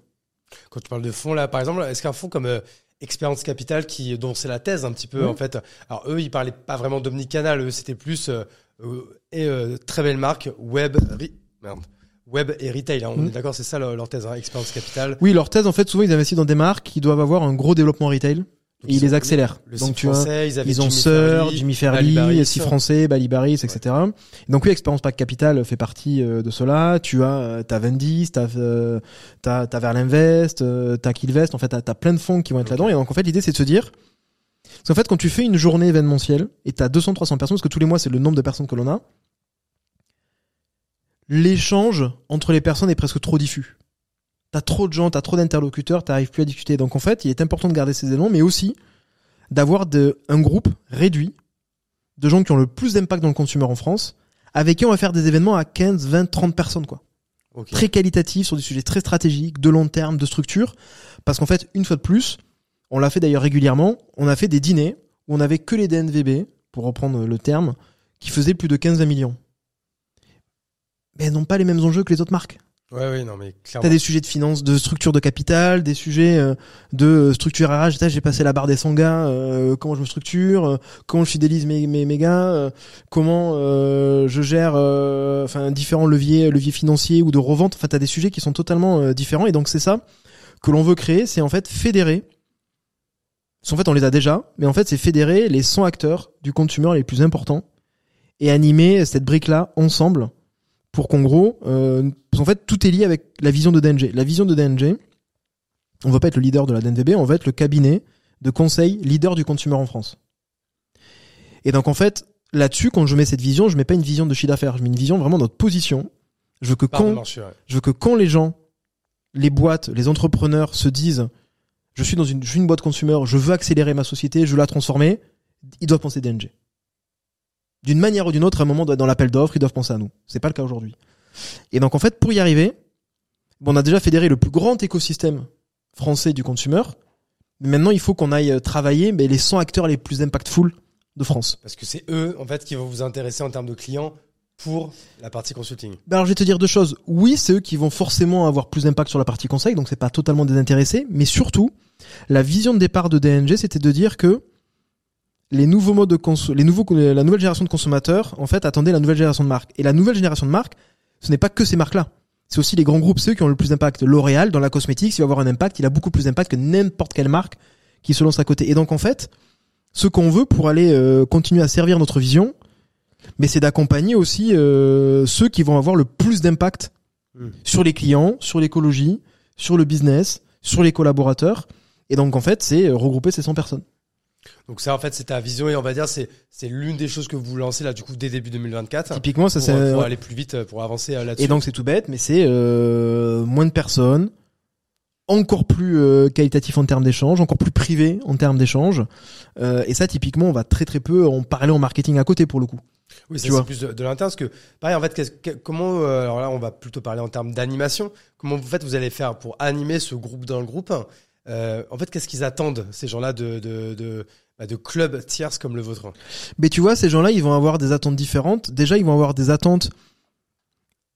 Quand tu parles de fonds là, par exemple, est-ce qu'un fonds comme Expérience Capital qui dont c'est la thèse un petit peu en fait. Alors eux ils parlaient pas vraiment d'omnicanal, eux c'était plus euh, euh, et euh, très belle marque web web et retail. Hein. on mm. est d'accord, c'est ça leur, thèse, hein, Expérience Capital. Oui, leur thèse en fait souvent ils investissent dans des marques qui doivent avoir un gros développement retail et ils les accélèrent. Donc tu vois, ils, ont Sœur, Jimmy Fairly, Si Français, Balibaris, etc. Donc oui, Expérience Pack Capital fait partie euh, de cela. Tu as euh, t'as Vendis, t'as euh, t'as t'as Verlinvest, euh, t'as Killvest. En fait, t'as as plein de fonds qui vont être là-dedans. Et donc en fait, l'idée c'est de se dire, parce fait, quand tu fais une journée événementielle et t'as 200, 300 personnes, parce que tous les mois c'est le nombre de personnes que l'on a, l'échange entre les personnes est presque trop diffus t'as trop de gens, t'as trop d'interlocuteurs, t'arrives plus à discuter. Donc en fait, il est important de garder ces éléments, mais aussi d'avoir un groupe réduit de gens qui ont le plus d'impact dans le consumer en France, avec qui on va faire des événements à 15, 20, 30 personnes, quoi. Très qualitatifs, sur des sujets très stratégiques, de long terme, de structure. Parce qu'en fait, une fois de plus, on l'a fait d'ailleurs régulièrement, on a fait des dîners où on avait que les DNVB, pour reprendre le terme, qui faisaient plus de 15 millions. Mais elles n'ont pas les mêmes enjeux que les autres marques. Ouais, ouais, non, mais clairement. T'as des sujets de finance, de structure de capital, des sujets euh, de structure RH. J'ai passé la barre des 100 gars, euh, comment je me structure, euh, comment je fidélise mes, mes, mes gars, comment je gère enfin différents leviers, leviers financiers ou de revente. Enfin, t'as des sujets qui sont totalement différents. Et donc, c'est ça que l'on veut créer, c'est en fait fédérer. En fait, on les a déjà, mais en fait, c'est fédérer les 100 acteurs du consumer les plus importants et animer cette brique-là ensemble pour qu'en gros, euh, en fait, tout est lié avec la vision de DNG. La vision de DNG, on va pas être le leader de la DNVB, on va être le cabinet de conseil leader du consumer en France. Et donc en fait, là-dessus, quand je mets cette vision, je mets pas une vision de chiffre d'affaires, je mets une vision vraiment de notre position. Je veux que quand, je veux que quand les gens, les boîtes, les entrepreneurs se disent, je suis dans une, je suis une boîte consumer, je veux accélérer ma société, je veux la transformer, ils doivent penser DNG. D'une manière ou d'une autre, à un moment dans l'appel d'offres, ils doivent penser à nous. C'est pas le cas aujourd'hui. Et donc en fait, pour y arriver, bon, on a déjà fédéré le plus grand écosystème français du consumer. Maintenant, il faut qu'on aille euh, travailler mais les 100 acteurs les plus impactful de France. Parce que c'est eux, en fait, qui vont vous intéresser en termes de clients pour la partie consulting. Ben alors je vais te dire deux choses. Oui, c'est eux qui vont forcément avoir plus d'impact sur la partie conseil, donc c'est pas totalement désintéressé, mais surtout, la vision de départ de DNG, c'était de dire que les nouveaux modes de les nouveaux, la nouvelle génération de consommateurs, en fait, attendaient la nouvelle génération de marques. Et la nouvelle génération de marques, ce n'est pas que ces marques-là. C'est aussi les grands groupes, ceux qui ont le plus d'impact. L'Oréal, dans la cosmétique, s'il va avoir un impact, il a beaucoup plus d'impact que n'importe quelle marque qui se lance à côté. Et donc, en fait, ce qu'on veut pour aller euh, continuer à servir notre vision, mais c'est d'accompagner aussi euh, ceux qui vont avoir le plus d'impact Hmm. sur les clients, sur l'écologie, sur le business, sur les collaborateurs. Et donc, en fait, c'est euh, regrouper ces 100 personnes. Donc ça, en fait, c'est ta vision et on va dire, c'est c'est l'une des choses que vous lancez là, du coup, dès début 2024. Typiquement, ça c'est pour aller plus vite, euh, pour avancer euh, là-dessus. Et donc c'est tout bête, mais c'est euh, moins de personnes, encore plus euh, qualitatif en termes d'échange, encore plus privé en termes d'échange. Euh, et ça, typiquement, on va très très peu en parler en marketing à côté pour le coup. Oui, c'est plus de, de l'interne, parce que pareil, en fait, que- comment, euh, alors là, on va plutôt parler en termes d'animation. Comment en fait vous allez faire pour animer ce groupe dans le groupe Euh, En fait, qu'est-ce qu'ils attendent ces gens-là de de de, bah, de clubs tierces comme le vôtre? Mais tu vois, ces gens-là, ils vont avoir des attentes différentes. Déjà, ils vont avoir des attentes.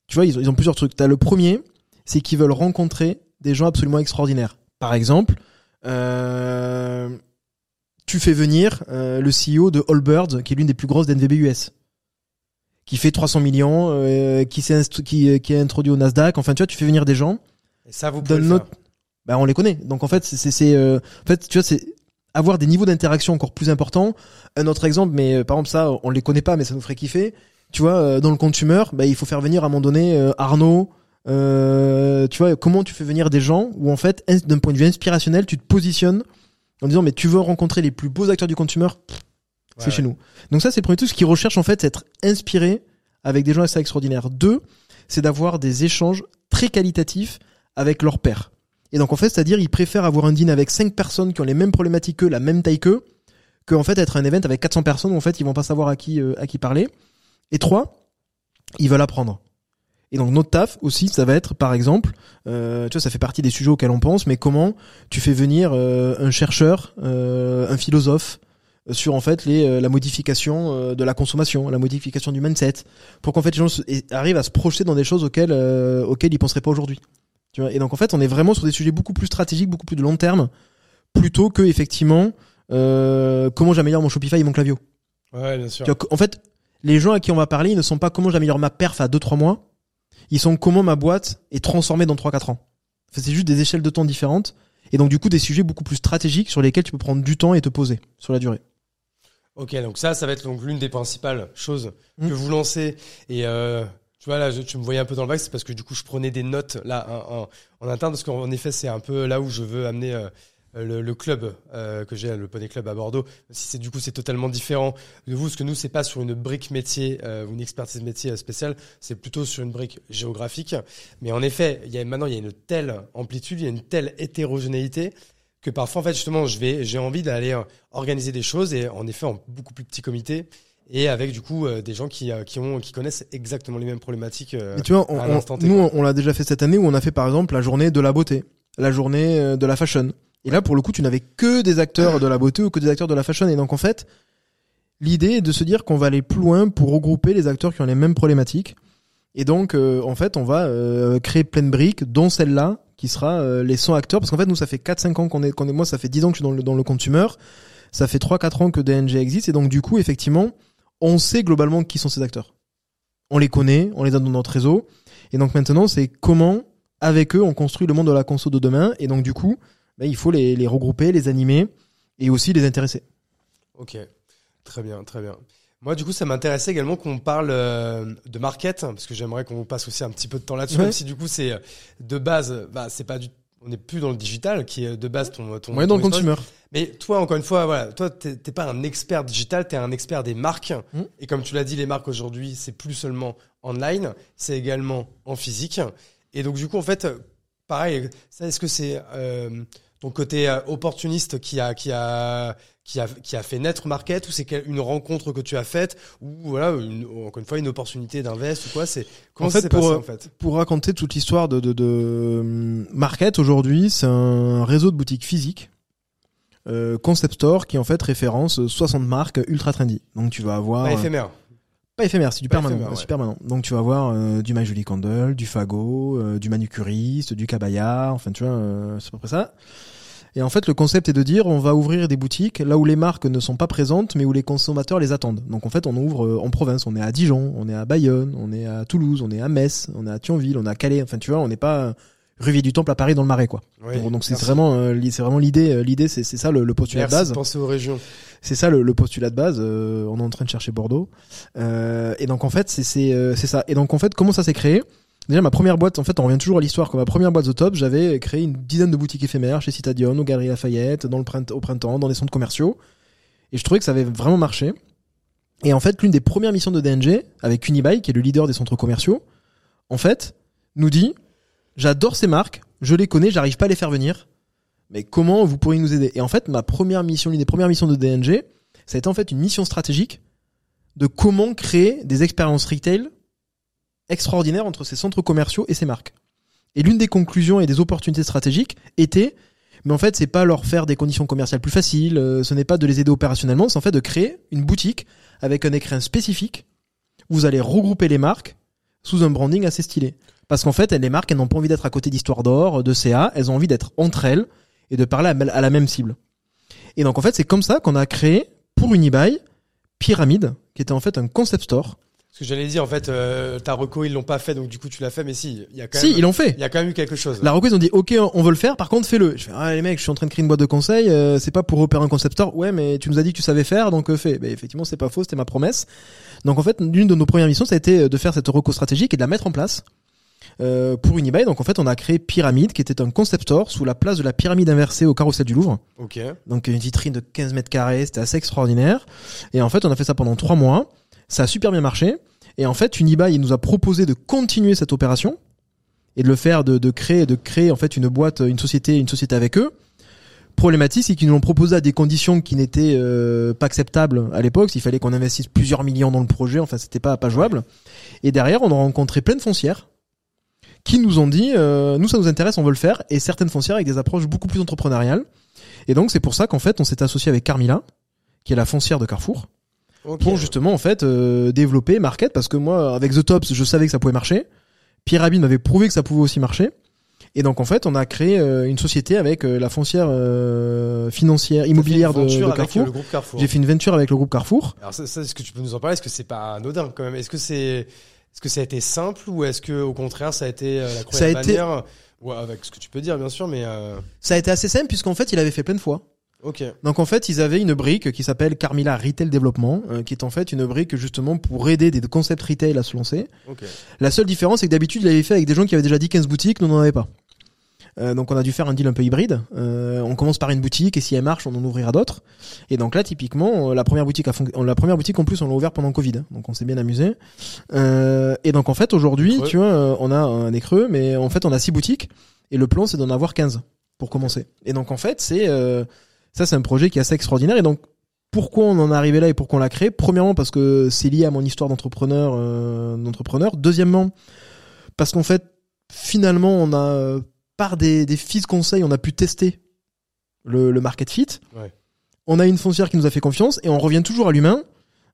Tu vois, ils ont, ils ont plusieurs trucs. T'as le premier, c'est qu'ils veulent rencontrer des gens absolument extraordinaires. Par exemple, euh, tu fais venir euh, le CEO de Allbirds, qui est l'une des plus grosses d'NVB US, qui fait 300 millions, euh, qui, qui, qui est introduit au Nasdaq. Enfin, tu vois, tu fais venir des gens Et ça, vous pouvez Donne le notre-. Bah on les connaît. Donc en fait, c'est euh, en fait, tu vois, c'est avoir des niveaux d'interaction encore plus importants. Un autre exemple, mais euh, par exemple ça, on les connaît pas, mais ça nous ferait kiffer. Tu vois, euh, dans le consumer, bah, il faut faire venir à un moment donné euh, Arnaud. euh, tu vois, comment tu fais venir des gens où en fait, d'un point de vue inspirationnel, tu te positionnes en disant mais tu veux rencontrer les plus beaux acteurs du consumer, c'est Ouais, chez nous. Donc ça, c'est premier truc. Ce qu'ils recherchent en fait, c'est être inspiré avec des gens assez extraordinaires. Deux, c'est d'avoir des échanges très qualitatifs avec leurs pairs. Et donc en fait, c'est-à-dire ils préfèrent avoir un dîner avec cinq personnes qui ont les mêmes problématiques qu'eux, la même taille qu'eux, que en fait être un event avec 400 personnes où en fait ils vont pas savoir à qui euh, à qui parler. Et trois, ils veulent apprendre. Et donc notre taf aussi, ça va être par exemple, euh, tu vois, ça fait partie des sujets auxquels on pense, mais comment tu fais venir euh, un chercheur, un philosophe sur en fait la modification de la consommation, la modification du mindset, pour qu'en fait les gens arrivent à se projeter dans des choses auxquelles euh, auxquelles ils penseraient pas aujourd'hui. Tu vois, et donc en fait, on est vraiment sur des sujets beaucoup plus stratégiques, beaucoup plus de long terme, plutôt que effectivement euh, comment j'améliore mon Shopify et mon Clavio. Ouais, bien sûr. Tu vois, en fait, les gens à qui on va parler, ils ne sont pas comment j'améliore ma perf à 2-3 mois, ils sont comment ma boîte est transformée dans 3-4 ans. Enfin, c'est juste des échelles de temps différentes, et donc du coup des sujets beaucoup plus stratégiques sur lesquels tu peux prendre du temps et te poser sur la durée. Ok, donc ça, ça va être donc l'une des principales choses Mm. que vous lancez. Et euh, tu vois là, je- tu me voyais un peu dans le vague, c'est parce que du coup, je prenais des notes là en, en, interne parce qu'en effet, c'est un peu là où je veux amener euh, le, club euh, que j'ai, le Poney Club à Bordeaux. Si c'est du coup, c'est totalement différent de vous, parce que nous, c'est pas sur une brique métier euh, ou une expertise métier spéciale, c'est plutôt sur une brique géographique. Mais en effet, il y a maintenant, il y a une telle amplitude, il y a une telle hétérogénéité que parfois, en fait, justement, je vais, j'ai envie d'aller organiser des choses et en effet, en beaucoup plus petit comité et avec du coup euh, des gens qui, euh, qui ont, qui connaissent exactement les mêmes problématiques. euh, Mais tu vois, on- à on- l'instant T, nous, on, on l'a déjà fait cette année où on a fait par exemple la journée de la beauté, la journée euh, de la fashion. Et là, pour le coup, tu n'avais que des acteurs de la beauté ou que des acteurs de la fashion. Et donc, en fait, l'idée est de se dire qu'on va aller plus loin pour regrouper les acteurs qui ont les mêmes problématiques. Et donc, euh, en fait, on va euh, créer plein de briques, dont celle-là, qui sera euh, les 100 acteurs. Parce qu'en fait, nous, ça fait 4-5 ans qu'on est, qu'on est, moi, ça fait 10 ans que je suis dans le, dans le consumer. Ça fait 3-4 ans que DNG existe. Et donc, du coup, effectivement, on sait globalement qui sont ces acteurs. On les connaît, on les a dans notre réseau. Et donc, maintenant, c'est comment, avec eux, on construit le monde de la conso de demain. Et donc, du coup, ben, il faut les, les regrouper, les animer et aussi les intéresser. Ok, très bien, très bien. Moi, du coup, ça m'intéressait également qu'on parle euh, de market, parce que j'aimerais qu'on passe aussi un petit peu de temps là-dessus, Ouais. même si du coup, c'est euh, de base, bah, c'est pas du, on n'est plus dans le digital, qui est de base ton, ton. On est dans le consumer. Mais toi, encore une fois, voilà, toi, t'es pas un expert digital, t'es un expert des marques. Mm. Et comme tu l'as dit, les marques aujourd'hui, c'est plus seulement online, c'est également en physique. Et donc, du coup, en fait, pareil, ça, est-ce que c'est euh, ton côté euh, opportuniste qui a qui a qui a qui a fait naître Market ou c'est une rencontre que tu as faite ou voilà une, encore une fois une opportunité d'invest ou quoi c'est comment En ça fait, s'est pour, passé en fait? Pour raconter toute l'histoire de, de, de Market aujourd'hui, c'est un réseau de boutiques physiques, euh, concept store qui en fait référence 60 marques ultra trendy. Donc tu vas avoir pas euh, éphémère pas éphémère, c'est du Pas permanent, éphémère, ouais. permanent. Donc tu vas avoir euh, du My Jolie Candle, du Fago, euh, du manucuriste, du cabaya, enfin tu vois, c'est à peu près ça. Et en fait, le concept est de dire, on va ouvrir des boutiques là où les marques ne sont pas présentes, mais où les consommateurs les attendent. Donc en fait, on ouvre en province. On est à Dijon, on est à Bayonne, on est à Toulouse, on est à Metz, on est à Thionville, on est à Calais. Enfin, tu vois, on n'est pas Rivière du Temple à Paris dans le Marais, quoi. Oui, Donc, c'est vraiment, euh, c'est vraiment l'idée. euh, L'idée, c'est c'est ça le, le postulat merci de base. de penser aux régions C'est ça le, le postulat de base. euh, on est en train de chercher Bordeaux. Euh, et donc en fait, c'est c'est c'est ça. Et donc en fait, comment ça s'est créé? Déjà ma première boîte, en fait, on revient toujours à l'histoire. Comme ma première boîte The Top, j'avais créé une dizaine de boutiques éphémères chez Citadion, aux Galeries Lafayette, dans le printemps, au printemps, dans les centres commerciaux. Et je trouvais que ça avait vraiment marché. Et en fait, l'une des premières missions de DNG, avec Unibuy, qui est le leader des centres commerciaux, en fait, nous dit J'adore ces marques, je les connais, j'arrive pas à les faire venir, mais comment vous pourriez nous aider? Et en fait, ma première mission, l'une des premières missions de DNG, ça a été en fait une mission stratégique de comment créer des expériences retail extraordinaires entre ces centres commerciaux et ces marques. Et l'une des conclusions et des opportunités stratégiques était, mais en fait, c'est pas leur faire des conditions commerciales plus faciles, euh, ce n'est pas de les aider opérationnellement, c'est en fait de créer une boutique avec un écrin spécifique. où Vous allez regrouper les marques sous un branding assez stylé. Parce qu'en fait, les marques, elles n'ont pas envie d'être à côté d'Histoire d'Or, de CA, elles ont envie d'être entre elles et de parler à la même cible. Et donc en fait, c'est comme ça qu'on a créé pour Unibuy Pyramide, qui était en fait un concept store. ce que j'allais dire en fait euh, ta reco ils l'ont pas fait donc du coup tu l'as fait mais si il y a quand Si, même ils l'ont fait. il y a quand même eu quelque chose La reco, ils ont dit, ok, on veut le faire, par contre, fais-le. Je fais, ah, les mecs, je suis en train de créer une boîte de conseil, euh, c'est pas pour opérer un concept store. Ouais, mais tu nous as dit que tu savais faire, donc euh, fais. Ben, effectivement, c'est pas faux, c'était ma promesse. Donc, en fait, l'une de nos premières missions, ça a été de faire cette reco stratégique et de la mettre en place. Euh, pour Unibail, donc en fait, on a créé Pyramide, qui était un concept store sous la place de la pyramide inversée au carrousel du Louvre. ok Donc une vitrine de 15 mètres carrés, c'était assez extraordinaire. Et en fait, on a fait ça pendant trois mois. Ça a super bien marché. Et en fait, Unibail il nous a proposé de continuer cette opération et de le faire, de, de créer, de créer en fait une boîte, une société, une société avec eux. Problématique, c'est qu'ils nous l'ont proposé à des conditions qui n'étaient euh, pas acceptables à l'époque. Il fallait qu'on investisse plusieurs millions dans le projet. Enfin, c'était pas pas jouable. Et derrière, on a rencontré plein de foncières qui nous ont dit, euh, nous ça nous intéresse, on veut le faire. Et certaines foncières avec des approches beaucoup plus entrepreneuriales. Et donc c'est pour ça qu'en fait, on s'est associé avec Carmila, qui est la foncière de Carrefour, ok pour justement en fait euh, développer Market, parce que moi, avec The Tops, je savais que ça pouvait marcher. Pyramide m'avait prouvé que ça pouvait aussi marcher. Et donc en fait, on a créé euh, une société avec euh, la foncière euh, financière, immobilière de, Carrefour. Carrefour J'ai fait une venture avec le groupe Carrefour. alors ça, ça, est-ce que tu peux nous en parler? Est-ce que c'est pas anodin quand même? Est-ce que c'est est-ce que ça a été simple ou est-ce que au contraire ça a été euh, la Ça a été- bannière ouais, avec ce que tu peux dire bien sûr mais euh, Ça a été assez simple puisqu'en fait, il avait fait plein de fois. ok Donc en fait, ils avaient une brique qui s'appelle Carmila Retail Development, euh, qui est en fait une brique justement pour aider des concepts retail à se lancer. ok La seule différence, c'est que d'habitude, il l'avait fait avec des gens qui avaient déjà dit 15 boutiques, nous n'en avait pas. Euh, donc on a dû faire un deal un peu hybride. Euh, on commence par une boutique et si elle marche, on en ouvrira d'autres. Et donc là, typiquement, euh, la première boutique, a la première boutique en plus, on l'a ouvert pendant Covid. Donc on s'est bien amusé. Euh, et donc en fait, aujourd'hui, tu vois, euh, on a un creux, mais en fait, on a six boutiques et le plan, c'est d'en avoir 15 pour commencer. Et donc en fait, c'est euh, ça, c'est un projet qui est assez extraordinaire. Et donc pourquoi on en est arrivé là et pourquoi on l'a créé? Premièrement, parce que c'est lié à mon histoire d'entrepreneur. Euh, d'entrepreneur. Deuxièmement, parce qu'en fait, finalement, on a euh, par des, des fils conseils, on a pu tester le, le market fit. Ouais. On a une foncière qui nous a fait confiance et on revient toujours à l'humain.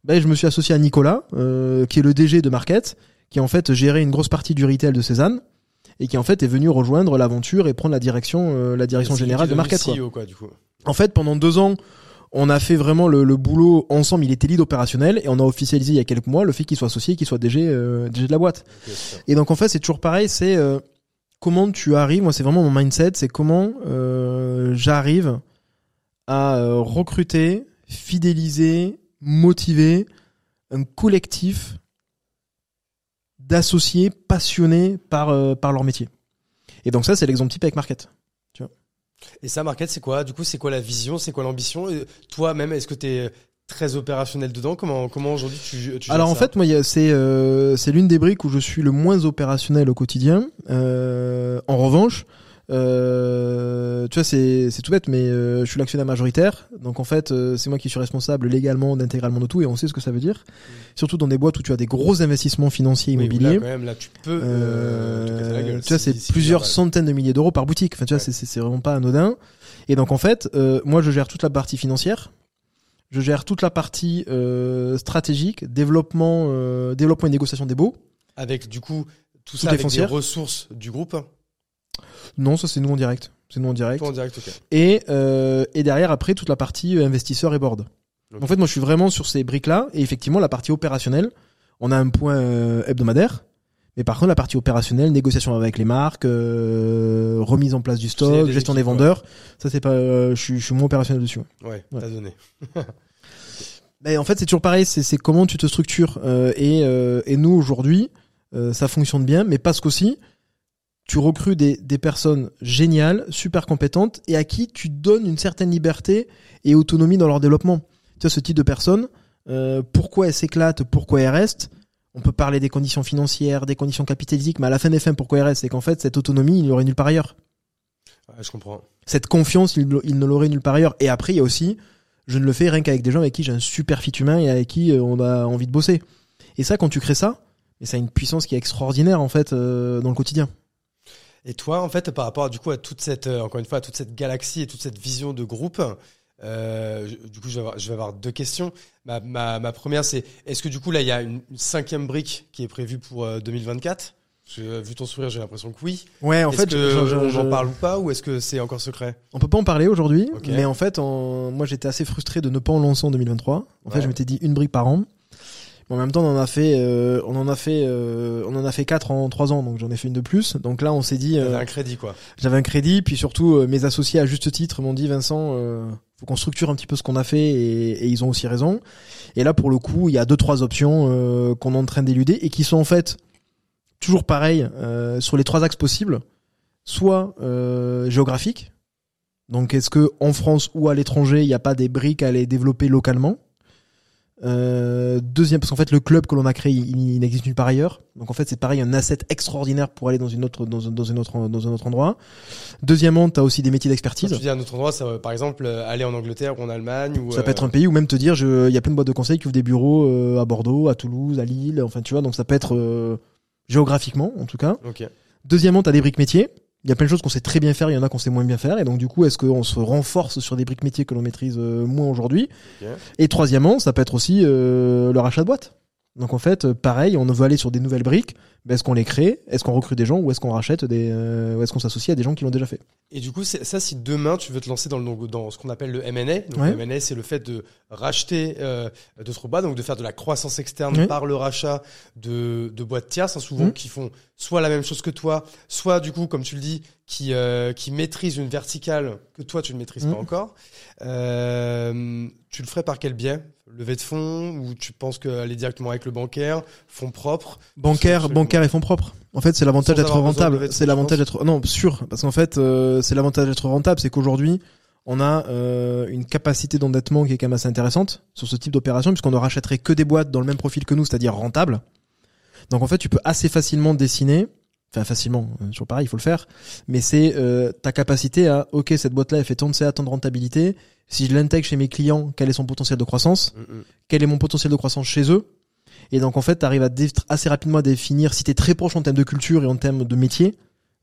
Ben, je me suis associé à Nicolas, euh, qui est le DG de Market, qui en fait gérait une grosse partie du retail de Cézanne et qui en fait est venu rejoindre l'aventure et prendre la direction, euh, la direction générale de Market. quoi. CEO, quoi du coup En fait, pendant deux ans, on a fait vraiment le, le boulot ensemble. Il était lead opérationnel et on a officialisé il y a quelques mois le fait qu'il soit associé, qu'il soit DG, euh, DG de la boîte. Et donc en fait, c'est toujours pareil. C'est euh, comment tu arrives. Moi, c'est vraiment mon mindset. C'est comment euh, j'arrive à euh, recruter, fidéliser, motiver un collectif d'associés passionnés par euh, par leur métier. Et donc ça, c'est l'exemple type avec Market. Et ça, Market, c'est quoi? Du coup, c'est quoi la vision? C'est quoi l'ambition? Toi-même, est-ce que tu es très opérationnel dedans Comment, comment aujourd'hui tu, tu Alors en ça fait, moi, c'est euh, c'est l'une des briques où je suis le moins opérationnel au quotidien. Euh, en revanche, euh, tu vois, c'est c'est tout bête, mais euh, je suis l'actionnaire majoritaire, donc en fait, euh, c'est moi qui suis responsable légalement d'intégralement de tout, et on sait ce que ça veut dire. Surtout dans des boîtes où tu as des gros investissements financiers Oui, immobiliers. là, quand même, là, tu peux euh, te la gueule. tu vois, c'est si plusieurs centaines de milliers d'euros par boutique. Enfin, tu vois, Ouais. c'est- c'est c'est vraiment pas anodin. Et donc, en fait, euh, moi, je gère toute la partie financière. Je gère toute la partie euh, stratégique, développement, euh, développement et négociation des baux. Avec, du coup, tout Tout ça avec des ressources du groupe. Non, ça, c'est nous en direct. C'est nous en direct. En direct, ok. Et, euh, et derrière, après, toute la partie euh, investisseur et board. En fait, moi, je suis vraiment sur ces briques-là. Et effectivement, la partie opérationnelle, on a un point hebdomadaire. Mais par contre, la partie opérationnelle, négociation avec les marques, euh, remise en place du stock, des gestion des équipes, vendeurs, ça c'est pas, euh, je suis, je suis moins opérationnel dessus. Ouais, Ouais. t'as donné. <laughs> Mais en fait, c'est toujours pareil, c'est comment tu te structures. Euh, et, et nous aujourd'hui, ça fonctionne bien, mais parce qu'aussi, tu recrutes des, des personnes géniales, super compétentes, et à qui tu donnes une certaine liberté et autonomie dans leur développement. Tu vois, ce type de personnes, pourquoi elles s'éclatent, pourquoi elles restent On peut parler des conditions financières, des conditions capitalistiques, mais à la fin des fins, pourquoi elles restent C'est qu'en fait, cette autonomie, il l'aurait nulle part ailleurs. Ouais, je comprends. Cette confiance, il, il ne l'aurait nulle part ailleurs. Et après, il y a aussi, je ne le fais rien qu'avec des gens avec qui j'ai un super fit humain et avec qui euh, on a envie de bosser. Et ça, quand tu crées ça, et ça a une puissance qui est extraordinaire en fait euh, dans le quotidien. Et toi, en fait, par rapport du coup à toute cette, euh, encore une fois, à toute cette galaxie et toute cette vision de groupe, euh, je- du coup, je vais avoir, je vais avoir deux questions. Ma, ma, ma première, c'est est-ce que du coup là, il y a une, cinquième brique qui est prévue pour euh, 2024 Parce que, euh, Vu ton sourire, j'ai l'impression que oui. Ouais, en est-ce fait, que je- je- on je- en parle ou pas, ou est-ce que c'est encore secret? On peut pas en parler aujourd'hui, Ok. mais en fait, en- moi j'étais assez frustré de ne pas en lancer en 2023. En fait, Ouais. je m'étais dit une brique par an. Mais en même temps, on en a fait, euh, on en a fait, euh, on en a fait quatre en trois ans, donc j'en ai fait une de plus. Donc là, on s'est dit, T'avais euh, un crédit, quoi. J'avais un crédit, puis surtout euh, mes associés à juste titre m'ont dit Vincent, euh, faut qu'on structure un petit peu ce qu'on a fait et, ils ont aussi raison. Et là pour le coup, il y a deux trois options euh, qu'on est en train d'éluder et qui sont en fait toujours pareilles euh, sur les trois axes possibles, soit euh, géographiques. Donc est-ce que en France ou à l'étranger, il n'y a pas des briques à les développer localement? Euh, deuxième, parce qu'en fait le club que l'on a créé, il, il n'existe nulle part ailleurs. Donc en fait c'est pareil, un asset extraordinaire pour aller dans une autre, dans, un- dans, autre, dans un autre endroit. Deuxièmement, tu as aussi des métiers d'expertise. tu dis un autre endroit, ça, va, par exemple, euh, aller en Angleterre ou en Allemagne ou. Ça peut être euh, un pays ou même te dire, je- il y a plein de boîtes de conseil qui ouvrent des bureaux euh, à Bordeaux, à Toulouse, à Lille, enfin tu vois, donc ça peut être euh, géographiquement en tout cas. Ok. Deuxièmement, tu as des briques métiers. Il y a plein de choses qu'on sait très bien faire, il y en a qu'on sait moins bien faire, et donc du coup, est-ce qu'on se renforce sur des briques métiers que l'on maîtrise euh, moins aujourd'hui. Et troisièmement, ça peut être aussi euh, le rachat de boîte. Donc en fait, euh, pareil, on veut aller sur des nouvelles briques. Ben, est-ce qu'on les crée? Est-ce qu'on recrute des gens? Ou est-ce qu'on rachète des euh, Ou est-ce qu'on s'associe à des gens qui l'ont déjà fait? Et du coup, ça, si demain tu veux te lancer dans, le, dans ce qu'on appelle le M&A, donc Ouais. le M&A, c'est le fait de racheter euh, d'autres boîtes, donc de faire de la croissance externe Ouais. par le rachat de, de boîtes tierces, hein, souvent qui font soit la même chose que toi, soit du coup, comme tu le dis, qui, euh, qui maîtrisent une verticale que toi tu ne maîtrises pas encore. Euh, tu le ferais par quel biais? Levée de fonds? Ou tu penses qu'aller directement avec le bancaire, fonds propres? Bancaire, Absolument. Bancaire et fonds propres. En fait, c'est l'avantage d'être rentable. C'est l'avantage d'être non sûr, parce qu'en fait, euh, c'est l'avantage d'être rentable, c'est qu'aujourd'hui, on a euh, une capacité d'endettement qui est quand même assez intéressante sur ce type d'opération, puisqu'on ne rachèterait que des boîtes dans le même profil que nous, c'est-à-dire rentables. Donc en fait, tu peux assez facilement dessiner, enfin facilement, euh, toujours pareil, il faut le faire, mais c'est euh, ta capacité à, ok, cette boîte-là, elle fait tant de CA, tant de rentabilité. Si je l'intègre chez mes clients, quel est son potentiel de croissance? Mhm. quel est mon potentiel de croissance chez eux? Et donc en fait, tu arrives à assez rapidement à définir si tu es très proche en termes de culture et en termes de métier,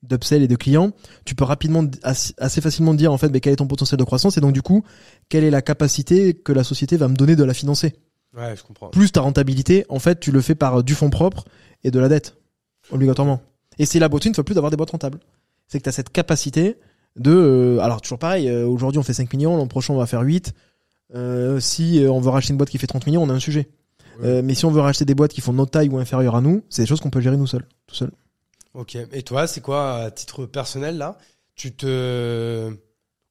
d'upsell et de clients, tu peux rapidement assez facilement dire en fait mais quel est ton potentiel de croissance? Et donc du coup, quelle est la capacité que la société va me donner de la financer? Ouais, je comprends. Plus ta rentabilité, en fait, tu le fais par du fonds propre et de la dette obligatoirement. Et c'est la beauté une fois plus d'avoir des boîtes rentables. C'est que tu as cette capacité de euh, alors toujours pareil, euh, aujourd'hui on fait 5 millions, l'an prochain on va faire 8. Euh, si euh, on veut racheter une boîte qui fait 30 millions, on a un sujet. Euh, mais si on veut racheter des boîtes qui font notre taille ou inférieure à nous, c'est des choses qu'on peut gérer nous seuls, tout seul. Ok. Et toi, c'est quoi, à titre personnel, là Tu te.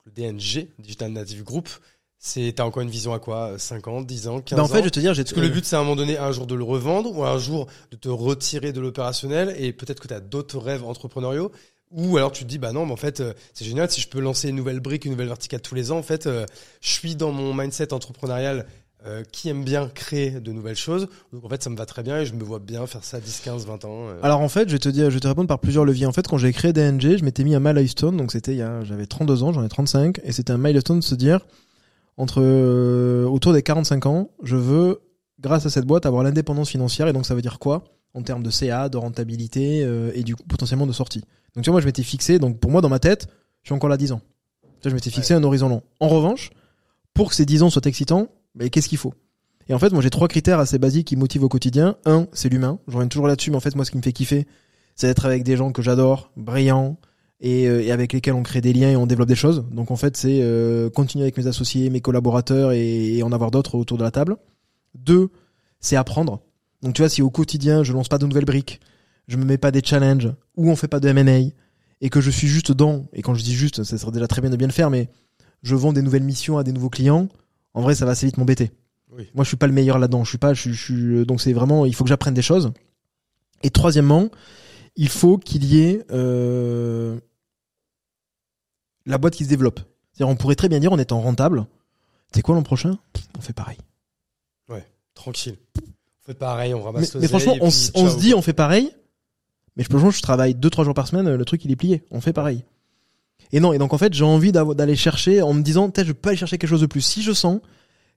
Le DNG, Digital Native Group, c'est t'as encore une vision à quoi 5 ans, 10 ans, 15 Bah, ans en fait, je vais te dire, j'ai Est-ce que le but, c'est à un moment donné, un jour de le revendre ou un jour de te retirer de l'opérationnel et peut-être que tu as d'autres rêves entrepreneuriaux ou alors tu te dis, bah non, mais en fait, euh, c'est génial, si je peux lancer une nouvelle brique, une nouvelle verticale tous les ans, en fait, euh, je suis dans mon mindset entrepreneurial euh, qui aime bien créer de nouvelles choses. Donc en fait, ça me va très bien et je me vois bien faire ça 10, 15, 20 ans. euh. Alors en fait, je vais te dire, je vais te répondre par plusieurs leviers. En fait, quand j'ai créé DNG, je m'étais mis un milestone, donc c'était il y a, j'avais 32 ans, j'en ai 35, et c'était un milestone de se dire, entre euh, autour des 45 ans, je veux, grâce à cette boîte, avoir l'indépendance financière, et donc ça veut dire quoi? En termes de CA, de rentabilité, euh, et du coup potentiellement de sortie. Donc tu vois, moi je m'étais fixé, donc pour moi dans ma tête, je suis encore là 10 ans. Tu vois, je m'étais fixé un horizon long. En revanche, pour que ces 10 ans soient excitants, mais qu'est-ce qu'il faut? Et en fait, moi j'ai trois critères assez basiques qui me motivent au quotidien. Un, c'est l'humain. Je reviens toujours là-dessus, mais en fait, moi ce qui me fait kiffer, c'est d'être avec des gens que j'adore, brillants, et, euh, et avec lesquels on crée des liens et on développe des choses. Donc en fait, c'est euh, continuer avec mes associés, mes collaborateurs et, et en avoir d'autres autour de la table. Deux, c'est apprendre. Donc tu vois, si au quotidien je lance pas de nouvelles briques, je me mets pas des challenges ou on fait pas de M&A et que je suis juste dans et quand je dis juste, ça serait déjà très bien de bien le faire, mais je vends des nouvelles missions à des nouveaux clients. En vrai, ça va assez vite m'embêter. Oui. Moi, je suis pas le meilleur là-dedans. Je suis pas, je, je donc c'est vraiment, il faut que j'apprenne des choses. Et troisièmement, il faut qu'il y ait euh, la boîte qui se développe. C'est-à-dire, on pourrait très bien dire, en étant rentable, c'est quoi l'an prochain? On fait pareil. Tranquille. On fait pareil, on Mais, ramasse mais l'oseille franchement, on, se dit, on fait pareil. Mais je peux je travaille deux trois jours par semaine, le truc il est plié. On fait pareil. Et non, et donc en fait, j'ai envie d'aller chercher en me disant, peut-être je peux aller chercher quelque chose de plus. Si je sens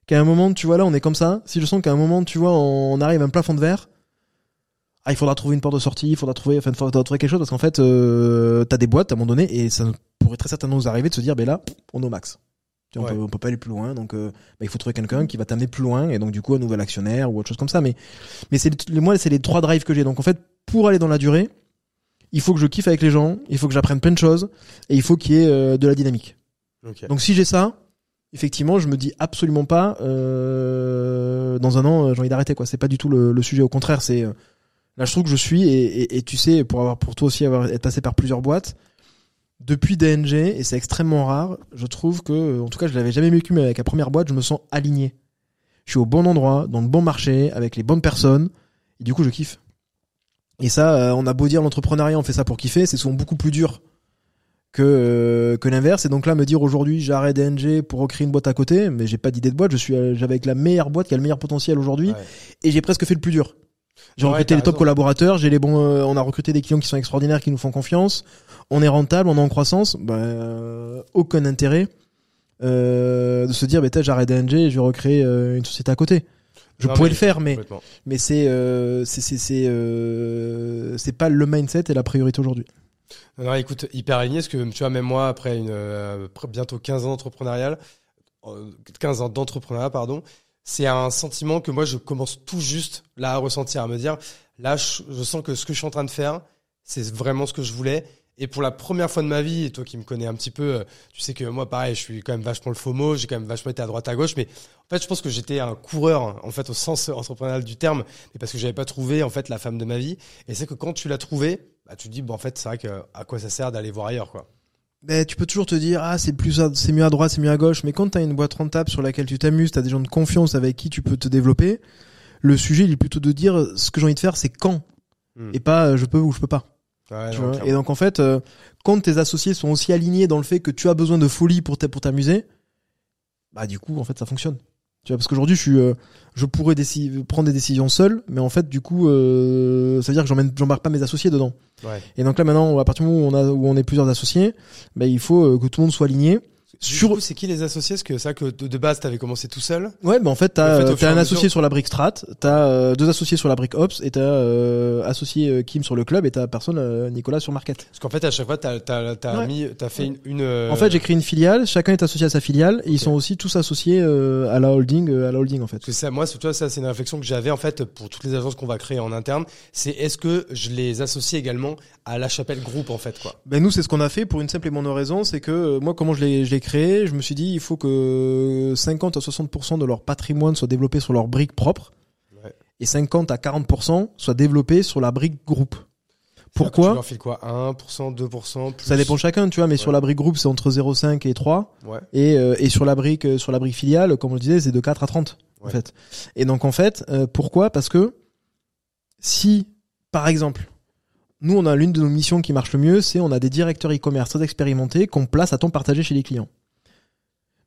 qu'à un moment, tu vois là, on est comme ça. Si je sens qu'à un moment, tu vois, on arrive à un plafond de verre. Ah, il faudra trouver une porte de sortie, il faudra trouver, enfin, il faudra trouver quelque chose parce qu'en fait, euh, t'as des boîtes à un moment donné et ça pourrait très certainement nous arriver de se dire, ben là, on est au max. Tu vois, on, peut, on peut pas aller plus loin, donc euh, bah, il faut trouver quelqu'un qui va t'amener plus loin et donc du coup un nouvel actionnaire ou autre chose comme ça. Mais mais c'est moi, c'est les trois drives que j'ai. Donc en fait, pour aller dans la durée, il faut que je kiffe avec les gens, il faut que j'apprenne plein de choses et il faut qu'il y ait euh, de la dynamique. Ok. Donc si j'ai ça, effectivement, je me dis absolument pas euh, dans un an euh, j'ai envie d'arrêter quoi. C'est pas du tout le, le sujet. Au contraire, c'est euh, là je trouve que je suis et, et, et tu sais pour avoir pour toi aussi avoir être passé par plusieurs boîtes depuis DNG et c'est extrêmement rare. Je trouve que euh, en tout cas je l'avais jamais vécu mais avec la première boîte je me sens aligné. Je suis au bon endroit, dans le bon marché, avec les bonnes personnes et du coup je kiffe. Et ça, euh, on a beau dire l'entrepreneuriat, on fait ça pour kiffer, c'est souvent beaucoup plus dur que euh, que l'inverse. Et donc là, me dire aujourd'hui, j'arrête DNG pour recréer une boîte à côté, mais j'ai pas d'idée de boîte. Je suis, euh, j'avais avec la meilleure boîte qui a le meilleur potentiel aujourd'hui, Ouais. et j'ai presque fait le plus dur. J'ai Ouais, recruté les top collaborateurs, j'ai les bons, euh, on a recruté des clients qui sont extraordinaires, qui nous font confiance. On est rentable, on est en croissance. Ben, euh, aucun intérêt de se dire, ben, j'arrête DNG et je vais recréer une société à côté. Je Non, pourrais le faire, mais mais c'est euh, c'est c'est c'est euh, pas le mindset et la priorité aujourd'hui. Non, non, écoute, hyper aligné, parce que tu vois, même moi, après une, euh, bientôt 15 ans d'entrepreneurial, euh, 15 ans d'entrepreneuriat, pardon, c'est un sentiment que moi, je commence tout juste là à ressentir, à me dire, là, je, je sens que ce que je suis en train de faire, c'est vraiment ce que je voulais. Et pour la première fois de ma vie, et toi qui me connais un petit peu, euh, tu sais que moi, pareil, je suis quand même vachement le FOMO, j'ai quand même vachement été à droite à gauche, mais en fait, je pense que j'étais un coureur, en fait, au sens entrepreneurial du terme, mais parce que j'avais pas trouvé, en fait, la femme de ma vie. Et c'est que quand tu l'as trouvée, bah, tu te dis, bon, en fait, c'est vrai que à quoi ça sert d'aller voir ailleurs, quoi. Ben, tu peux toujours te dire ah c'est plus c'est mieux à droite c'est mieux à gauche mais quand t'as une boîte rentable sur laquelle tu t'amuses t'as des gens de confiance avec qui tu peux te développer le sujet il est plutôt de dire ce que j'ai envie de faire c'est quand? Hmm. et pas euh, je peux ou je peux pas Ouais, tu non, vois. clairement. et donc en fait euh, quand tes associés sont aussi alignés dans le fait que tu as besoin de folie pour t'a- pour t'amuser bah du coup en fait ça fonctionne tu vois parce qu'aujourd'hui je suis euh, je pourrais prendre des décisions seul mais en fait du coup euh, ça veut dire que j'emmène j'embarque pas mes associés dedans Ouais. et donc là maintenant à partir du moment où on a où on est plusieurs associés bah, il faut euh, que tout le monde soit aligné sur c'est qui les associés? Parce que ça, que de, base, t'avais commencé tout seul. Ouais, bah en fait, En t'as fait, à un mesure- associé sur la brique strat, t'as euh, deux associés sur la brique ops, et t'as euh, associé euh, Kim sur le club, et t'as personne euh, Nicolas sur market. Parce qu'en fait, à chaque fois, t'as, t'as, t'as Ouais. mis, t'as fait une. une, euh, En fait, j'ai créé une filiale, chacun est associé à sa filiale, et ils sont aussi tous associés euh, à la holding, euh, à la holding en fait. Parce que ça, moi, c'est- tu vois, ça, c'est une réflexion que j'avais en fait pour toutes les agences qu'on va créer en interne. C'est est-ce que je les associe également à la Chapelle Group en fait, quoi? Ben nous, c'est ce qu'on a fait pour une simple et bonne raison, c'est que moi, comment je l'ai je l'ai créé, je me suis dit, il faut que 50 à 60% de leur patrimoine soit développé sur leur brique propre, Ouais. et 50 à 40% soit développé sur la brique groupe. Tu Pourquoi leur files quoi? 1%, 2% plus... Ça dépend chacun, tu vois, mais sur la brique groupe, c'est entre 0,5 et 3. Ouais. Et, euh, et sur la brique euh, sur la brique filiale, comme on le disait, c'est de 4 à 30 en fait. Et donc en fait, euh, pourquoi? Parce que si par exemple, nous on a l'une de nos missions qui marche le mieux, c'est on a des directeurs e-commerce très expérimentés qu'on place à temps partagé chez les clients.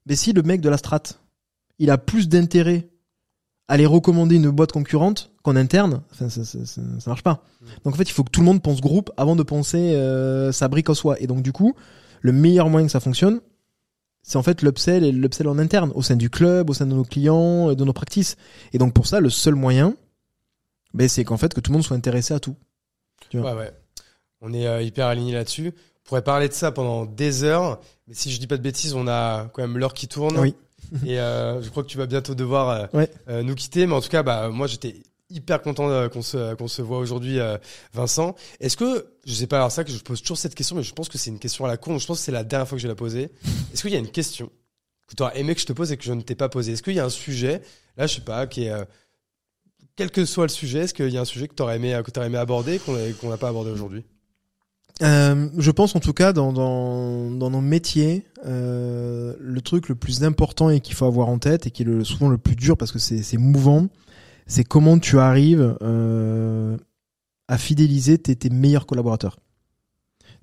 Mais si le mec de la strat, il a plus d'intérêt aller recommander une boîte concurrente qu'en interne, enfin, ça, ça, ça, ça marche pas. Mm. Donc en fait, il faut que tout le monde pense groupe avant de penser euh, sa brique en soi. Et donc du coup, le meilleur moyen que ça fonctionne, c'est en fait l'upsell et l'upsell en interne, au sein du club, au sein de nos clients, et de nos practices. Et donc pour ça, le seul moyen, ben, c'est qu'en fait que tout le monde soit intéressé à tout. Tu vois. Ouais, ouais. On est euh, hyper alignés là-dessus. Pourrait parler de ça pendant des heures, mais si je dis pas de bêtises, on a quand même l'heure qui tourne. Oui. <laughs> Et euh, je crois que tu vas bientôt devoir euh, Ouais. euh, nous quitter. Mais en tout cas, bah, moi, j'étais hyper content euh, qu'on se, qu'on se voit aujourd'hui, euh, Vincent. Est-ce que, je sais pas, alors ça que je pose toujours cette question, mais je pense que c'est une question à la con. Je pense que c'est la dernière fois que je vais la poser. Est-ce qu'il y a une question que tu aurais aimé que je te pose et que je ne t'ai pas posée? Est-ce qu'il y a un sujet, là, je sais pas, qui est, euh, quel que soit le sujet, est-ce qu'il y a un sujet que tu aurais aimé, que t'aurais aimé aborder, qu'on n'a pas abordé aujourd'hui? Euh, je pense en tout cas dans, dans, dans nos métiers, euh, le truc le plus important et qu'il faut avoir en tête et qui est le, souvent le plus dur parce que c'est c'est mouvant, c'est comment tu arrives euh, à fidéliser tes, tes meilleurs collaborateurs.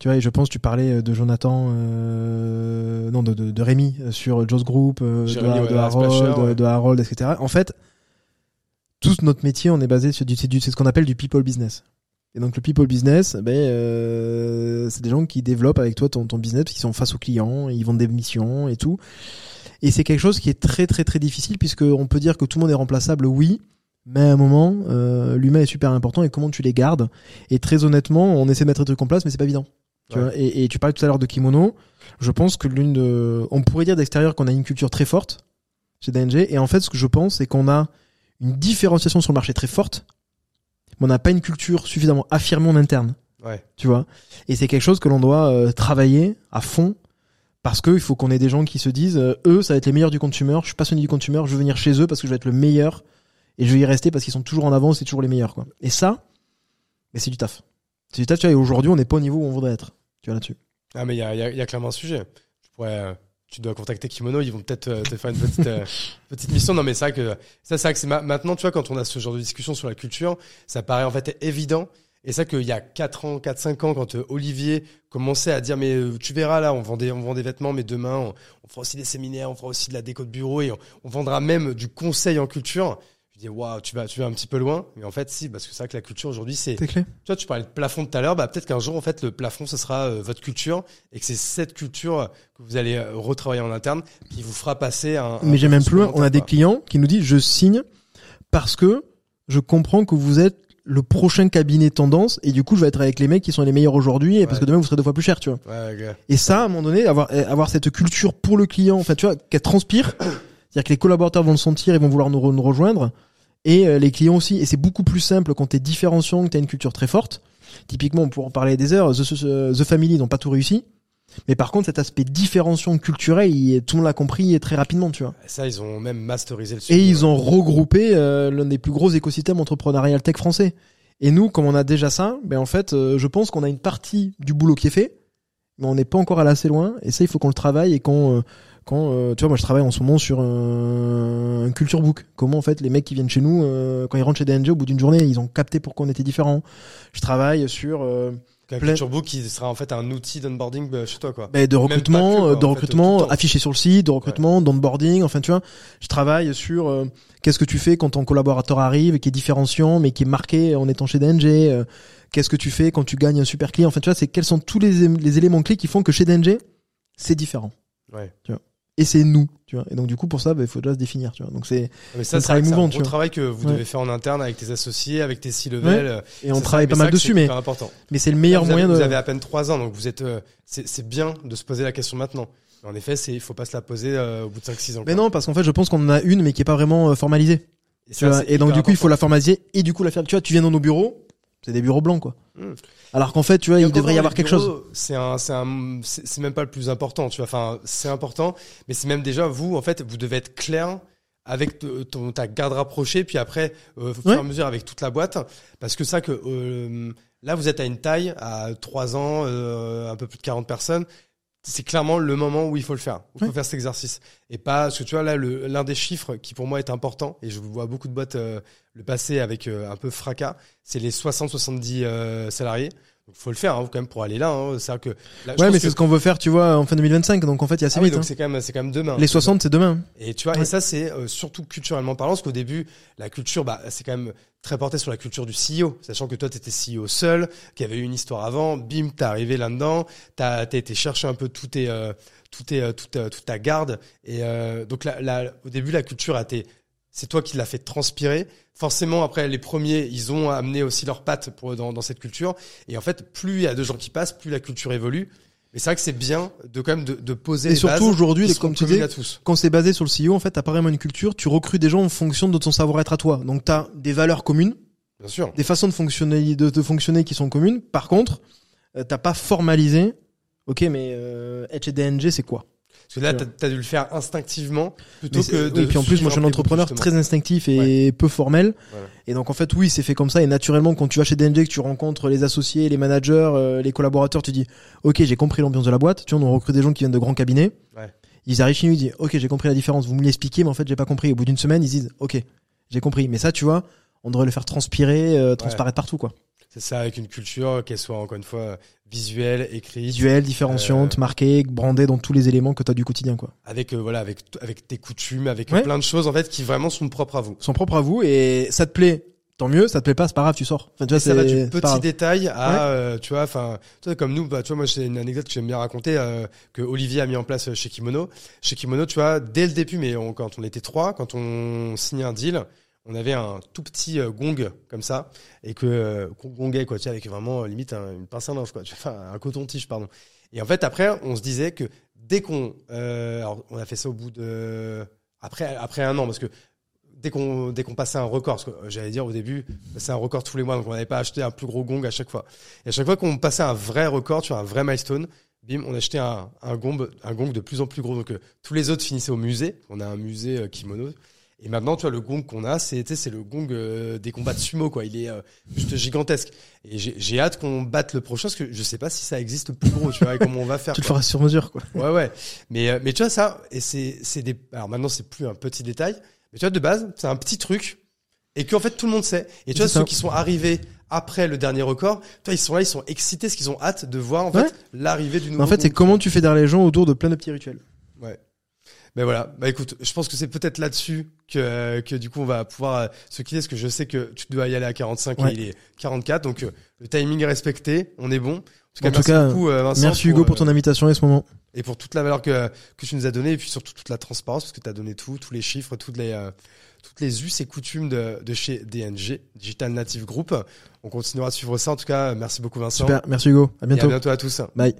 Tu vois, et je pense tu parlais de Jonathan, euh, non de, de, de Rémi euh, sur Joe's Group, euh, de, ouais, de Harold, Splasher, ouais. de, Harold, etc. En fait, tout notre métier, on est basé sur du, c'est du- c'est ce qu'on appelle du people business. Et donc le people business, ben, euh, c'est des gens qui développent avec toi ton, ton business, qui sont face aux clients, ils vendent des missions et tout. Et c'est quelque chose qui est très très très difficile puisque on peut dire que tout le monde est remplaçable, oui, mais à un moment, euh, l'humain est super important et comment tu les gardes. Et très honnêtement, on essaie de mettre des trucs en place, mais c'est pas évident. Tu Ouais. vois et, et tu parlais tout à l'heure de kimono. Je pense que l'une de, on pourrait dire d'extérieur qu'on a une culture très forte chez DNG. Et en fait, ce que je pense, c'est qu'on a une différenciation sur le marché très forte, mais on n'a pas une culture suffisamment affirmée en interne Ouais. tu vois? Et c'est quelque chose que l'on doit euh, travailler à fond parce que il faut qu'on ait des gens qui se disent euh, eux ça va être les meilleurs du consumer, je suis passionné du consumer, je veux venir chez eux parce que je vais être le meilleur et je vais y rester parce qu'ils sont toujours en avance, c'est toujours les meilleurs quoi. Et ça mais c'est du taf. C'est du taf tu vois et aujourd'hui on n'est pas au niveau où on voudrait être. Tu vois là-dessus. Ah, mais il y a, y, a, il y a clairement un sujet. Tu pourrais, euh, tu dois contacter Kimono, ils vont peut-être euh, te faire une petite, euh, <laughs> petite mission. Non, mais c'est vrai que ça, c'est vrai que c'est ma- maintenant, tu vois, quand on a ce genre de discussion sur la culture, ça paraît en fait évident. Et ça qu'il y a 4 ans, 4, 5 ans, quand euh, Olivier commençait à dire, mais euh, tu verras là, on vend des, on vend des vêtements, mais demain, on, on fera aussi des séminaires, on fera aussi de la déco de bureau et on, on vendra même du conseil en culture. Je dis, waouh, tu vas, tu vas un petit peu loin. Mais en fait, si, parce que c'est vrai que la culture aujourd'hui, c'est, tu vois, tu parlais de plafond tout à l'heure, bah peut-être qu'un jour en fait le plafond ce sera euh, votre culture et que c'est cette culture que vous allez euh, retravailler en interne qui vous fera passer un. Mais j'ai même plus loin, on a des clients qui nous disent je signe parce que je comprends que vous êtes le prochain cabinet tendance et du coup je vais être avec les mecs qui sont les meilleurs aujourd'hui et parce que demain vous serez deux fois plus cher tu vois. Ouais. Et ça, à un moment donné, avoir, euh, avoir cette culture pour le client, enfin, tu vois, qu'elle transpire, <coughs> c'est-à-dire que les collaborateurs vont le sentir et vont vouloir nous, re- nous rejoindre, et euh, les clients aussi. Et c'est beaucoup plus simple quand t'es différenciant, que t'as une culture très forte. Typiquement, on pourrait en parler des heures, The, The- The Family n'ont pas tout réussi. Mais par contre, cet aspect différenciant culturel, il- tout le monde l'a compris très rapidement, tu vois. Ça ils ont même masterisé le sujet. Et ils ont regroupé euh, l'un des plus gros écosystèmes entrepreneurial tech français. Et nous, comme on a déjà ça, ben en fait, euh, je pense qu'on a une partie du boulot qui est fait, mais on n'est pas encore allé assez loin. Et ça, il faut qu'on le travaille et qu'on, euh, quand, euh, tu vois, moi, je travaille en ce moment sur un, un culture book. Comment en fait les mecs qui viennent chez nous, euh, quand ils rentrent chez DNG au bout d'une journée, ils ont capté pourquoi on était différents. Je travaille sur euh, Un plein- culture book qui sera en fait un outil d'onboarding euh, chez toi quoi. ben, de recrutement, quoi, euh, de recrutement affiché sur le site, de recrutement, d'onboarding, enfin tu vois, je travaille sur euh, qu'est-ce que tu fais quand ton collaborateur arrive et qui est différenciant mais qui est marqué en étant chez DNG, euh, qu'est-ce que tu fais quand tu gagnes un super client, enfin tu vois, c'est quels sont tous les, les éléments clés qui font que chez DNG, c'est différent. Ouais. Et c'est nous, tu vois. Et donc du coup pour ça, ben, il faut déjà se définir, tu vois. Donc c'est Mais ça un c'est travail c'est un mouvant, gros travail que vous Ouais. devez faire en interne avec tes associés, avec tes C-level. euh, et on travaille ça, pas mal dessus mais important. mais c'est le meilleur vous moyen avez, de Vous avez à peine 3 ans, donc vous êtes. euh, c'est c'est bien de se poser la question maintenant. En effet, c'est il faut pas se la poser euh, au bout de 5-6 ans. Mais quoi. non, parce qu'en fait, je pense qu'on en a une mais qui est pas vraiment euh, formalisée. Et, ça, vois, et donc du coup, il faut la formaliser et du coup la faire. Tu vois, tu viens dans nos bureaux, c'est des bureaux blancs quoi. Hmm. Alors qu'en fait, tu vois, il devrait y avoir quelque chose. C'est un, c'est un, c'est même pas le plus important, tu vois. Enfin, c'est important, mais c'est même déjà vous, en fait, vous devez être clair avec te- ton, ta garde rapprochée, puis après, euh, au fur et à Ouais. mesure avec toute la boîte, parce que ça que euh, là, vous êtes à une taille à 3 ans, euh, un peu plus de 40 personnes. C'est clairement le moment où il faut le faire. Où il faut faire cet exercice. Et pas, parce que tu vois, là, l'un des chiffres qui pour moi est important, et je vois beaucoup de boîtes euh, le passer avec euh, un peu fracas, c'est les 60-70 euh, salariés. Il faut le faire hein, quand même pour aller là. Hein. C'est que. Là, Ouais, mais que- c'est ce qu'on veut faire, tu vois, en fin 2025. Donc en fait, il y a assez Ah oui, vite. donc hein. c'est quand même, c'est quand même demain. Les 60, c'est demain. Et tu vois, Ouais. et ça c'est euh, surtout culturellement parlant, parce qu'au début, la culture, bah, c'est quand même très porté sur la culture du CEO, sachant que toi, t'étais CEO seul, qu'il y avait eu une histoire avant, bim, t'es arrivé là-dedans, t'as, t'as été chercher un peu tout tes, euh, tout tes, euh, toute, euh, toute ta garde, et euh, donc là, là, au début, la culture a été, c'est toi qui l'as fait transpirer. Forcément, après, les premiers, ils ont amené aussi leurs pattes pour, dans, dans cette culture, et en fait, plus il y a de gens qui passent, plus la culture évolue. Mais c'est vrai que c'est bien de quand même de, de poser Et les surtout aujourd'hui, comme tu dis, quand c'est basé sur le CEO, en fait, t'as pas vraiment une culture. Tu recrutes des gens en fonction de ton savoir-être à toi. Donc t'as des valeurs communes, Bien sûr. des façons de fonctionner, de, de fonctionner qui sont communes. Par contre, euh, t'as pas formalisé. Ok, mais euh, HDNG, c'est quoi? Parce que là, Tu t'as as dû le faire instinctivement plutôt que de. oui, puis en plus, moi, je suis un entrepreneur très instinctif et peu formel. Voilà. Et donc, en fait, oui, c'est fait comme ça. Et naturellement, quand tu vas chez DNG, que tu rencontres les associés, les managers, euh, les collaborateurs, tu dis, OK, j'ai compris l'ambiance de la boîte. Tu vois, on recrute des gens qui viennent de grands cabinets. Ouais. Ils arrivent chez nous, ils disent, OK, j'ai compris la différence. Vous me l'expliquez, mais en fait, j'ai pas compris. Au bout d'une semaine, ils disent, OK, j'ai compris. Mais ça, tu vois, on devrait le faire transpirer, euh, transparaître partout, quoi. C'est ça, avec une culture, qu'elle soit encore une fois visuelle, écrite, Visuel, différenciante, Euh, marquée, brandée dans tous les éléments que tu as du quotidien, quoi. avec euh, voilà, avec avec tes coutumes, avec Ouais. plein de choses en fait qui vraiment sont propres à vous. Sont propres à vous et ça te plaît. Tant mieux, ça te plaît pas, c'est pas grave, tu sors. Enfin, tu vois, ça va du petit détail à, euh, tu vois, enfin, toi comme nous, bah, tu vois, moi j'ai une anecdote que j'aime bien raconter euh, que Olivier a mis en place chez Kimono. Chez Kimono, tu vois, dès le début, mais on- quand on était trois, quand on signait un deal, on avait un tout petit euh, gong comme ça et que euh, gongait quoi, tu sais, avec vraiment euh, limite un- une pince à linge quoi, tu <laughs> un coton-tige pardon. Et en fait après, on se disait que dès qu'on, euh, alors on a fait ça au bout de après après un an parce que dès qu'on dès qu'on passait un record, parce que j'allais dire au début, c'est un record tous les mois, donc on n'avait pas acheté un plus gros gong à chaque fois. Et à chaque fois qu'on passait un vrai record, vois, un vrai milestone, bim, on achetait un, un gong, un gong de plus en plus gros. Donc tous les autres finissaient au musée. On a un musée kimono. Et maintenant, tu vois, le gong qu'on a, c'est tu sais, c'est le gong euh, des combats de sumo, quoi. Il est euh, juste gigantesque. Et j'ai j'ai hâte qu'on batte le prochain, parce que je sais pas si ça existe plus gros, tu vois, et comment on va faire. Tu le feras sur mesure, quoi. Ouais, ouais. Mais, euh, mais tu vois, ça, et c'est, c'est des, alors maintenant, c'est plus un petit détail, mais tu vois, de base, c'est un petit truc, et qu'en fait, tout le monde sait. Et tu vois, ça. ceux qui sont arrivés après le dernier record, tu vois, ils sont là, ils sont excités, parce qu'ils ont hâte de voir, en Ouais. fait, l'arrivée du nouveau. En fait, c'est comment tu fais derrière les gens autour de plein de petits rituels. Ben voilà. Bah écoute, je pense que c'est peut-être là-dessus que, que du coup, on va pouvoir euh, se quitter, parce que je sais que tu dois y aller à 45 Ouais. et il est 44, donc euh, le timing est respecté, on est bon. En tout cas, En tout merci cas, beaucoup, euh, Vincent, Merci Hugo pour euh, ton invitation et ce moment. et pour toute la valeur que, que tu nous as donnée et puis surtout toute la transparence parce que tu as donné tout, tous les chiffres, toutes les, euh, toutes les us et coutumes de, de chez DNG, Digital Native Group. On continuera à suivre ça. En tout cas, merci beaucoup Vincent. Super, merci Hugo. À Et bientôt. à bientôt à tous. Bye.